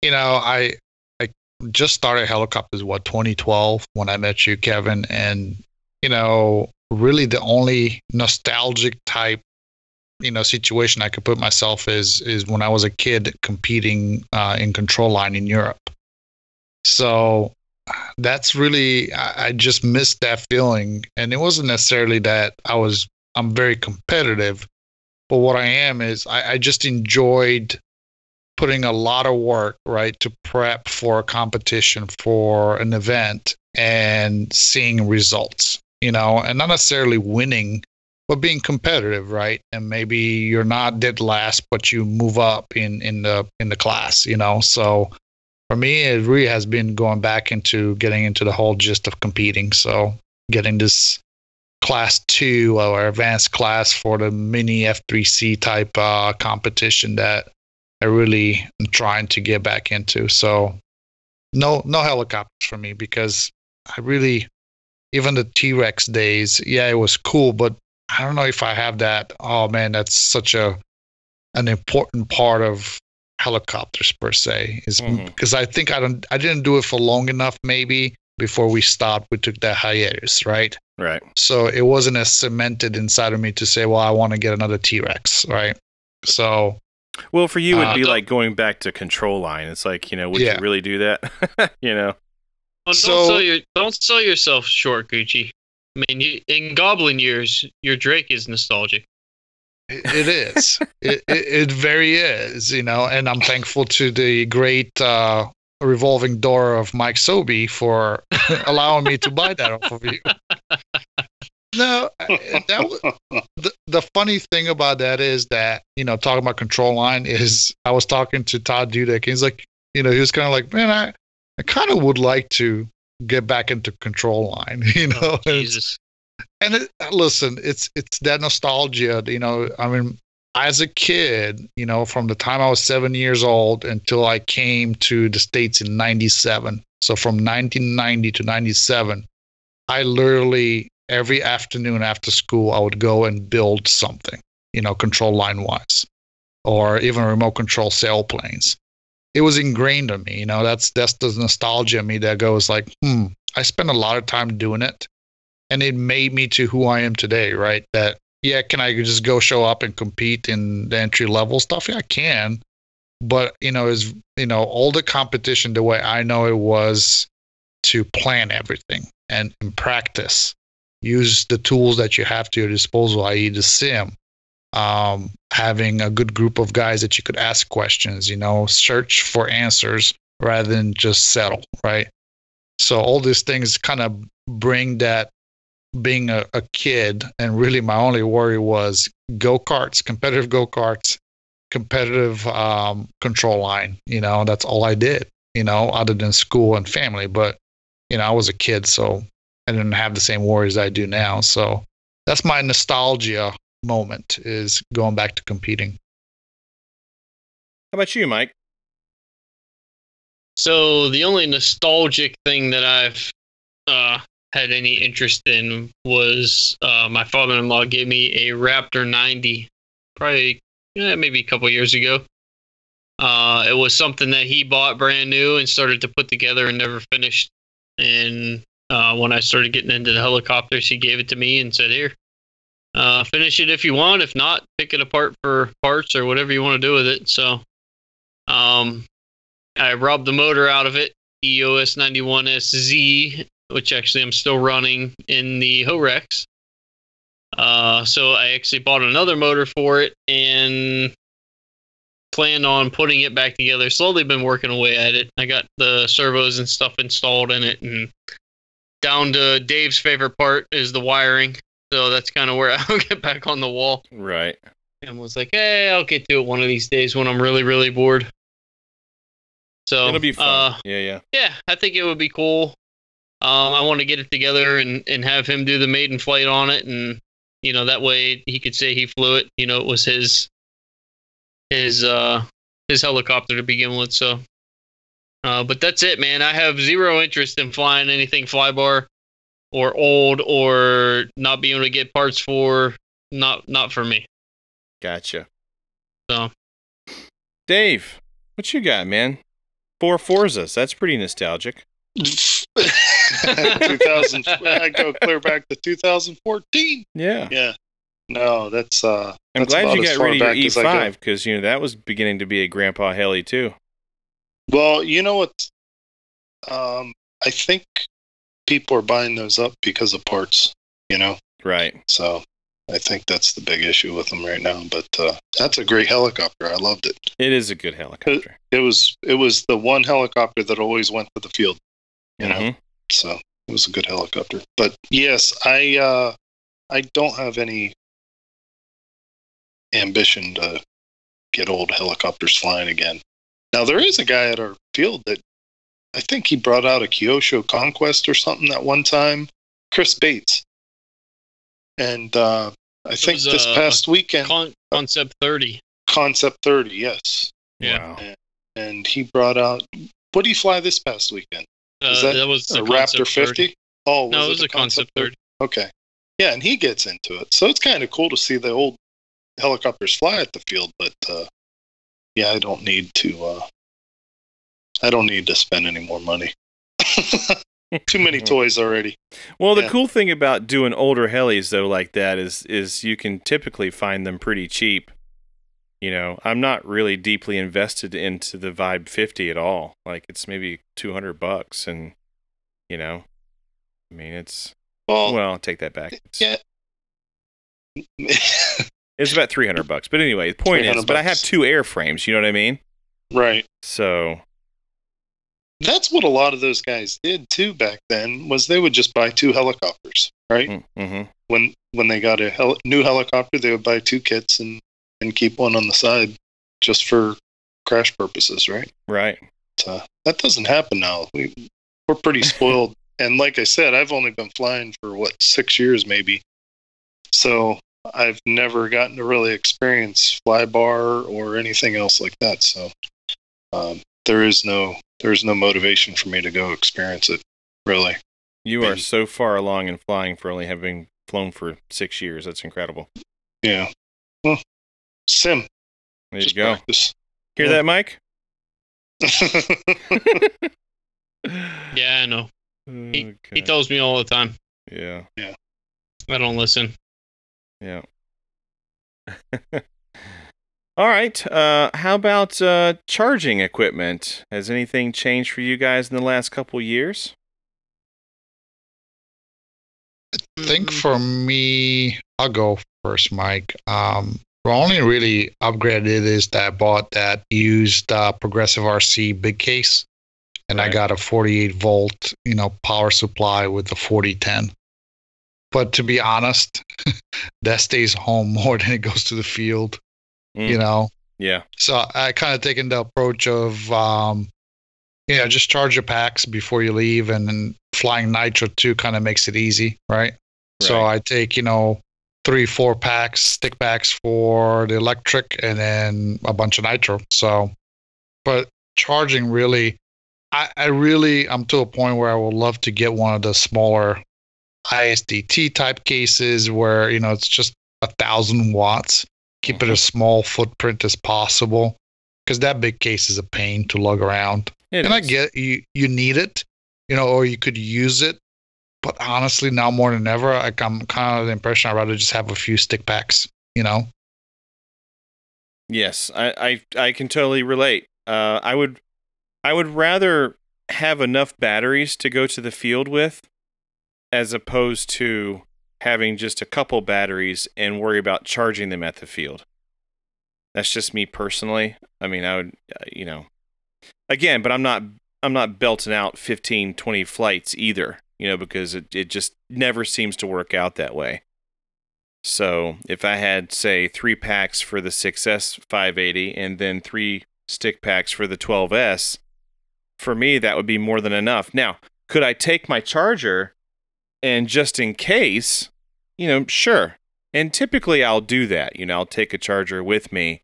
you know, I I just started helicopters what 2012 when I met you, Kevin, and you know, really the only nostalgic type you know situation I could put myself is is when I was a kid competing uh, in control line in Europe. So that's really I, I just missed that feeling, and it wasn't necessarily that I was I'm very competitive, but what I am is I, I just enjoyed putting a lot of work right to prep for a competition for an event and seeing results you know, and not necessarily winning, but being competitive, right? And maybe you're not dead last, but you move up in in the in the class, you know. So for me, it really has been going back into getting into the whole gist of competing. So getting this class two or advanced class for the mini F3C type uh, competition that I really am trying to get back into. So no no helicopters for me because I really even the T Rex days, yeah, it was cool, but I don't know if I have that. Oh man, that's such a an important part of helicopters per se. Is Mhm. because I think I don't I didn't do it for long enough maybe before we stopped. We took that hiatus, right? Right. So it wasn't as cemented inside of me to say, well, I want to get another T Rex, right? So Well, for you, it'd Uh, be like going back to control line. It's like, you know, would Yeah. you really do that? you know? Well, don't So- sell your don't sell yourself short, Gucci. I mean, you, in Goblin years, your Drake is nostalgic. It, is. it, it it very is. You know, and I'm thankful to the great uh, revolving door of Mike Sobey for allowing me to buy that off of you. No, that was, the the funny thing about that is that you know talking about control line is I was talking to Todd Dudek. He's like, you know, he was kind of like, man, I I kind of would like to get back into control line. You know, Oh, Jesus. And it, listen, it's it's that nostalgia. You know, I mean, as a kid, you know, from the time I was seven years old until I came to the states in '97. So from 1990 to '97, I literally every afternoon after school I would go and build something. You know, control line wise, or even remote control sailplanes. It was ingrained in me. You know, that's that's the nostalgia in me that goes like, hmm. I spent a lot of time doing it and it made me to who I am today, right? That yeah, can I just go show up and compete in the entry level stuff? Yeah, I can. But you know, is you know, all the competition the way I know it was to plan everything and in practice. Use the tools that you have to your disposal, i.e. the sim. Um, having a good group of guys that you could ask questions, you know, search for answers rather than just settle, right? So all these things kind of bring that being a, a kid and really my only worry was go-karts competitive go-karts competitive um, control line you know that's all i did you know other than school and family but you know i was a kid so i didn't have the same worries i do now so that's my nostalgia moment is going back to competing How about you, Mike? So the only nostalgic thing that I've uh, had any interest in was uh, my father-in-law gave me a Raptor 90, probably yeah, maybe a couple years ago. Uh, it was something that he bought brand new and started to put together and never finished. And uh, when I started getting into the helicopters, he gave it to me and said, "Here, uh, finish it if you want. If not, pick it apart for parts or whatever you want to do with it." So, um, I robbed the motor out of it, OS 91SZ, which actually I'm still running in the Horex. Uh, so I actually bought another motor for it and planned on putting it back together. Slowly been working away at it. I got the servos and stuff installed in it, and down to Dave's favorite part is the wiring. So that's kind of where I'll get back on the wall Right. and was like, "Hey, I'll get to it one of these days when I'm really, really bored." So It'll be fun. Uh, yeah, yeah. yeah, I think it would be cool. Um, I want to get it together and, and have him do the maiden flight on it, and you know that way he could say he flew it. You know, it was his his uh his helicopter to begin with. So, uh, but that's it, man. I have zero interest in flying anything flybar or old or not being able to get parts for. Not not for me. Gotcha. So Dave, what you got, man? Four Forzas. That's pretty nostalgic. 2000. I go clear back to 2014. Yeah. Yeah. No, that's. uh I'm that's glad you got rid of your as I go. E5 because you know that was beginning to be a grandpa heli too. Well, you know what? Um, I think people are buying those up because of parts. You know, Right. so I think that's the big issue with them right now. But uh, that's a great helicopter. I loved it. It is a good helicopter. It was it was the one helicopter that always went to the field. You know, Mhm. so it was a good helicopter. But yes, I uh, I don't have any ambition to get old helicopters flying again. Now there is a guy at our field that I think he brought out a Kyosho Conquest or something that one time, Chris Bates, and uh, I think was, this uh, past weekend, Con- concept thirty. Concept Thirty, yes, Yeah. Wow. and he brought out. What did he fly this past weekend? Uh, Was that that, was the a Raptor Concept 30. 50? Oh, No, it was the a concept thirty. Okay. Yeah, and he gets into it. So it's kind of cool to see the old helicopters fly at the field, but uh, yeah, I don't need to uh, I don't need to spend any more money. Too many toys already. Well, the Yeah. cool thing about doing older helis though like that is is you can typically find them pretty cheap. You know, I'm not really deeply invested into the Vibe 50 at all. Like it's maybe 200 bucks and you know, I mean it's Well, well, I'll take that back. It's, yeah. it's about 300 bucks. But anyway, the point is, 300 but I have two airframes, you know what I mean? right. So, That's what a lot of those guys did too back then. Was they would just buy two helicopters, right? mm-hmm. When when they got a hel- new helicopter, they would buy two kits and and keep one on the side just for crash purposes, right? right. uh, that doesn't happen now. We we're pretty spoiled, and like I said, I've only been flying for what six years maybe, so I've never gotten to really experience fly bar or anything else like that. So um, there is no there's no motivation for me to go experience it. Really, You are so far along in flying for only having flown for 6 years. That's incredible. yeah. Well, sim. There just you go. practice. Hear Yeah. that, Mike? Yeah, I know. He, Okay. he tells me all the time. yeah. Yeah. I don't listen. Yeah. All right. Uh, how about uh, charging equipment? Has anything changed for you guys in the last couple years? I think for me, I'll go first, Mike. Um, the only really upgraded is that I bought that used uh, Progressive RC big case, and I got a 48 volt, you know, power supply with the 4010. But to be honest, that stays home more than it goes to the field, Mm. you know. Yeah. So I kind of taken the approach of, um, you know, just charge your packs before you leave, and then flying nitro too kind of makes it easy, right? So I take, you know, three, four packs, stick packs for the electric, and then a bunch of nitro. So, but charging really, I, I really, I'm to a point where I would love to get one of the smaller ISDT type cases where, you know, it's just a thousand watts. Keep it as mm-hmm. small footprint as possible because that big case is a pain to lug around It and I get you you need it, you know, or you could use it. But honestly, now more than ever, like I'm kind of the impression I'd rather just have a few stick packs, you know. Yes, I, I I can totally relate. Uh, I would I would rather have enough batteries to go to the field with, as opposed to having just a couple batteries and worry about charging them at the field. That's just me personally. I mean, I would, uh, you know, again, but I'm not I'm not belting out 15, 20 flights either, you know, because it, it just never seems to work out that way. So if I had, say, three packs for the 6S 580 and then three stick packs for the 12S, for me, that would be more than enough. Now, could I take my charger and just in case, you know, sure. And typically I'll do that. You know, I'll take a charger with me.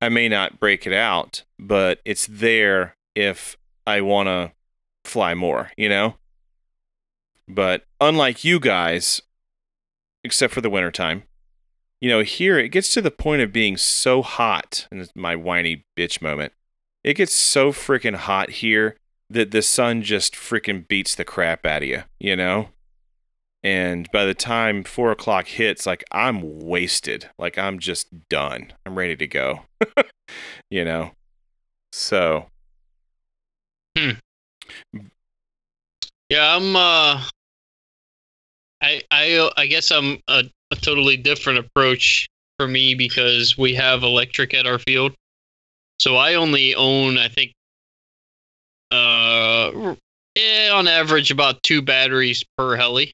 I may not break it out, but it's there if I want to fly more, you know? But unlike you guys, except for the wintertime, you know, here it gets to the point of being so hot, and it's my whiny bitch moment. It gets so freaking hot here that the sun just freaking beats the crap out of you, you know? And by the time four o'clock hits, like I'm wasted. Like I'm just done. I'm ready to go. you know? So, Yeah, I'm. Uh, I I I guess I'm a, a totally different approach for me because we have electric at our field, so I only own I think, uh, yeah, on average about two batteries per heli.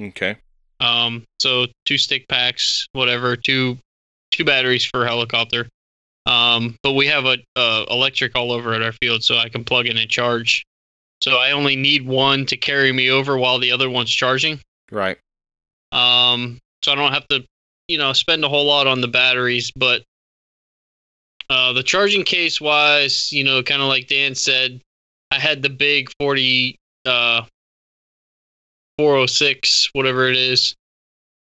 okay. Um, so two stick packs, whatever, two two batteries for helicopter. Um, but we have a uh, electric all over at our field, so I can plug in and charge. So I only need one to carry me over while the other one's charging. Right. Um, so I don't have to, you know, spend a whole lot on the batteries. But uh, the charging case wise, you know, kind of like Dan said, I had the big 40, uh, 406, whatever it is,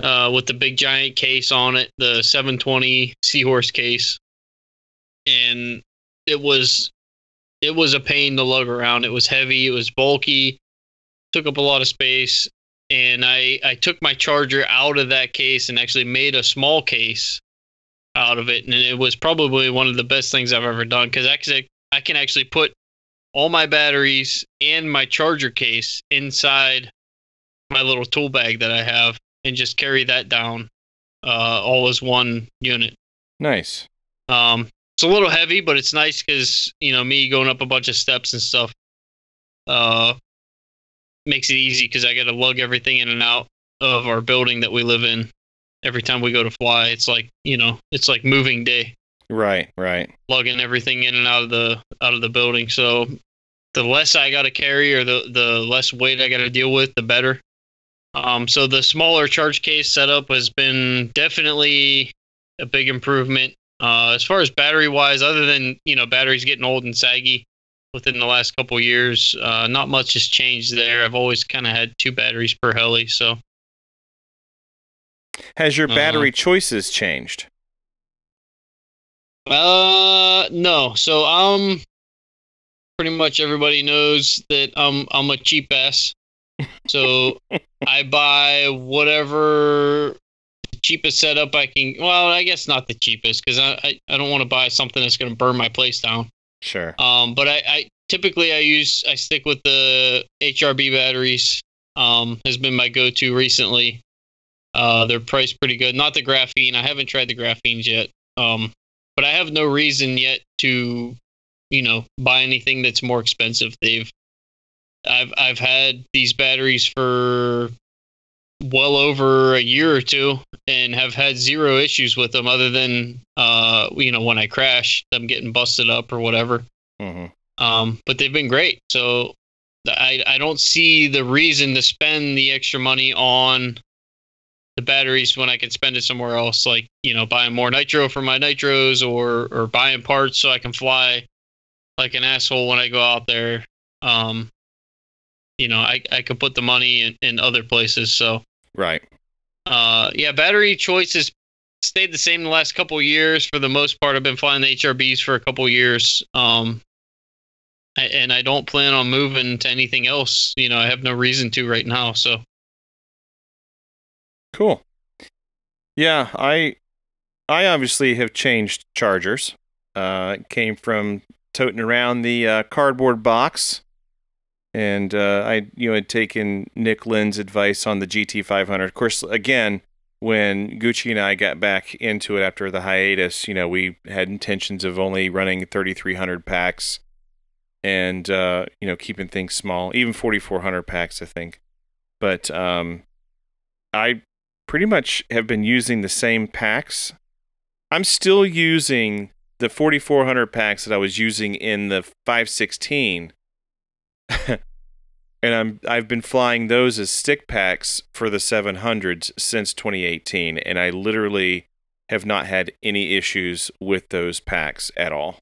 uh, with the big giant case on it, the 720 Seahorse case, and it was it was a pain to lug around. It was heavy, it was bulky, took up a lot of space, and I I took my charger out of that case and actually made a small case out of it, and it was probably one of the best things I've ever done because actually I can actually put all my batteries and my charger case inside my little tool bag that I have and just carry that down uh, all as one unit. Nice. Um, it's a little heavy, but it's nice because you know me going up a bunch of steps and stuff uh, makes it easy because I got to lug everything in and out of our building that we live in every time we go to fly. It's like you know, it's like moving day, Right, right. lugging everything in and out of the out of the building. So the less I got to carry or the the less weight I got to deal with, the better. Um, so the smaller charge case setup has been definitely a big improvement. Uh, as far as battery wise, other than you know batteries getting old and saggy within the last couple years, uh, not much has changed there. I've always kind of had two batteries per heli, so Has your battery choices changed? Uh, no. So um, pretty much everybody knows that I'm I'm a cheap ass. So I buy whatever cheapest setup I can. Well, I guess not the cheapest because I, I I don't want to buy something that's going to burn my place down. Sure. Um, but I, I typically I use I stick with the HRB batteries. Um, has been my go-to recently. Uh, they're priced pretty good. Not the graphene. I haven't tried the graphenes yet. Um, but I have no reason yet to, you know, buy anything that's more expensive. They've, I've I've had these batteries for well over a year or two and have had zero issues with them other than uh you know when I crash them getting busted up or whatever hmm um, but they've been great. So I I don't see the reason to spend the extra money on the batteries when I can spend it somewhere else, like you know buying more nitro for my nitros or or buying parts so I can fly like an asshole when I go out there. Um, you know I I could put the money in, in other places. So Right. Uh, yeah, battery choices stayed the same the last couple years. For the most part, I've been flying the HRBs for a couple years. Um, and I don't plan on moving to anything else. You know, I have no reason to right now. So Cool. Yeah, I I obviously have changed chargers. Uh, came from toting around the uh, cardboard box, and uh, I you know had taken Nick Lynn's advice on the GT500. Of course, again, when Gucci and I got back into it after the hiatus, you know we had intentions of only running 3,300 packs, and uh, you know keeping things small, even 4,400 packs, I think. But um, I pretty much have been using the same packs. I'm still using the 4400 packs that I was using in the 516. and I'm I've been flying those as stick packs for the 700s since 2018 and I literally have not had any issues with those packs at all.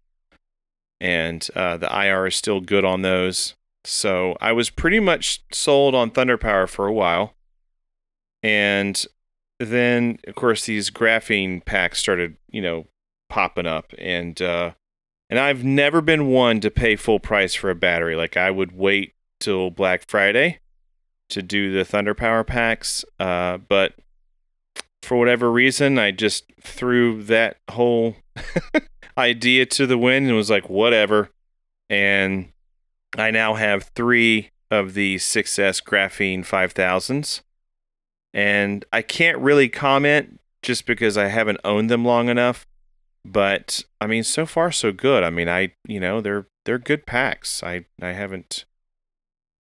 And uh, the IR is still good on those. So I was pretty much sold on Thunder Power for a while. And then of course these graphene packs started, you know, popping up and uh and I've never been one to pay full price for a battery. Like I would wait till Black Friday to do the Thunder Power packs, uh but for whatever reason, I just threw that whole idea to the wind and was like, whatever. And I now have three of the 6S Graphene 5000s and I can't really comment just because I haven't owned them long enough. But I mean, so far so good. I mean, I you know they're they're good packs. I I haven't,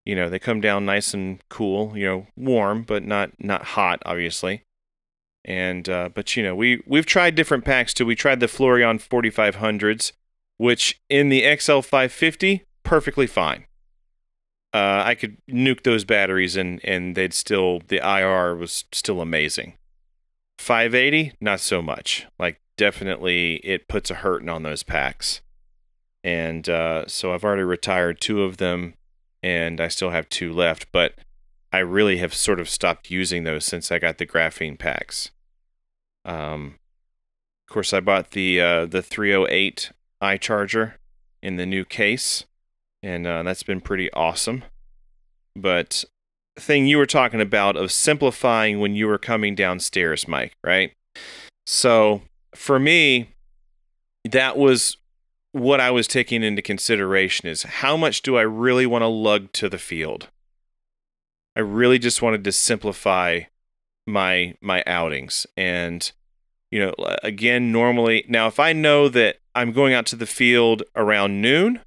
you know, they come down nice and cool. You know, warm but not not hot, obviously. And uh, but you know we we've tried different packs too. We tried the Floureon 4500s, which in the XL 550 perfectly fine uh, I could nuke those batteries and and they'd still the IR was still amazing. 580, not so much. Like definitely, it puts a hurting on those packs. And uh, so I've already retired two of them, and I still have two left. But I really have sort of stopped using those since I got the graphene packs. Um, of course, I bought the uh, the 308 iCharger in the new case and uh, that's been pretty awesome. But thing you were talking about of simplifying when you were coming downstairs, Mike, right? So for me, that was what I was taking into consideration is how much do I really want to lug to the field? I really just wanted to simplify my my outings and you know again normally now if I know that I'm going out to the field around noon,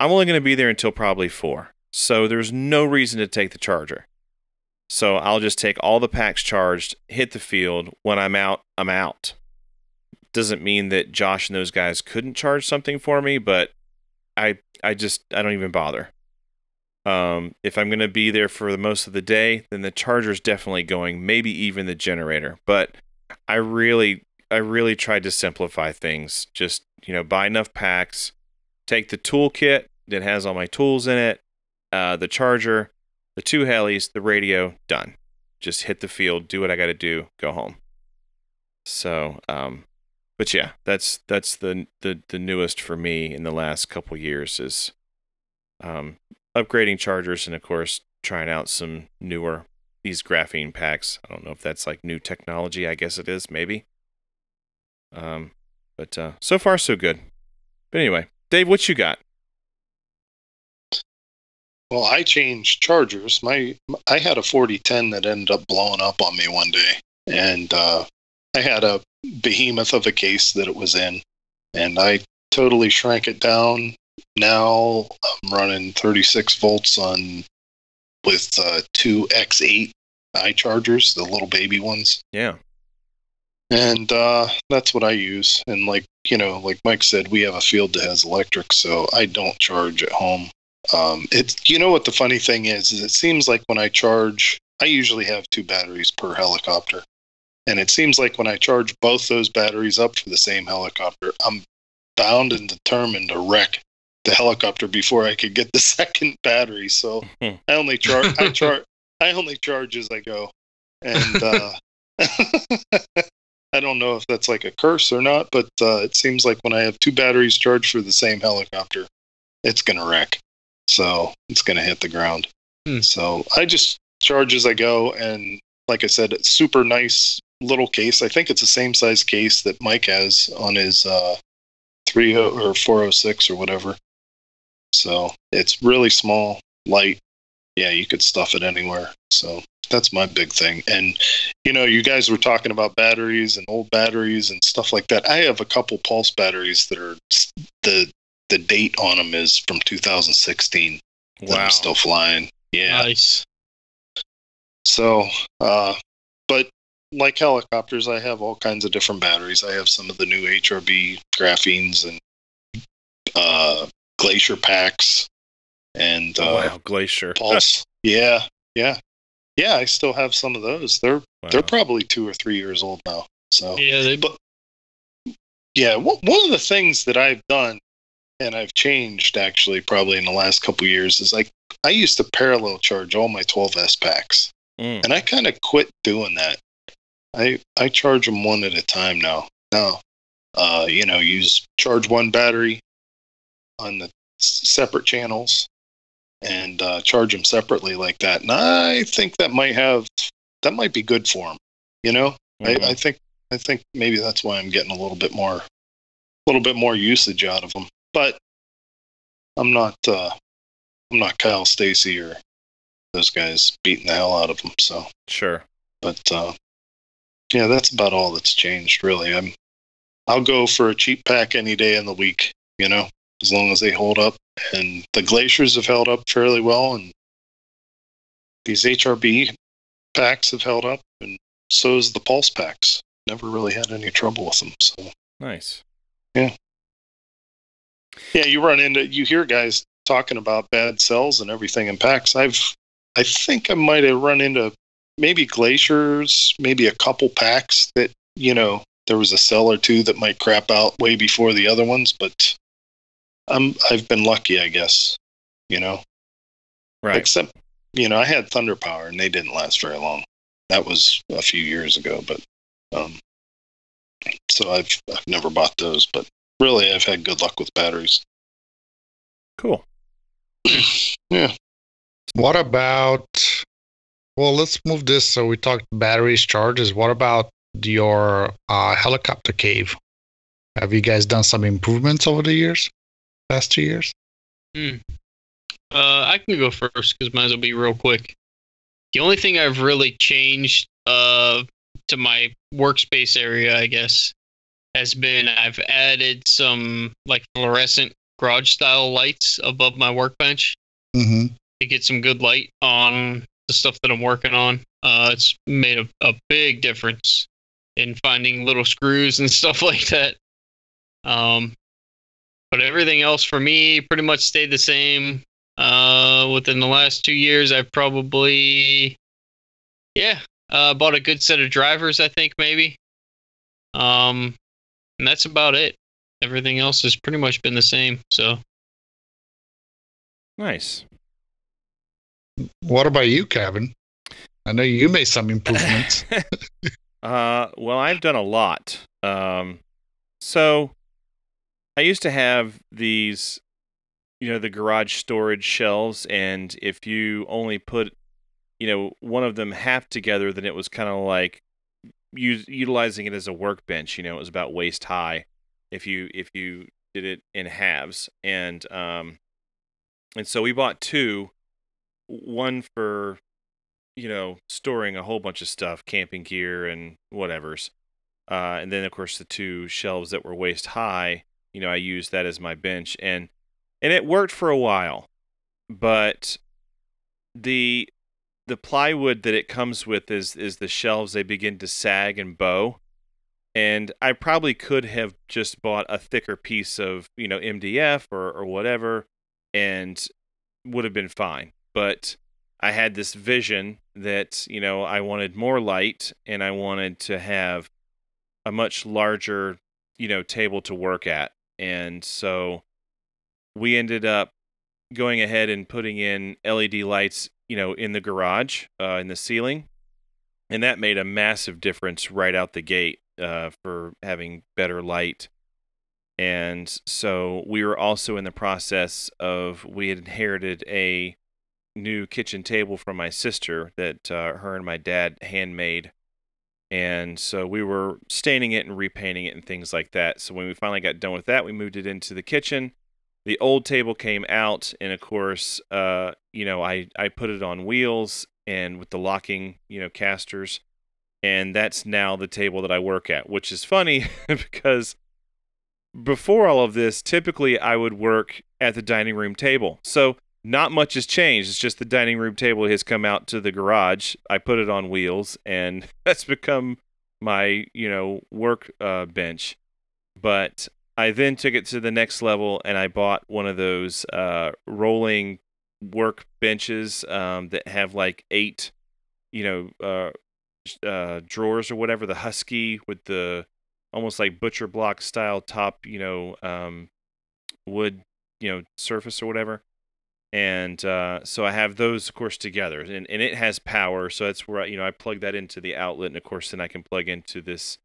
I'm only going to be there until probably 4. So there's no reason to take the charger. So I'll just take all the packs charged, hit the field. When I'm out, I'm out. Doesn't mean that Josh and those guys couldn't charge something for me, but I I just I don't even bother. Um, if I'm going to be there for the most of the day, then the charger is definitely going, maybe even the generator. But I really I really tried to simplify things. Just, you know, buy enough packs, take the toolkit that has all my tools in it, uh, the charger, the two helis, the radio, done. Just hit the field, do what I got to do, go home. So, um, but yeah, that's that's the the the newest for me in the last couple years is um, upgrading chargers and of course trying out some newer these graphene packs. I don't know if that's like new technology. I guess it is, maybe. Um, but uh, so far so good. But anyway, Dave, what you got? Well, I changed chargers. My I had a 4010 that ended up blowing up on me one day, and uh, I had a behemoth of a case that it was in, and I totally shrank it down. Now I'm running 36 volts on with uh, two X8 iChargers, the little baby ones, Yeah. and uh, that's what I use. And like you know, like Mike said, we have a field that has electric, so I don't charge at home. Um, it's you know what the funny thing is is it seems like when I charge, I usually have two batteries per helicopter, and it seems like when I charge both those batteries up for the same helicopter, I'm bound and determined to wreck the helicopter before I could get the second battery. So. I only charge. I charge. I only charge as I go, and uh, I don't know if that's like a curse or not, but uh, it seems like when I have two batteries charged for the same helicopter, it's gonna wreck. So it's gonna hit the ground. Hmm. So I just charge as I go, and like I said, it's super nice little case. I think it's the same size case that Mike has on his uh, three or four oh six or whatever. So it's really small, light. Yeah, you could stuff it anywhere. So that's my big thing. And you know, you guys were talking about batteries and old batteries and stuff like that. I have a couple pulse batteries that are the the date on them is from 2016. that Wow. I'm still flying. Yeah. Nice. So, uh, but like helicopters, I have all kinds of different batteries. I have some of the new HRB graphenes and uh, glacier packs and uh, wow, Glacier. pulse. yeah, yeah, yeah. I still have some of those. They're Wow. they're probably two or three years old now. So Yeah, they, but yeah, one one of the things that I've done and I've changed actually probably in the last couple years is like I used to parallel charge all my 12s packs, Mm. and I kind of quit doing that. I I charge them one at a time now. Now, uh, you know, use charge one battery on the separate channels and uh, charge them separately like that. And I think that might have that might be good for them. You know, Mhm. I, I think I think maybe that's why I'm getting a little bit more, a little bit more usage out of them. But I'm not, uh, I'm not Kyle Stacy or those guys beating the hell out of them. So, Sure. but uh, yeah, that's about all that's changed really. I'm, I'll go for a cheap pack any day in the week. You know, as long as they hold up. And the glaciers have held up fairly well, and these HRB packs have held up, and so has the pulse packs. Never really had any trouble with them. So Nice. yeah, Yeah, you run into you hear guys talking about bad cells and everything in packs. I've I think I might have run into maybe glaciers, maybe a couple packs that you know there was a cell or two that might crap out way before the other ones, but I'm I've been lucky, I guess. You know, Right. except you know I had Thunder Power and they didn't last very long. That was a few years ago, but um, so I've I've never bought those, but really I've had good luck with batteries. Cool. Yeah. What about? Well, let's move this. So we talked batteries, charges. What about your uh, helicopter cave. Have you guys done some improvements over the years, past two years? Uh, I can go first because might as well be real quick. The only thing I've really changed uh, to my workspace area, I guess, has been I've added some like fluorescent garage style lights above my workbench Mm-hmm. to get some good light on the stuff that I'm working on. Uh, it's made a, a big difference in finding little screws and stuff like that. Um, but everything else for me pretty much stayed the same. Uh, within the last two years, I've probably, yeah, uh, bought a good set of drivers. I think maybe. Um, and that's about it. Everything else has pretty much been the same. So Nice. What about you, Kevin? I know you made some improvements. uh, well, I've done a lot. Um, so I used to have these, you know, the garage storage shelves, and if you only put, you know, one of them half together, then it was kind of like use, utilizing it as a workbench. You know, it was about waist high if you if you did it in halves, and um, and so we bought two, one for you know, storing a whole bunch of stuff, camping gear and whatever's. Uh, and then of course the two shelves that were waist high, you know, I used that as my bench and and it worked for a while. But the the plywood that it comes with is is the shelves they begin to sag and bow. And I probably could have just bought a thicker piece of, you know, MDF or, or whatever and would have been fine. But I had this vision that, you know, I wanted more light and I wanted to have a much larger, you know, table to work at. And so we ended up going ahead and putting in LED lights, you know, in the garage, uh, in the ceiling. And that made a massive difference right out the gate uh, for having better light. And so we were also in the process of, we had inherited a new kitchen table from my sister that uh, her and my dad handmade. And so we were staining it and repainting it and things like that. So when we finally got done with that, we moved it into the kitchen. The old table came out, and of course, uh, you know, I, I put it on wheels and with the locking, you know, casters. And that's now the table that I work at, which is funny because before all of this, typically I would work at the dining room table. So not much has changed. It's just the dining room table has come out to the garage. I put it on wheels, and that's become my you know work uh, bench. But I then took it to the next level, and I bought one of those uh, rolling work benches um, that have like eight, you know, uh, uh, drawers or whatever. The Husky with the almost like butcher block style top, you know, um, wood, you know, surface or whatever and uh, so I have those, of course, together, and, and it has power. So that's where I, you know I plug that into the outlet, and of course, then I can plug into this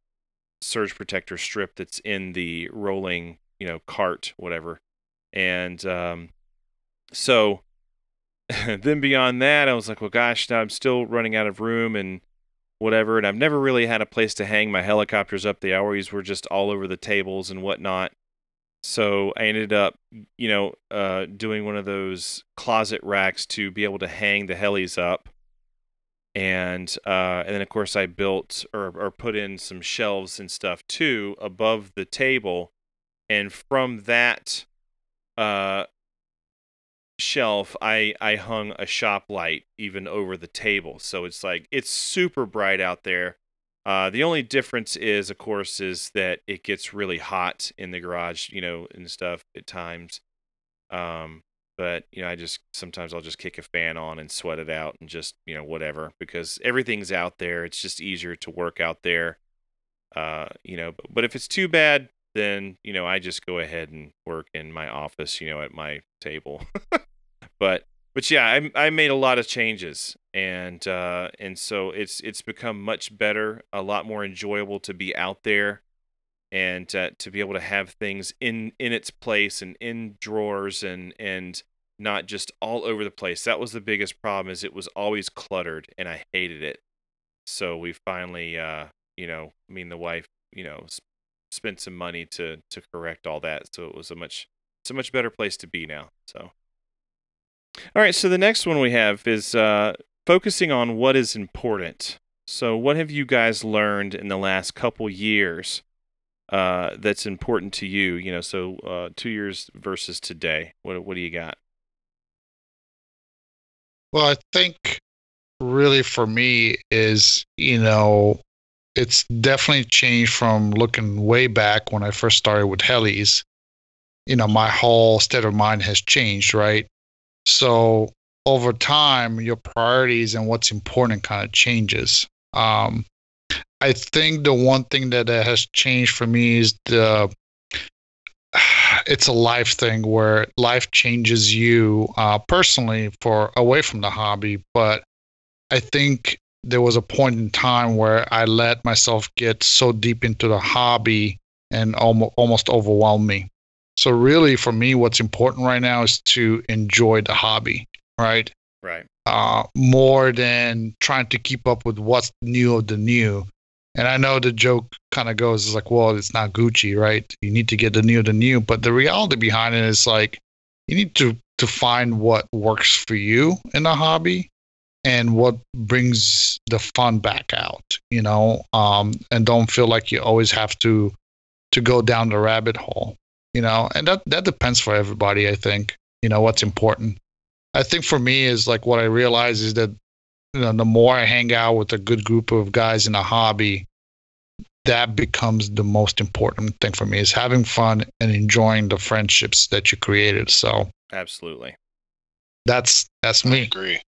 surge protector strip that's in the rolling, you know, cart, whatever. And um, so then beyond that, I was like, well, gosh, now I'm still running out of room and whatever, and I've never really had a place to hang my helicopters up. They always were just all over the tables and whatnot. So I ended up, you know, uh, doing one of those closet racks to be able to hang the helis up. And uh, and then of course I built or or put in some shelves and stuff too above the table, and from that uh, shelf I I hung a shop light even over the table. So it's like it's super bright out there. Uh, the only difference is, of course, is that it gets really hot in the garage, you know, and stuff at times. Um, but you know, I just sometimes I'll just kick a fan on and sweat it out and just you know whatever because everything's out there. It's just easier to work out there. Uh, you know, but, but if it's too bad, then you know I just go ahead and work in my office, you know, at my table. but but yeah, I I made a lot of changes and uh, and so it's it's become much better, a lot more enjoyable to be out there, and uh, to be able to have things in in its place and in drawers and and not just all over the place. That was the biggest problem is it was always cluttered and I hated it. So we finally uh, you know, me and the wife, you know, s- spent some money to to correct all that, so it was a much it's a much better place to be now. So, all right. So the next one we have is uh, focusing on what is important. So, what have you guys learned in the last couple years uh, that's important to you? You know, so uh, two years versus today. What what do you got? Well, I think really for me is, you know, it's definitely changed from looking way back when I first started with helis. You know, my whole state of mind has changed, right? So over time, your priorities and what's important kind of changes. Um, I think the one thing that has changed for me is the it's a life thing where life changes you uh, personally for away from the hobby. But I think there was a point in time where I let myself get so deep into the hobby and almost almost overwhelm me. So really, for me, what's important right now is to enjoy the hobby, right? Right. Uh, more than trying to keep up with what's new of the new. And I know the joke kind of goes is like, well, it's not Gucci, right? You need to get the new of the new. But the reality behind it is like, you need to to find what works for you in the hobby and what brings the fun back out, you know. Um, and don't feel like you always have to to go down the rabbit hole, you know. And that that depends for everybody. I think, you know, what's important. I think for me is like what I realize is that you know, the more I hang out with a good group of guys in a hobby, that becomes the most important thing for me is having fun and enjoying the friendships that you created. So Absolutely. that's that's I me, agree.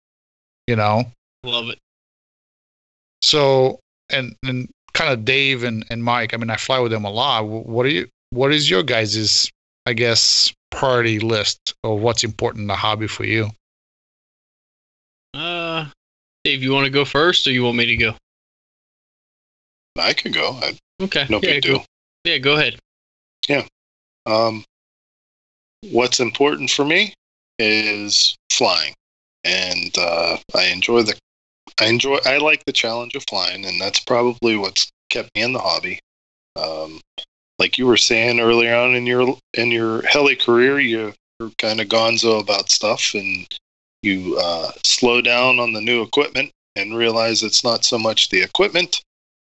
you know. Love it. So and and kind of Dave and, and Mike, I mean I fly with them a lot. What are you what is your guys's I guess priority list of what's important in the hobby for you? Uh, Dave, you want to go first, or you want me to go? I can go. I, Okay. no yeah, big go- deal. Yeah, go ahead. Um, what's important for me is flying, and uh, I enjoy the. I enjoy. I like the challenge of flying, and that's probably what's kept me in the hobby. Um, like you were saying earlier on in your in your heli career, you- you're kind of gonzo about stuff, and you uh, slow down on the new equipment and realize it's not so much the equipment,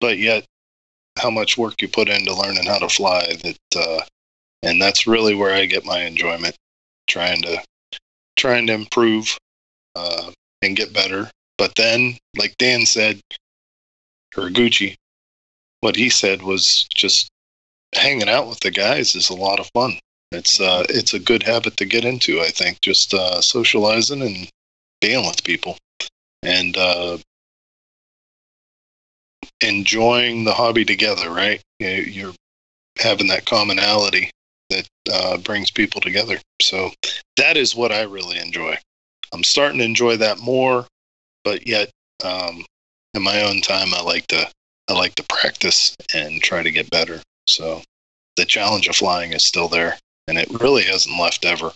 but yet how much work you put into learning how to fly. That uh, and that's really where I get my enjoyment, trying to trying to improve uh, and get better. But then, like Dan said, or Gucci, what he said was just hanging out with the guys is a lot of fun. It's uh, it's a good habit to get into. I think just uh, socializing and being with people, and uh, enjoying the hobby together. Right, You- you're having that commonality that uh, brings people together. So that is what I really enjoy. I'm starting to enjoy that more, but yet um, in my own time, I like to I like to practice and try to get better. So the challenge of flying is still there, and it really hasn't left ever.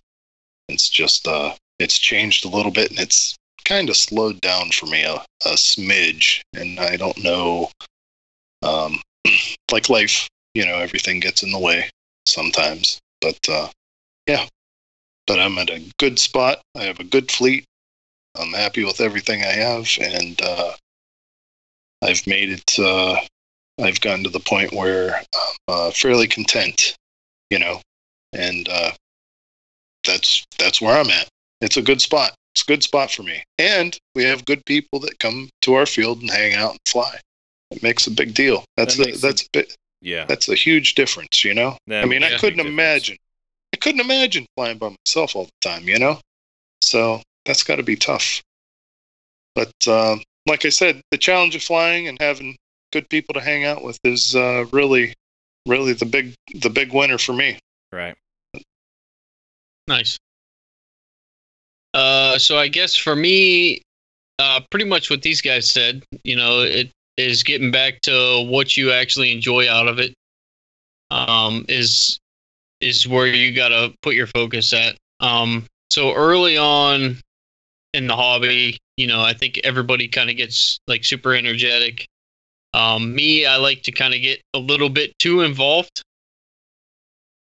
It's just uh, it's changed a little bit, and it's kind of slowed down for me a, a smidge, and I don't know. Um, like life, you know, everything gets in the way sometimes. But uh, yeah, but I'm at a good spot. I have a good fleet. I'm happy with everything I have, and uh, I've made it. Uh, I've gotten to the point where I'm uh, fairly content, you know, and uh, that's that's where I'm at. It's a good spot. It's a good spot for me, and we have good people that come to our field and hang out and fly. It makes a big deal. That's That a, that's a bit, Yeah. that's a huge difference, you know. That I mean, I couldn't imagine. I couldn't imagine flying by myself all the time, you know. So that's got to be tough. But um, like I said, the challenge of flying and having good people to hang out with is uh, really, really the big the big winner for me. Right. Nice. Uh, so I guess for me, uh, pretty much what these guys said, you know, it is getting back to what you actually enjoy out of it. Um, is is where you gotta put your focus at. Um, so early on in the hobby, you know, I think everybody kind of gets like super energetic, Um, me, I like to kind of get a little bit too involved.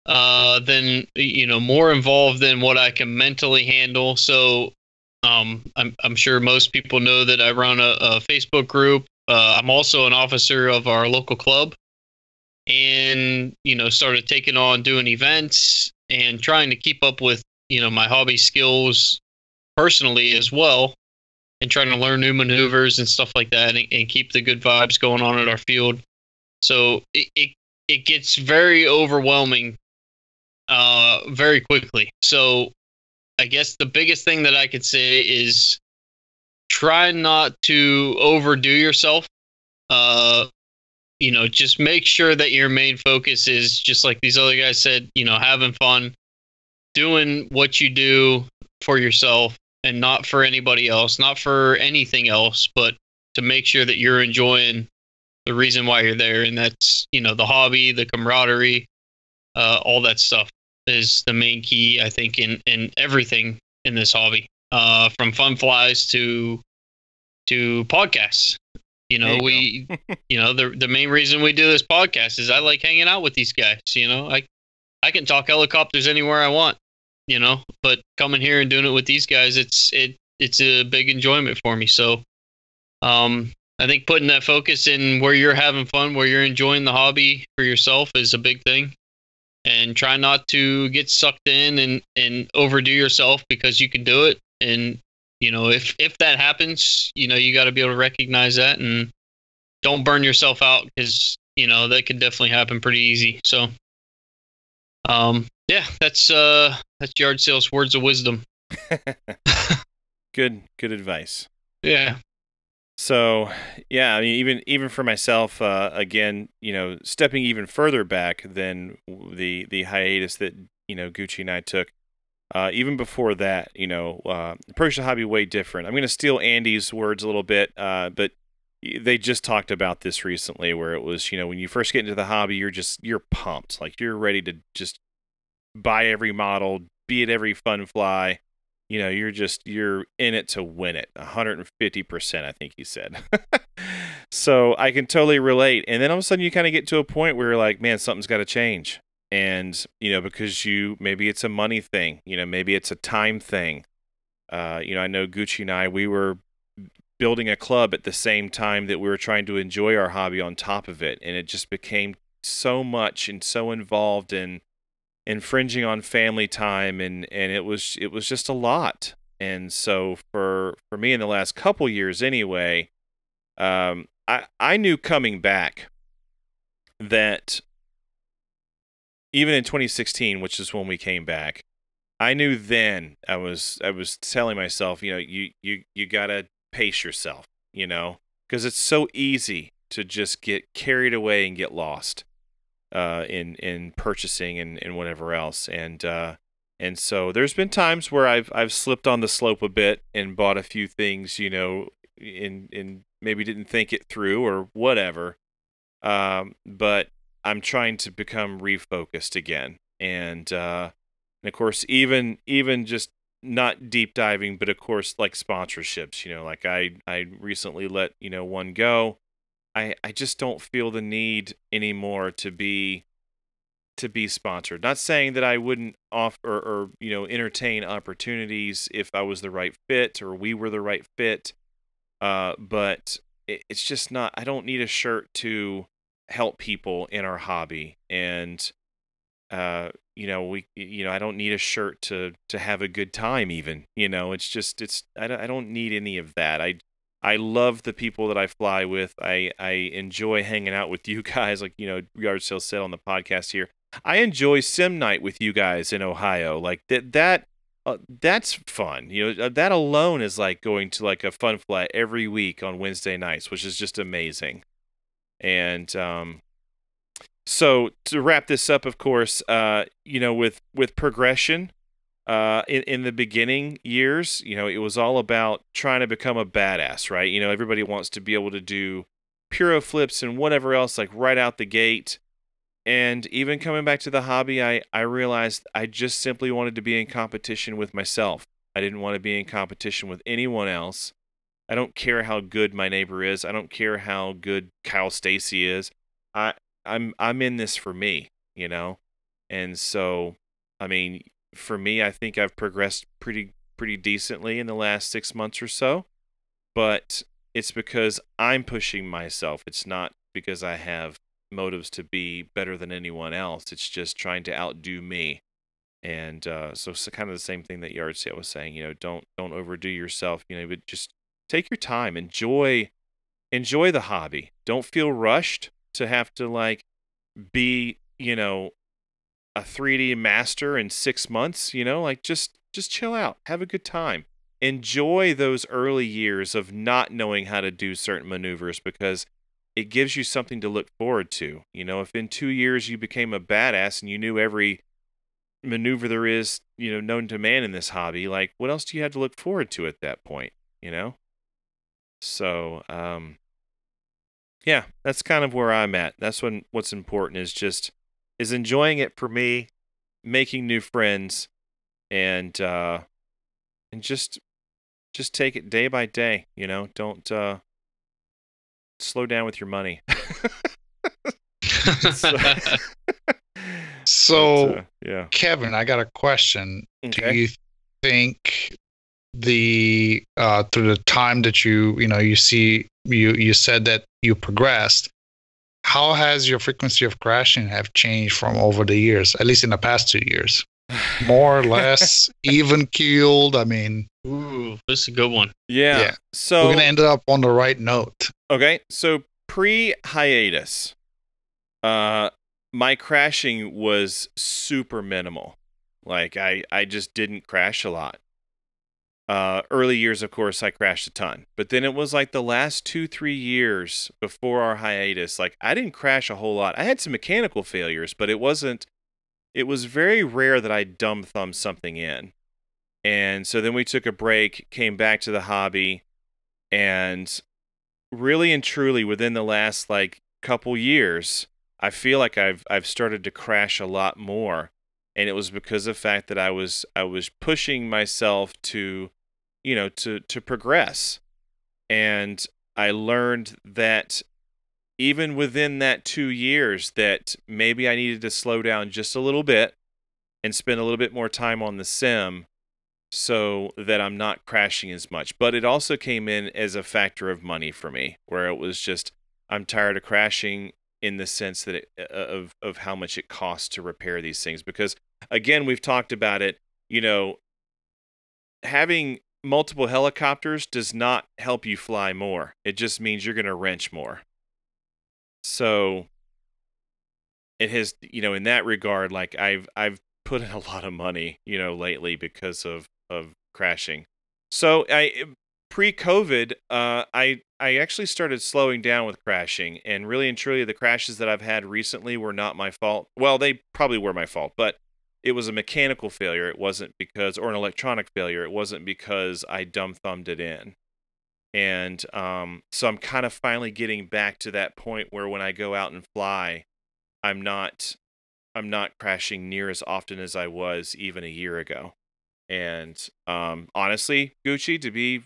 Uh, than you know, more involved than what I can mentally handle. So, um, I'm I'm sure most people know that I run a, a Facebook group. Uh, I'm also an officer of our local club, and you know, started taking on doing events and trying to keep up with you know my hobby skills personally as well and trying to learn new maneuvers and stuff like that and, and keep the good vibes going on at our field. So it, it, it gets very overwhelming uh, very quickly. So i guess the biggest thing that i could say is try not to overdo yourself. Uh, you know just make sure that your main focus is just like these other guys said you know having fun doing what you do for yourself and not for anybody else, not for anything else, but to make sure that you're enjoying the reason why you're there. And that's, you know, the hobby, the camaraderie, uh, all that stuff is the main key, I think, in, in everything in this hobby, uh, from fun flies to, to podcasts. You know, you we, you know, the, the main reason we do this podcast is I like hanging out with these guys, you know, I, I can talk helicopters anywhere I want you know. But coming here and doing it with these guys, it's it it's a big enjoyment for me. So, um, I think putting that focus in where you're having fun, where you're enjoying the hobby for yourself, is a big thing. And try not to get sucked in and and overdo yourself because you can do it. And you know, if if that happens, you know, you got to be able to recognize that and don't burn yourself out because you know that could definitely happen pretty easy. So, um, yeah, that's uh that's Yard Sale's words of wisdom. good, good advice. Yeah. So, yeah, I mean, even even for myself, uh, again, you know, stepping even further back than the the hiatus that you know Gucci and I took. Uh, even before that, you know, uh, approach the hobby way different. I'm going to steal Andy's words a little bit, uh, but they just talked about this recently, where it was, you know, when you first get into the hobby, you're just you're pumped, like you're ready to just buy every model, be at every fun fly. You know, you're just you're in it to win it. 150%, I think he said. so I can totally relate. And then all of a sudden you kind of get to a point where you're like, man, something's got to change. And, you know, because you maybe it's a money thing, you know, maybe it's a time thing. Uh, you know, I know Gucci and I, we were building a club at the same time that we were trying to enjoy our hobby on top of it. And it just became so much and so involved in infringing on family time and and it was it was just a lot. And so for for me in the last couple years anyway um i i knew coming back that even in 2016 which is when we came back i knew then i was i was telling myself you know you you you got to pace yourself you know because it's so easy to just get carried away and get lost uh, in in purchasing and, and whatever else. And uh, and so there's been times where I've I've slipped on the slope a bit and bought a few things, you know, in in maybe didn't think it through or whatever. Um, but I'm trying to become refocused again. And uh, and of course, even even just not deep diving, but of course, like sponsorships. You know, like I I recently let you know one go I I just don't feel the need anymore to be to be sponsored. Not saying that I wouldn't offer or, you know entertain opportunities if I was the right fit or we were the right fit. Uh, but it, it's just not. I don't need a shirt to help people in our hobby, and uh, you know we you know I don't need a shirt to to have a good time. Even you know it's just it's I don't, I don't need any of that. I I love the people that I fly with. I, I enjoy hanging out with you guys, like, you know, Yard Sale said on the podcast here. I enjoy sim night with you guys in Ohio. Like that, that, uh, that's fun. You know, uh, that alone is like going to like a fun fly every week on Wednesday nights, which is just amazing. And, um, so to wrap this up, of course, uh, you know, with, with progression, uh, in, in the beginning years, you know, it was all about trying to become a badass, right? You know, everybody wants to be able to do piro flips and whatever else, like right out the gate. And even coming back to the hobby, I, I realized I just simply wanted to be in competition with myself. I didn't want to be in competition with anyone else. I don't care how good my neighbor is. I don't care how good Kyle Stacy is. I I'm I'm in this for me, you know. And so, I mean, for me, I think I've progressed pretty pretty decently in the last 6 months or so. But it's because I'm pushing myself. It's not because I have motives to be better than anyone else. It's just trying to outdo me. And uh, so, so kind of the same thing that Yard Sale was saying. You know, don't don't overdo yourself. You know, but just take your time, enjoy enjoy the hobby. Don't feel rushed to have to like be you know a 3D master in six months. You know, like just just chill out, have a good time enjoy those early years of not knowing how to do certain maneuvers because it gives you something to look forward to. You know, if in two years you became a badass and you knew every maneuver there is, you know, known to man in this hobby, like what else do you have to look forward to at that point? You know? So, um, yeah, that's kind of where I'm at. That's when what's important is just is enjoying it for me, making new friends, and uh, and just just take it day by day. You know, don't uh, slow down with your money. so, So, uh, yeah. Kevin, I got a question. Okay. Do you think the uh, through the time that you you know you see you you said that you progressed, how has your frequency of crashing have changed from over the years? At least in the past two years, more or less, even keeled. I mean, Ooh, this is a good one. yeah. yeah. So we're gonna end up on the right note. Okay, so pre hiatus, uh, my crashing was super minimal. Like I, I just didn't crash a lot. Uh, early years, of course, I crashed a ton, but then it was like the last two, three years before our hiatus. Like I didn't crash a whole lot. I had some mechanical failures, but it wasn't. It was very rare that I dumb thumb something in. And so then we took a break, came back to the hobby, and really and truly within the last like couple years, I feel like I've I've started to crash a lot more, and it was because of the fact that I was I was pushing myself to, you know, to to progress, and I learned that even within that two years that maybe I needed to slow down just a little bit and spend a little bit more time on the sim so that I'm not crashing as much. But it also came in as a factor of money for me, where it was just I'm tired of crashing in the sense that it, uh, of of how much it costs to repair these things. Because again, we've talked about it. You know, having multiple helicopters does not help you fly more. It just means you're going to wrench more. So it has, you know, in that regard, like I've I've put in a lot of money, you know, lately because of of crashing. So I pre-COVID, uh, I I actually started slowing down with crashing, and really and truly, the crashes that I've had recently were not my fault. Well, they probably were my fault, but it was a mechanical failure. It wasn't because, or an electronic failure. It wasn't because I dumb thumbed it in. And um, so I'm kind of finally getting back to that point where when I go out and fly, I'm not I'm not crashing near as often as I was even a year ago. And um, honestly, Gucci, to be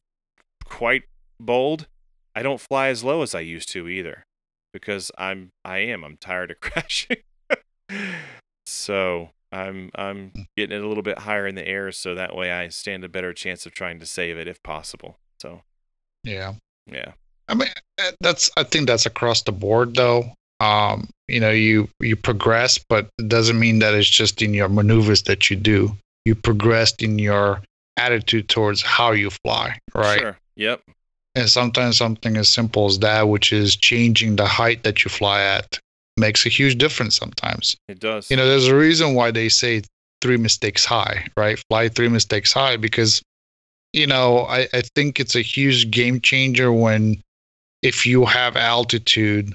quite bold, I don't fly as low as I used to either, because I'm I am I'm tired of crashing. so I'm I'm getting it a little bit higher in the air, so that way I stand a better chance of trying to save it if possible. So Yeah. yeah, I mean, uh, that's. I think that's across the board, though. Um, you know, you you progress, but it doesn't mean that it's just in your maneuvers that you do. You progressed in your attitude towards how you fly, right? sure, yep, And sometimes something as simple as that, which is changing the height that you fly at, makes a huge difference. Sometimes, it does. you know, there's a reason why they say three mistakes high, right? Fly three mistakes high because, you know, I, I think it's a huge game changer when if you have altitude,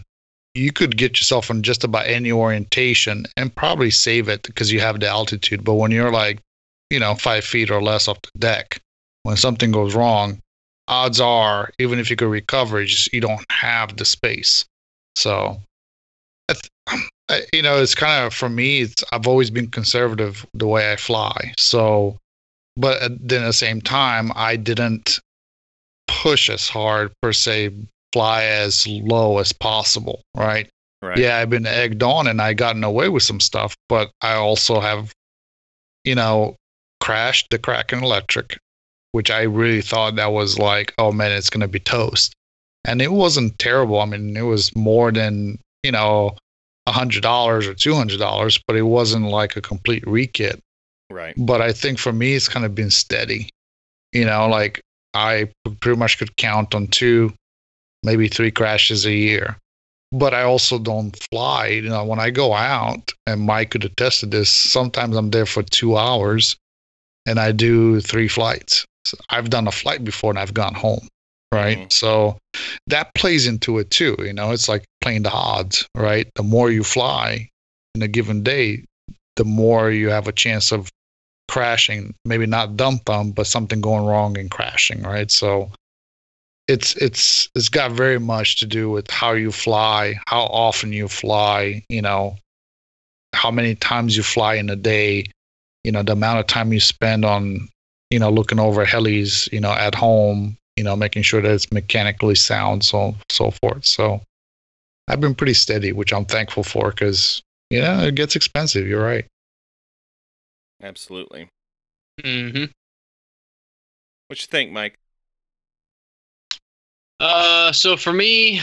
you could get yourself on just about any orientation and probably save it because you have the altitude. But when you're like, you know, five feet or less off the deck, when something goes wrong, odds are, even if you could recover, it's just you don't have the space. So, I th- I- you know, it's kind of for me. It's I've always been conservative the way I fly. So, but then at the same time, I didn't push as hard per se, fly as low as possible, right? Right. Yeah, I've been egged on and I gotten away with some stuff, but I also have, you know, crashed the Kraken Electric, which I really thought that was like, oh man, it's gonna be toast. And it wasn't terrible. I mean, it was more than, you know, hundred dollars or two hundred dollars, but it wasn't like a complete rekit. Right. But I think for me it's kind of been steady. You know, like I pretty much could count on two, maybe three crashes a year but I also don't fly. You know, when I go out, and Mike could attest to this, sometimes I'm there for two hours and I do three flights. So I've done a flight before and I've gone home, right? Mhm. So that plays into it too. You know, it's like playing the odds, right? The more you fly in a given day, the more you have a chance of crashing. Maybe not dump thumb, but something going wrong and crashing, right? So it's it's it's got very much to do with how you fly, how often you fly, you know, how many times you fly in a day, you know, the amount of time you spend on, you know, looking over helis, you know, at home, you know, making sure that it's mechanically sound, so so forth. So I've been pretty steady, which I'm thankful for because you know it gets expensive. You're right. Absolutely. hmm What you think, Mike? Uh, so for me,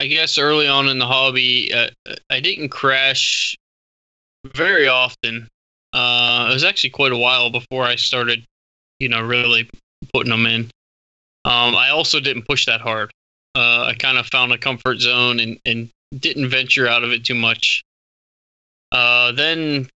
I guess early on in the hobby, uh, I didn't crash very often. Uh, it was actually quite a while before I started, you know, really putting them in. Um, I also didn't push that hard. Uh, I kind of found a comfort zone and, and didn't venture out of it too much. Uh, then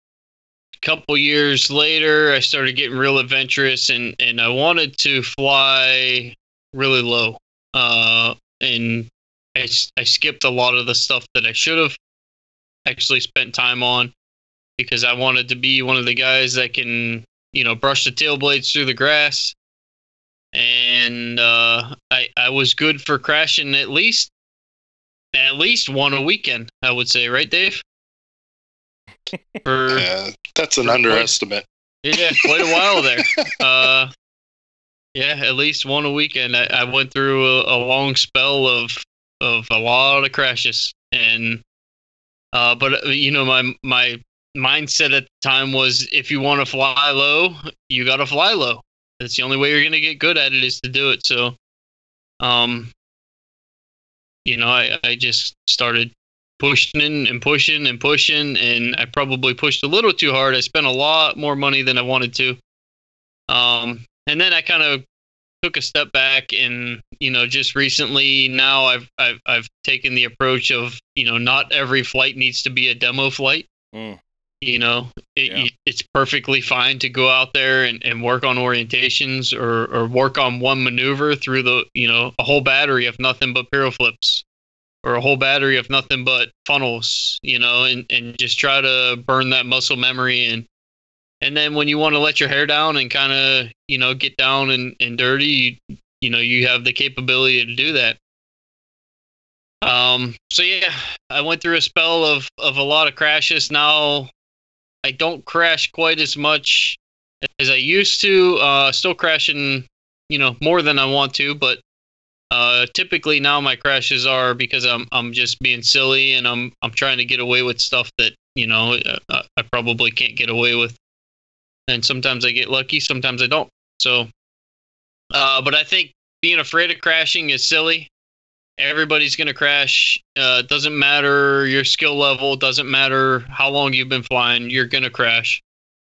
a couple years later, I started getting real adventurous and, and I wanted to fly really low uh, and I skipped a lot of the stuff that I should have actually spent time on because I wanted to be one of the guys that can, you know, brush the tail blades through the grass. And uh, I I was good for crashing at least at least one a weekend. I would say, right, Dave? For Yeah, that's an For- underestimate. yeah, quite a while there. Uh, yeah, at least one a weekend. I, I went through a, a long spell of of a lot of crashes, and uh, but uh, you know my my mindset at the time was if you want to fly low, you got to fly low. That's the only way you're gonna get good at it is to do it. So, um, you know, I I just started pushing and pushing and pushing, and I probably pushed a little too hard. I spent a lot more money than I wanted to. Um, and then I kind of took a step back, and you know, just recently now I've I've I've taken the approach of you know not every flight needs to be a demo flight. Mm. You know, it, Yeah. it's perfectly fine to go out there and, and work on orientations or, or work on one maneuver through the you know a whole battery of nothing but piro flips or a whole battery of nothing but funnels, you know, and, and just try to burn that muscle memory and and then when you want to let your hair down and kind of you know get down and, and dirty, you, you know you have the capability to do that. Um, so yeah, I went through a spell of of a lot of crashes. Now I don't crash quite as much as I used to. Uh, still crashing, you know, more than I want to, but uh, typically now my crashes are because I'm I'm just being silly and I'm I'm trying to get away with stuff that you know uh, I probably can't get away with. And sometimes I get lucky, sometimes I don't. So, uh, but I think being afraid of crashing is silly. Everybody's gonna crash. Uh, doesn't matter your skill level. Doesn't matter how long you've been flying. You're gonna crash.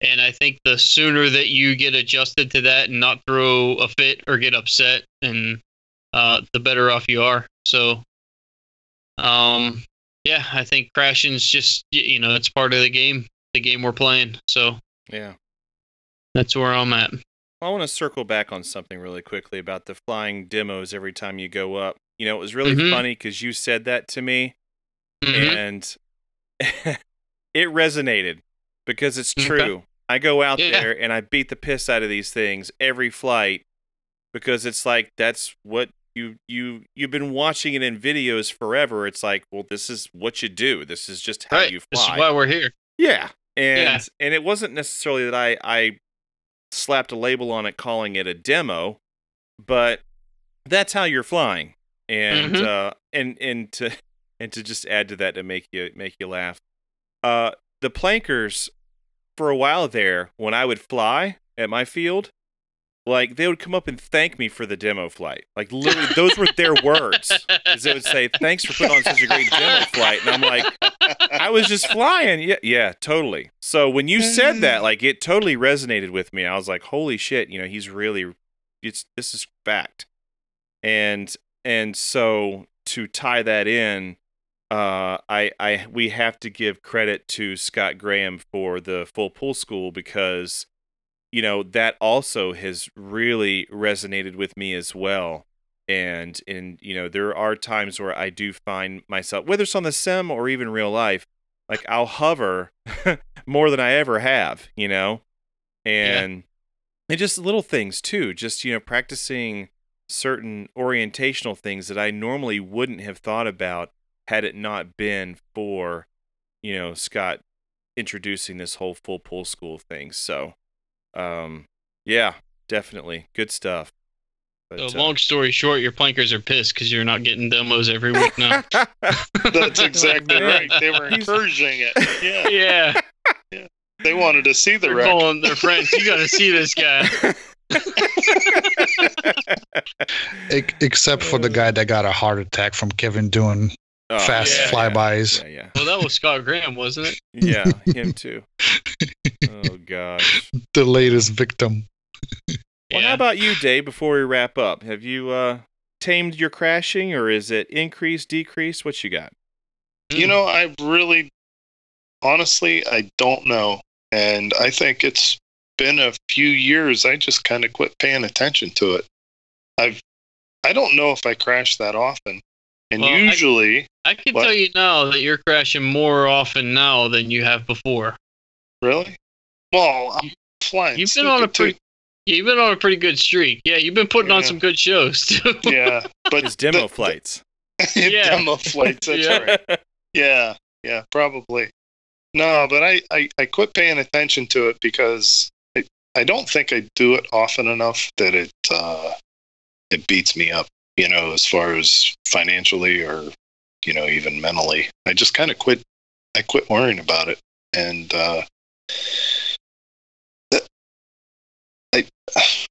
And I think the sooner that you get adjusted to that and not throw a fit or get upset, and uh, the better off you are. So, um, yeah, I think crashing's just you know it's part of the game, the game we're playing. So Yeah. that's where I'm at. I want to circle back on something really quickly about the flying demos every time you go up. You know, it was really Mhm. funny because you said that to me, Mhm. and it resonated because it's Okay. true. I go out Yeah. there and I beat the piss out of these things every flight because it's like that's what you you you've been watching it in videos forever. It's like, well, this is what you do. This is just how right, you this is fly. why we're here. Yeah. And Yeah. and it wasn't necessarily that I I slapped a label on it calling it a demo, but that's how you're flying. And Mhm. uh, and and to and to just add to that to make you make you laugh, uh, the plankers for a while there when I would fly at my field, like they would come up and thank me for the demo flight. Like literally, those were their words. Is they would say, "Thanks for putting on such a great demo flight," and I'm like, I was just flying. Yeah, yeah, totally. So when you said that, like it totally resonated with me. I was like, holy shit, you know, he's really it's this is fact. And and so to tie that in, uh I I we have to give credit to Scott Graham for the full pool school because you know, that also has really resonated with me as well. And and you know there are times where i do find myself whether it's on the sim or even real life like i'll hover more than i ever have you know? And and just little things too just you know practicing certain orientational things that i normally wouldn't have thought about had it not been for you know scott introducing this whole full pull school thing so um yeah definitely good stuff but, So uh, long story short, your plankers are pissed because you're not getting demos every week now. That's exactly right. They were encouraging it. Yeah, yeah, they wanted to see the they're wreck. calling their friends. You got to see this guy. Except for the guy that got a heart attack from Kevin doing Oh, fast yeah, flybys. Yeah, yeah, Well, that was Scott Graham, wasn't it? yeah, yeah, him too. Oh gosh. The latest victim. Well, how about you, Dave? Before we wrap up, have you uh, tamed your crashing, or is it increased, decreased? What you got? You know, I really, honestly, I don't know. And I think it's been a few years. I just kind of quit paying attention to it. I've, I don't know if I crash that often. And Well, usually, I can What? tell you now that you're crashing more often now than you have before. really? Well, I'm flying. You've been on a stupid, too. pretty, you've been on a pretty good streak. Yeah, you've been putting on some good shows too. Yeah, but it's demo the- flights. Yeah. demo flights. That's Yeah. right. Yeah, yeah, probably. No, but I, I, I quit paying attention to it because I, don't think I do it often enough that it uh, it beats me up, you know, as far as financially or you know even mentally. I just kind of quit. I quit worrying about it, and uh, I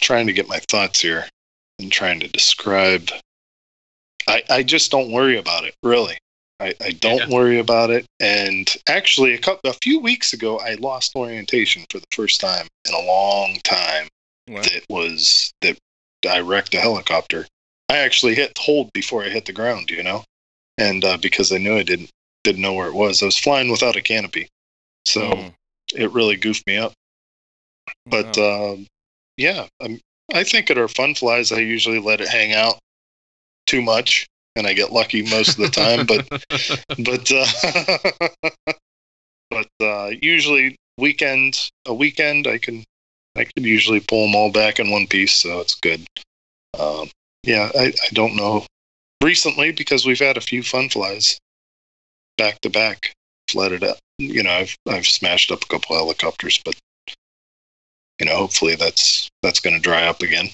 trying to get my thoughts here and trying to describe. I, I just don't worry about it, really. I, I don't Yeah. worry about it. And actually, a couple, a few weeks ago, I lost orientation for the first time in a long time. Wow. That was that I wrecked a helicopter. I actually hit hold before I hit the ground, you know, and uh, because I knew I didn't didn't know where it was, I was flying without a canopy, so Mm. it really goofed me up. But Wow. um, yeah, um, I think at our fun flies, I usually let it hang out too much, and I get lucky most of the time. but but uh, but uh, usually weekend a weekend I can I can usually pull them all back in one piece, so it's good. Um, yeah, I, I don't know recently because we've had a few fun flies back to back flooded up. You know, I've I've smashed up a couple helicopters, but you know, hopefully that's that's going to dry up again.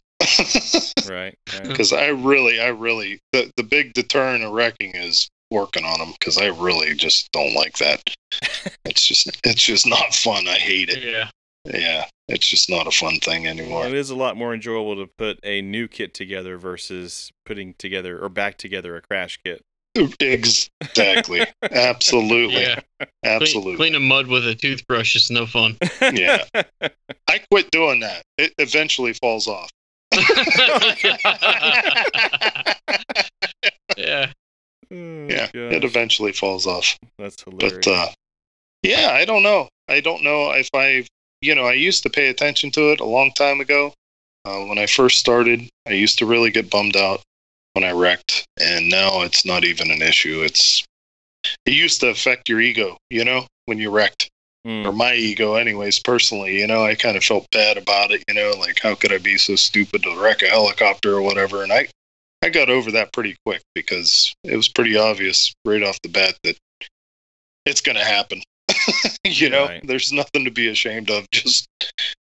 Right. right. Because I really, I really, the the big deterrent of wrecking is working on them because I really just don't like that. it's just it's just not fun. I hate it. yeah. Yeah, it's just not a fun thing Well, anymore. it is a lot more enjoyable to put a new kit together versus putting together or back together a crash kit. Exactly. Absolutely. Yeah. Clean, Absolutely. cleaning mud with a toothbrush is no fun. Yeah. I quit doing that. It eventually falls off. yeah. Oh, Yeah, gosh, It eventually falls off. that's hilarious. But uh, yeah, I don't know. I don't know if I, you know, I used to pay attention to it a long time ago. Uh, when I first started, I used to really get bummed out when I wrecked, and now it's not even an issue. It's it used to affect your ego, you know, when you wrecked, Mm. or my ego, anyways. Personally, you know, I kind of felt bad about it. You know, like how could I be so stupid to wreck a helicopter or whatever? And I, I got over that pretty quick because it was pretty obvious right off the bat that it's going to happen. you know, Right. there's nothing to be ashamed of. Just,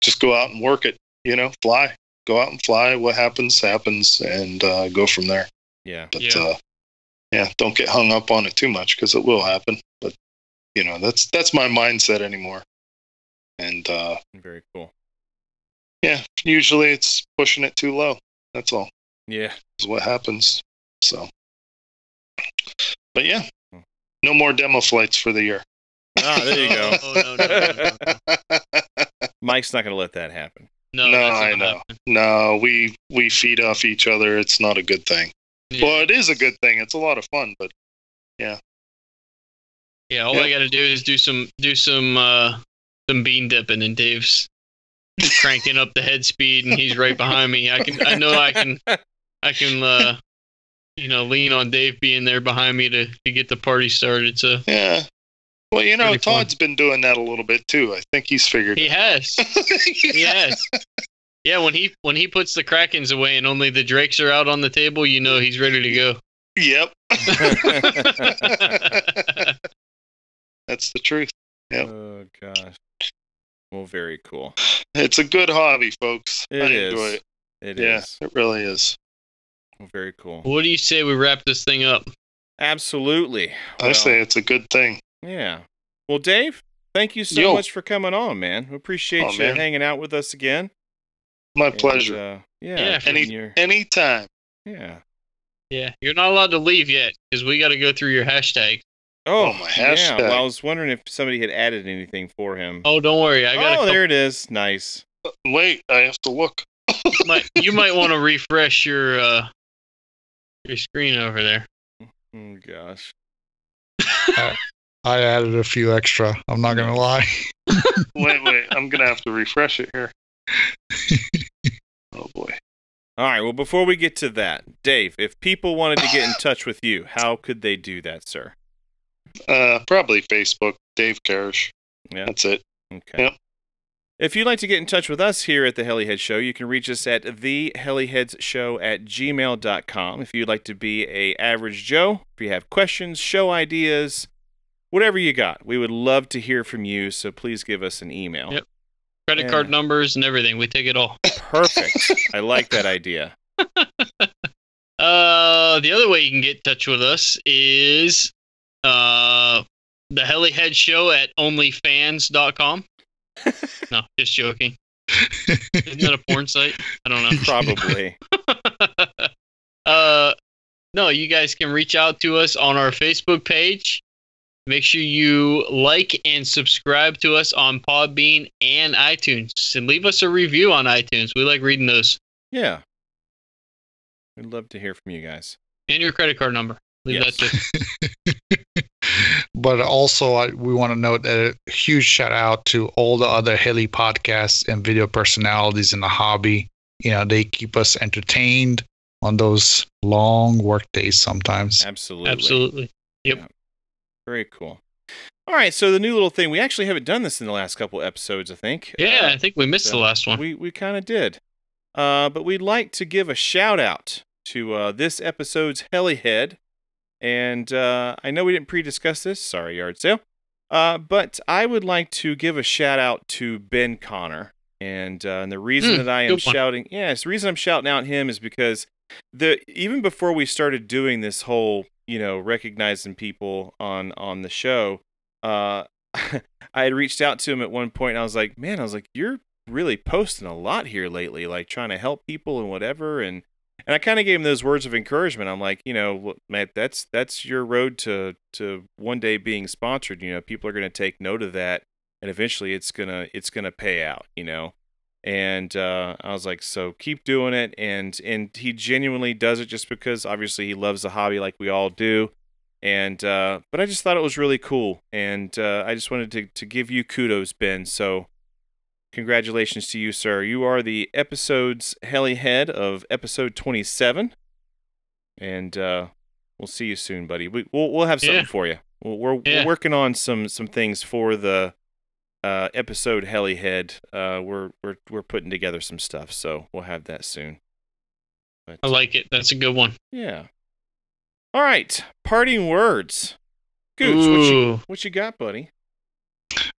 just go out and work it. You know, fly. go out and fly. What happens happens, and uh, go from there. Yeah. But Yeah. uh, yeah, don't get hung up on it too much because it will happen. But you know, that's that's my mindset anymore. And uh, Very cool. yeah, usually it's pushing it too low. That's all. Yeah. Is what happens. So, but yeah, no more demo flights for the year. Ah, there you go. Oh, no, no, no, no, no. Mike's not going to let that happen. No, No, I know. happening. no, we we feed off each other. It's not a good thing. Yeah. Well, it is a good thing. It's a lot of fun, but Yeah, all Yeah. I got to do is do some do some uh some bean dipping, and Dave's cranking up the head speed, and he's right behind me. I can I know I can I can uh you know lean on Dave being there behind me to to get the party started. So yeah. Well, you know, Pretty fun. Todd's been doing that a little bit too. I think he's figured. he has he has. Yeah, when he when he puts the krakens away and only the drakes are out on the table, you know he's ready to go. Yep. That's the truth. Yep. Oh gosh. Well, very cool. It's a good hobby, folks. It I is. enjoy it. It yeah, is. it really is. Well, very cool. what do you say we wrap this thing up? Absolutely. I Well, say it's a good thing. Yeah. Well, Dave, thank you so Yo. much for coming on, man. We appreciate Oh, you man. hanging out with us again. My And, pleasure. uh, yeah. Yeah, any- your- Anytime. yeah. Yeah, you're not allowed to leave yet because we got to go through your hashtag. Oh, Oh, my Yeah. hashtag. Well, I was wondering if somebody had added anything for him. Oh, don't worry, I got. It. Oh a there it is. Nice. Wait, I have to look. couple, might, you might want to refresh your uh your screen over there. Oh gosh. I added a few extra. I'm not gonna lie. wait, wait. I'm gonna have to refresh it here. Oh boy. All right. Well, before we get to that, Dave, if people wanted to get in touch with you, how could they do that, sir? Uh, probably Facebook. Dave Karash. Yeah. That's it. Okay. Yep. If you'd like to get in touch with us here at the Helihead Show, you can reach us at theheliheadsshow at gmail.com. If you'd like to be a average Joe, if you have questions, show ideas, whatever you got, we would love to hear from you. So please give us an email. Yep. Credit Yeah. card numbers and everything. We take it all. Perfect. I like that idea. Uh, the other way you can get in touch with us is uh the Helihead Show at onlyfans.com. no, just joking. Isn't that a porn site? I don't know. Probably. uh, no, you guys can reach out to us on our Facebook page. Make sure you like and subscribe to us on Podbean and iTunes, and leave us a review on iTunes. We like reading those. Yeah. We'd love to hear from you guys. And your credit card number. Leave Yes. that too. but also, I, we want to note a huge shout out to all the other heli podcasts and video personalities in the hobby. You know, they keep us entertained on those long work days sometimes. Absolutely. Absolutely. Yep. Very cool. All right, so the new little thing, we actually haven't done this in the last couple episodes, I think. Yeah, Uh, I think we missed so the last one. We we kind of did. Uh, but we'd like to give a shout out to uh, this episode's Helihead. And uh, I know we didn't pre discuss this. Sorry, yard sale. Uh, but I would like to give a shout out to Ben Connor. And, uh, and the reason Hmm, that I am shouting, yes, the reason I'm shouting out him is because the even before we started doing this whole, you know, recognizing people on on the show, uh, I had reached out to him at one point. And I was like, man, I was like, you're really posting a lot here lately, like trying to help people and whatever. And and I kind of gave him those words of encouragement. I'm like, you know, Matt, that's that's your road to to one day being sponsored. You know, people are going to take note of that, and eventually it's gonna it's gonna pay out. You know. And uh, I was like, so keep doing it, and and he genuinely does it just because obviously he loves the hobby like we all do, and uh, but I just thought it was really cool, and uh, I just wanted to to give you kudos, Ben. So congratulations to you, sir. You are the episode's heli head of episode 27. And uh, we'll see you soon, buddy. We, we'll, we'll have something Yeah. for you. We're, we're, Yeah. we're working on some, some things for the uh, episode heli head. Uh, we're, we're, we're putting together some stuff, so we'll have that soon. But, I like it. That's a good one. yeah. All right. Parting words. Gooch, what you, what you got, buddy?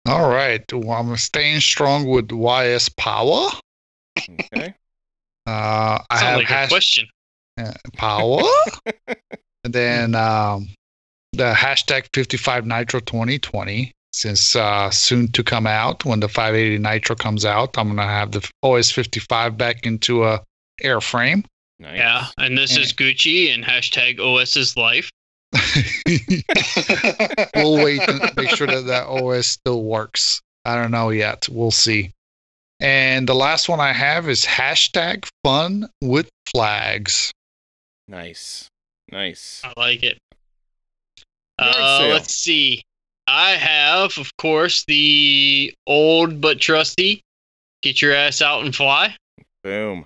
All right. Well, I'm staying strong with YS Power. Okay. Uh, I Sounds have like a hash- question. uh, power. and then um, the hashtag 55 Nitro 2020. Since uh, soon to come out, when the 580 Nitro comes out, I'm gonna have the OS 55 back into a airframe. Nice. Yeah, and this is Gucci and hashtag OS is life. we'll wait and make sure that that OS still works. I don't know yet. We'll see. And the last one I have is hashtag fun with flags. Nice. Nice. I like it. Uh, let's see. I have, of course, the old but trusty "Get Your Ass Out and Fly," Boom.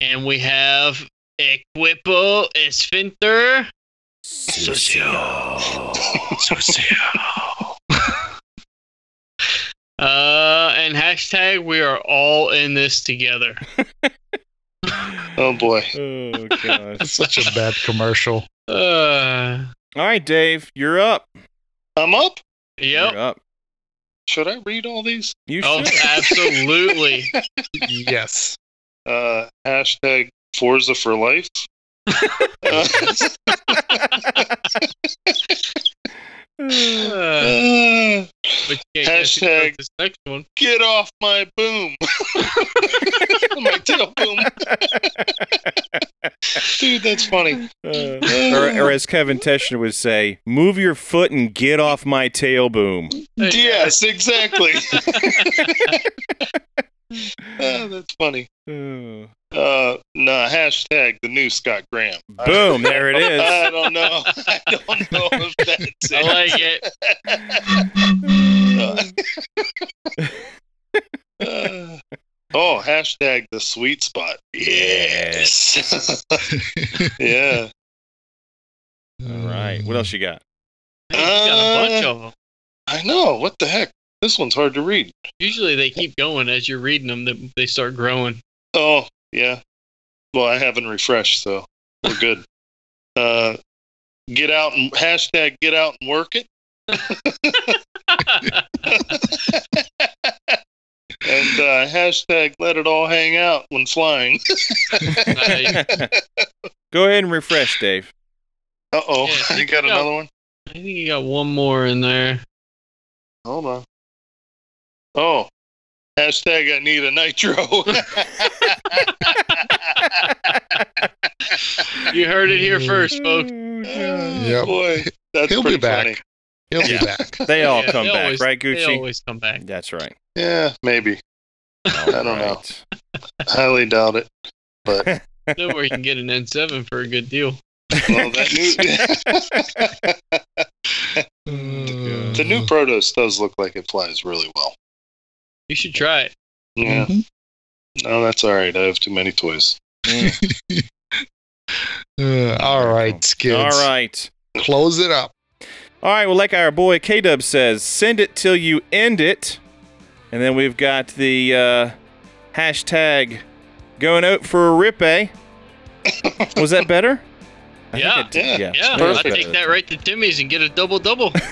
and we have "Equipo Esfínter." Uh, and hashtag we are all in this together. oh boy. Oh That's gosh. such a bad commercial. Uh, All right, Dave, you're up. I'm up. yep. You're up. Should I read all these? You Oh, should. absolutely. yes. Uh, hashtag Forza for life. Uh, but you can't Hashtag- this next one. get off my boom. my tail boom. Dude, that's funny. Uh, or, or as Kevin Teschner would say, move your foot and get off my tail boom. Yes, exactly. Ah, that's funny. Oh. Uh, nah, hashtag the new Scott Graham. Boom, there it is. I don't know. I don't know if that's I like it. Uh, oh, hashtag the sweet spot. Yes. yeah. All right. What else you got? Hey, you got a bunch Uh, of them. I know. What the heck? This one's hard to read. Usually they keep going as you're reading them. They, they start growing. Oh, yeah. Well, I haven't refreshed, so we're good. Uh, get out and hashtag get out and work it. And uh, hashtag let it all hang out when flying. Go ahead and refresh, Dave. Uh oh. Yeah, you got you got- another one? I think you got one more in there. Hold on. Oh. Hashtag I need a nitro. You heard it here first, oh, folks. Yep. Boy, that's He'll be back. funny. He'll Yeah. be back. They all Yeah, come they back, always- right, They Gucci? always come back. That's right. Yeah, maybe. I don't know. Highly doubt it. But Nowhere you can get an N7 for a good deal. well, that new the new oh. Protos does look like it flies really well. You should try it. Yeah. Mhm. No, that's all right. I have too many toys. Uh, all right, skids. All right. Close it up. All right. Well, like our boy K Dub says, send it till you end it. And then we've got the uh, hashtag going out for a rip, eh? Was that better? I Yeah. I did- Yeah. Yeah, Perfect. I'd take that right to Timmy's and get a double double.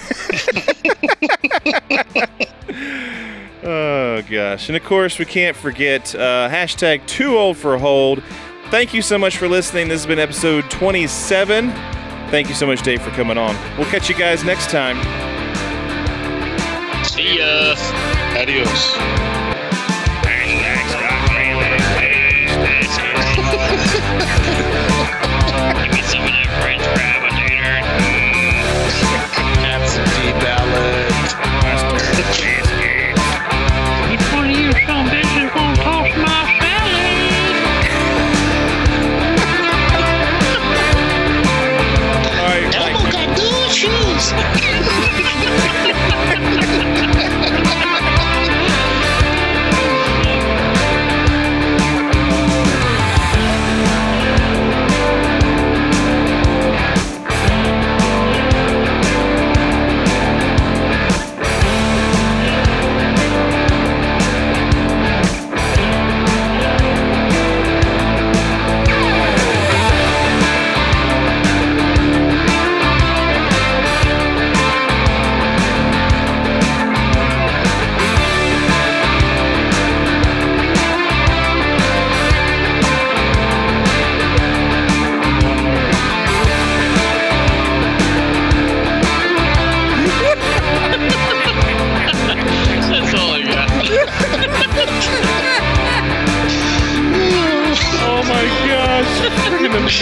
Oh gosh, and of course we can't forget uh, hashtag too old for hold. Thank you so much for listening. This has been episode 27. Thank you so much, Dave, for coming on. We'll catch you guys next time. See ya. Adios.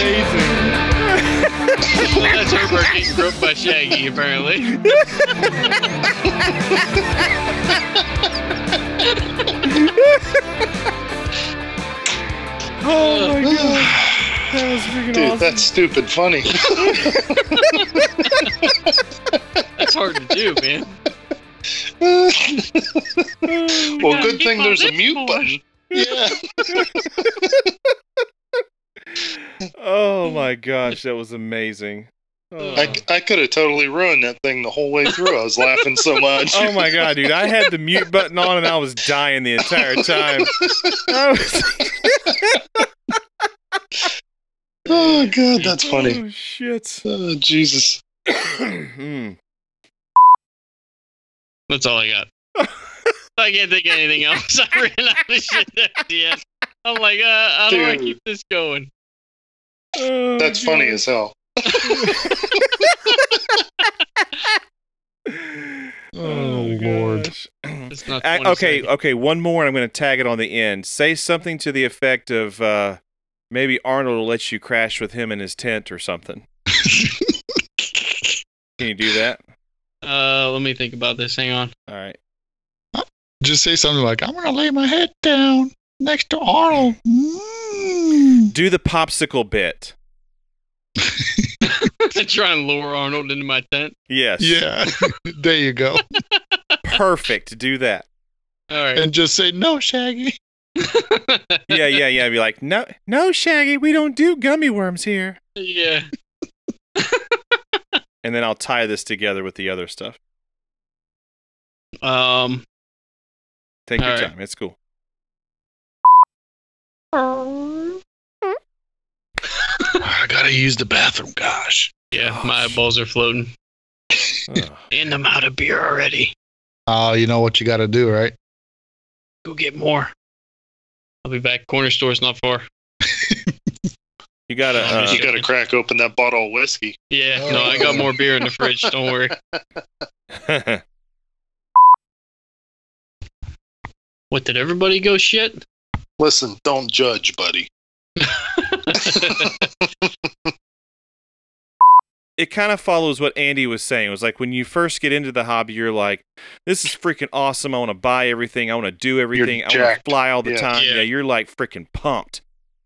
Amazing. well, that's Herbert getting groped by Shaggy, apparently. Oh my god. That was freaking Dude, awesome. that's stupid funny. That's hard to do, man. well, good thing there's a mute voice. button. Yeah. oh my gosh, that was amazing. Oh. I, I could have totally ruined that thing the whole way through. I was laughing so much. Oh my god, dude! I had the mute button on and I was dying the entire time. I was- Oh god, that's funny. Oh shit! Oh Jesus. Hmm. That's all I got. I can't think of anything else. I ran out of shit at the end. I'm like, uh, how do I Dude. keep this going? Oh, That's funny as hell. Oh, Lord. gosh. It's not Uh, 20 okay, seconds. okay. One more, and I'm going to tag it on the end. Say something to the effect of uh, maybe Arnold will let you crash with him in his tent or something. Can you do that? Uh, let me think about this. Hang on. All right. Just say something like, I'm going to lay my head down next to Arnold. Mm. Do the popsicle bit. to Try and lure Arnold into my tent. Yes. Yeah. there you go. Perfect. Do that. All right. And just say, no, Shaggy. Yeah, yeah, yeah. Be like, no, no, Shaggy, we don't do gummy worms here. yeah. And then I'll tie this together with the other stuff. Um. Take your All right. time. It's cool. I got to use the bathroom. Gosh. Yeah, my eyeballs are floating. Ugh. And I'm out of beer already. Oh, you know what you got to do, right? Go get more. I'll be back. Corner store's not far. You gotta. Oh, Uh, you gotta crack open that bottle of whiskey. Yeah, no, I got more beer in the fridge. Don't worry. What did everybody go shit? Listen, don't judge, buddy. It kind of follows what Andy was saying. It was like when you first get into the hobby, you're like, "This is freaking awesome! I want to buy everything. I want to do everything. I want to fly all the Yeah. time." Yeah. Yeah. you're like freaking pumped.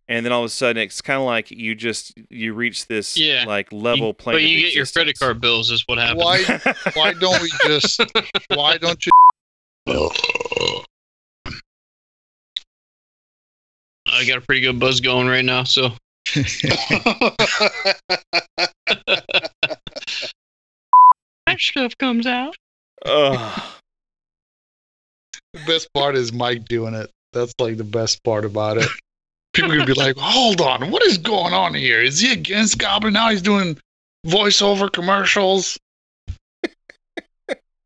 And then all of a sudden, it's kind of like you just you reach this Yeah. like level You- plane. but you of get your credit card bills, is what happens. Why, why don't we just, why don't you? I got a pretty good buzz going right now, so That stuff comes out. Ugh. The best part is Mike doing it. That's like the best part about it. People could be like, hold on, what is going on here? Is he against Goblin? Now he's doing voiceover commercials.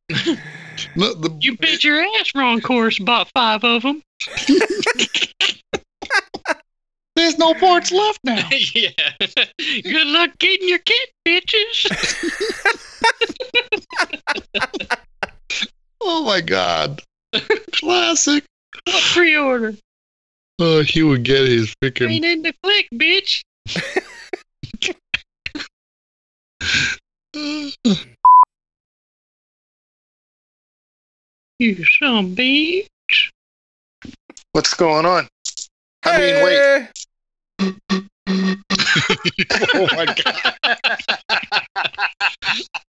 The- You bet your ass Ron Course bought five of them. there's no parts left now. yeah. Good luck getting your kit, bitches. Oh my god. Classic. What pre-order? Oh, he would get his freaking. Ain't in the click, bitch. You some bitch. What's going on? I mean, wait. oh my god.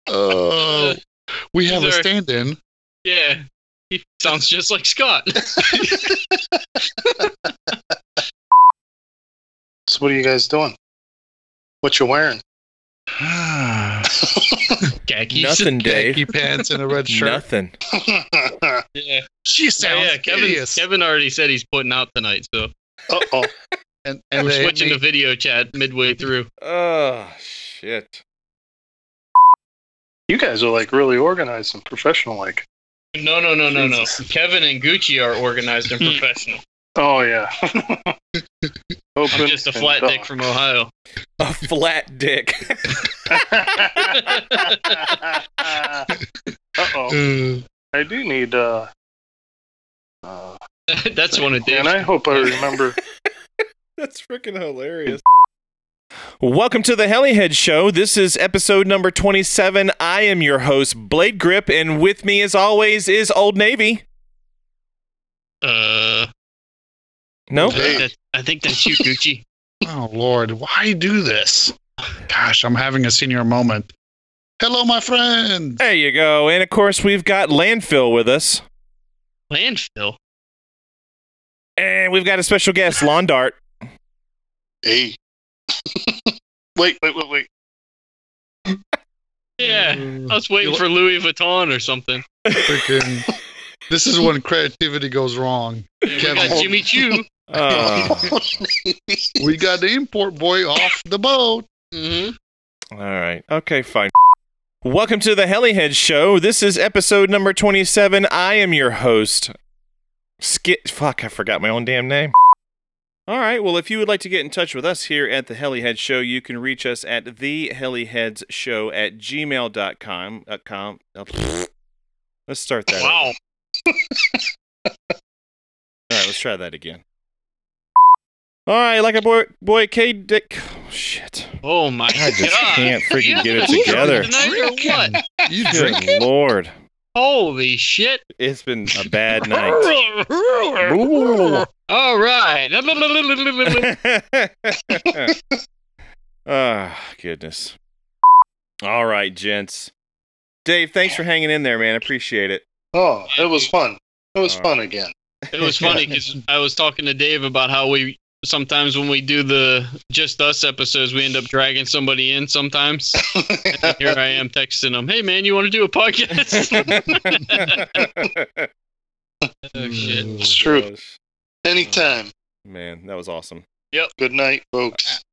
Oh, we have a stand-in. Yeah. He sounds just like Scott. So what are you guys doing? What you wearing? Khakis. Nothing, Dave. Khaki pants and a red shirt. Nothing. Yeah. She sounds yeah, Kevin, hideous. Kevin already said he's putting out tonight, so Uh oh. and and and we're switching me- to video chat midway through. Oh shit. You guys are like really organized and professional. Like, No, no, no, no, no. Kevin and Gucci are organized and professional. oh yeah. Open I'm just a flat dick from Ohio. A flat dick. uh oh. I do need. uh uh, That's one of Dave's. and I hope I remember. That's freaking hilarious. Welcome to the Helihead Show. This is episode number 27. I am your host, Blade Grip, and with me, as always, is Old Navy. Uh, No? I think, that, I think that's you, Gucci. Oh Lord, why do this? Gosh, I'm having a senior moment. Hello, my friend. There you go. And of course, we've got Landfill with us. Landfill. And we've got a special guest, Lawn Dart. Hey. wait, wait, wait, wait. Yeah, I was waiting for Louis Vuitton or something. Freaking. This is when creativity goes wrong. We got Jimmy Choo. Oh, We got the import boy off the boat. Mm-hmm. all right. Okay, fine. Welcome to the Helihead Show. This is episode number 27. I am your host. Skit. Fuck, I forgot my own damn name. All right. Well, if you would like to get in touch with us here at the Helihead Show, you can reach us at theheliheadsshow at gmail.com. Uh, com, uh, let's start that. Wow. All right, let's try that again. All right, like a boy, boy K. Dick. Oh, shit. Oh my god, I just god. can't freaking You get it together. stroke Tonight? You Good lord, Holy shit. it's been a bad night. All right. Ah, goodness. All right, gents. Dave, thanks for hanging in there, man. Appreciate it. Oh, it was fun. It was All fun again. It was funny because I was talking to Dave about how we sometimes when we do the just us episodes, we end up dragging somebody in sometimes. And here I am texting them, "Hey man, you want to do a podcast?" oh mm, shit! It's true. Anytime. Man, that was awesome. Yep. Good night, folks.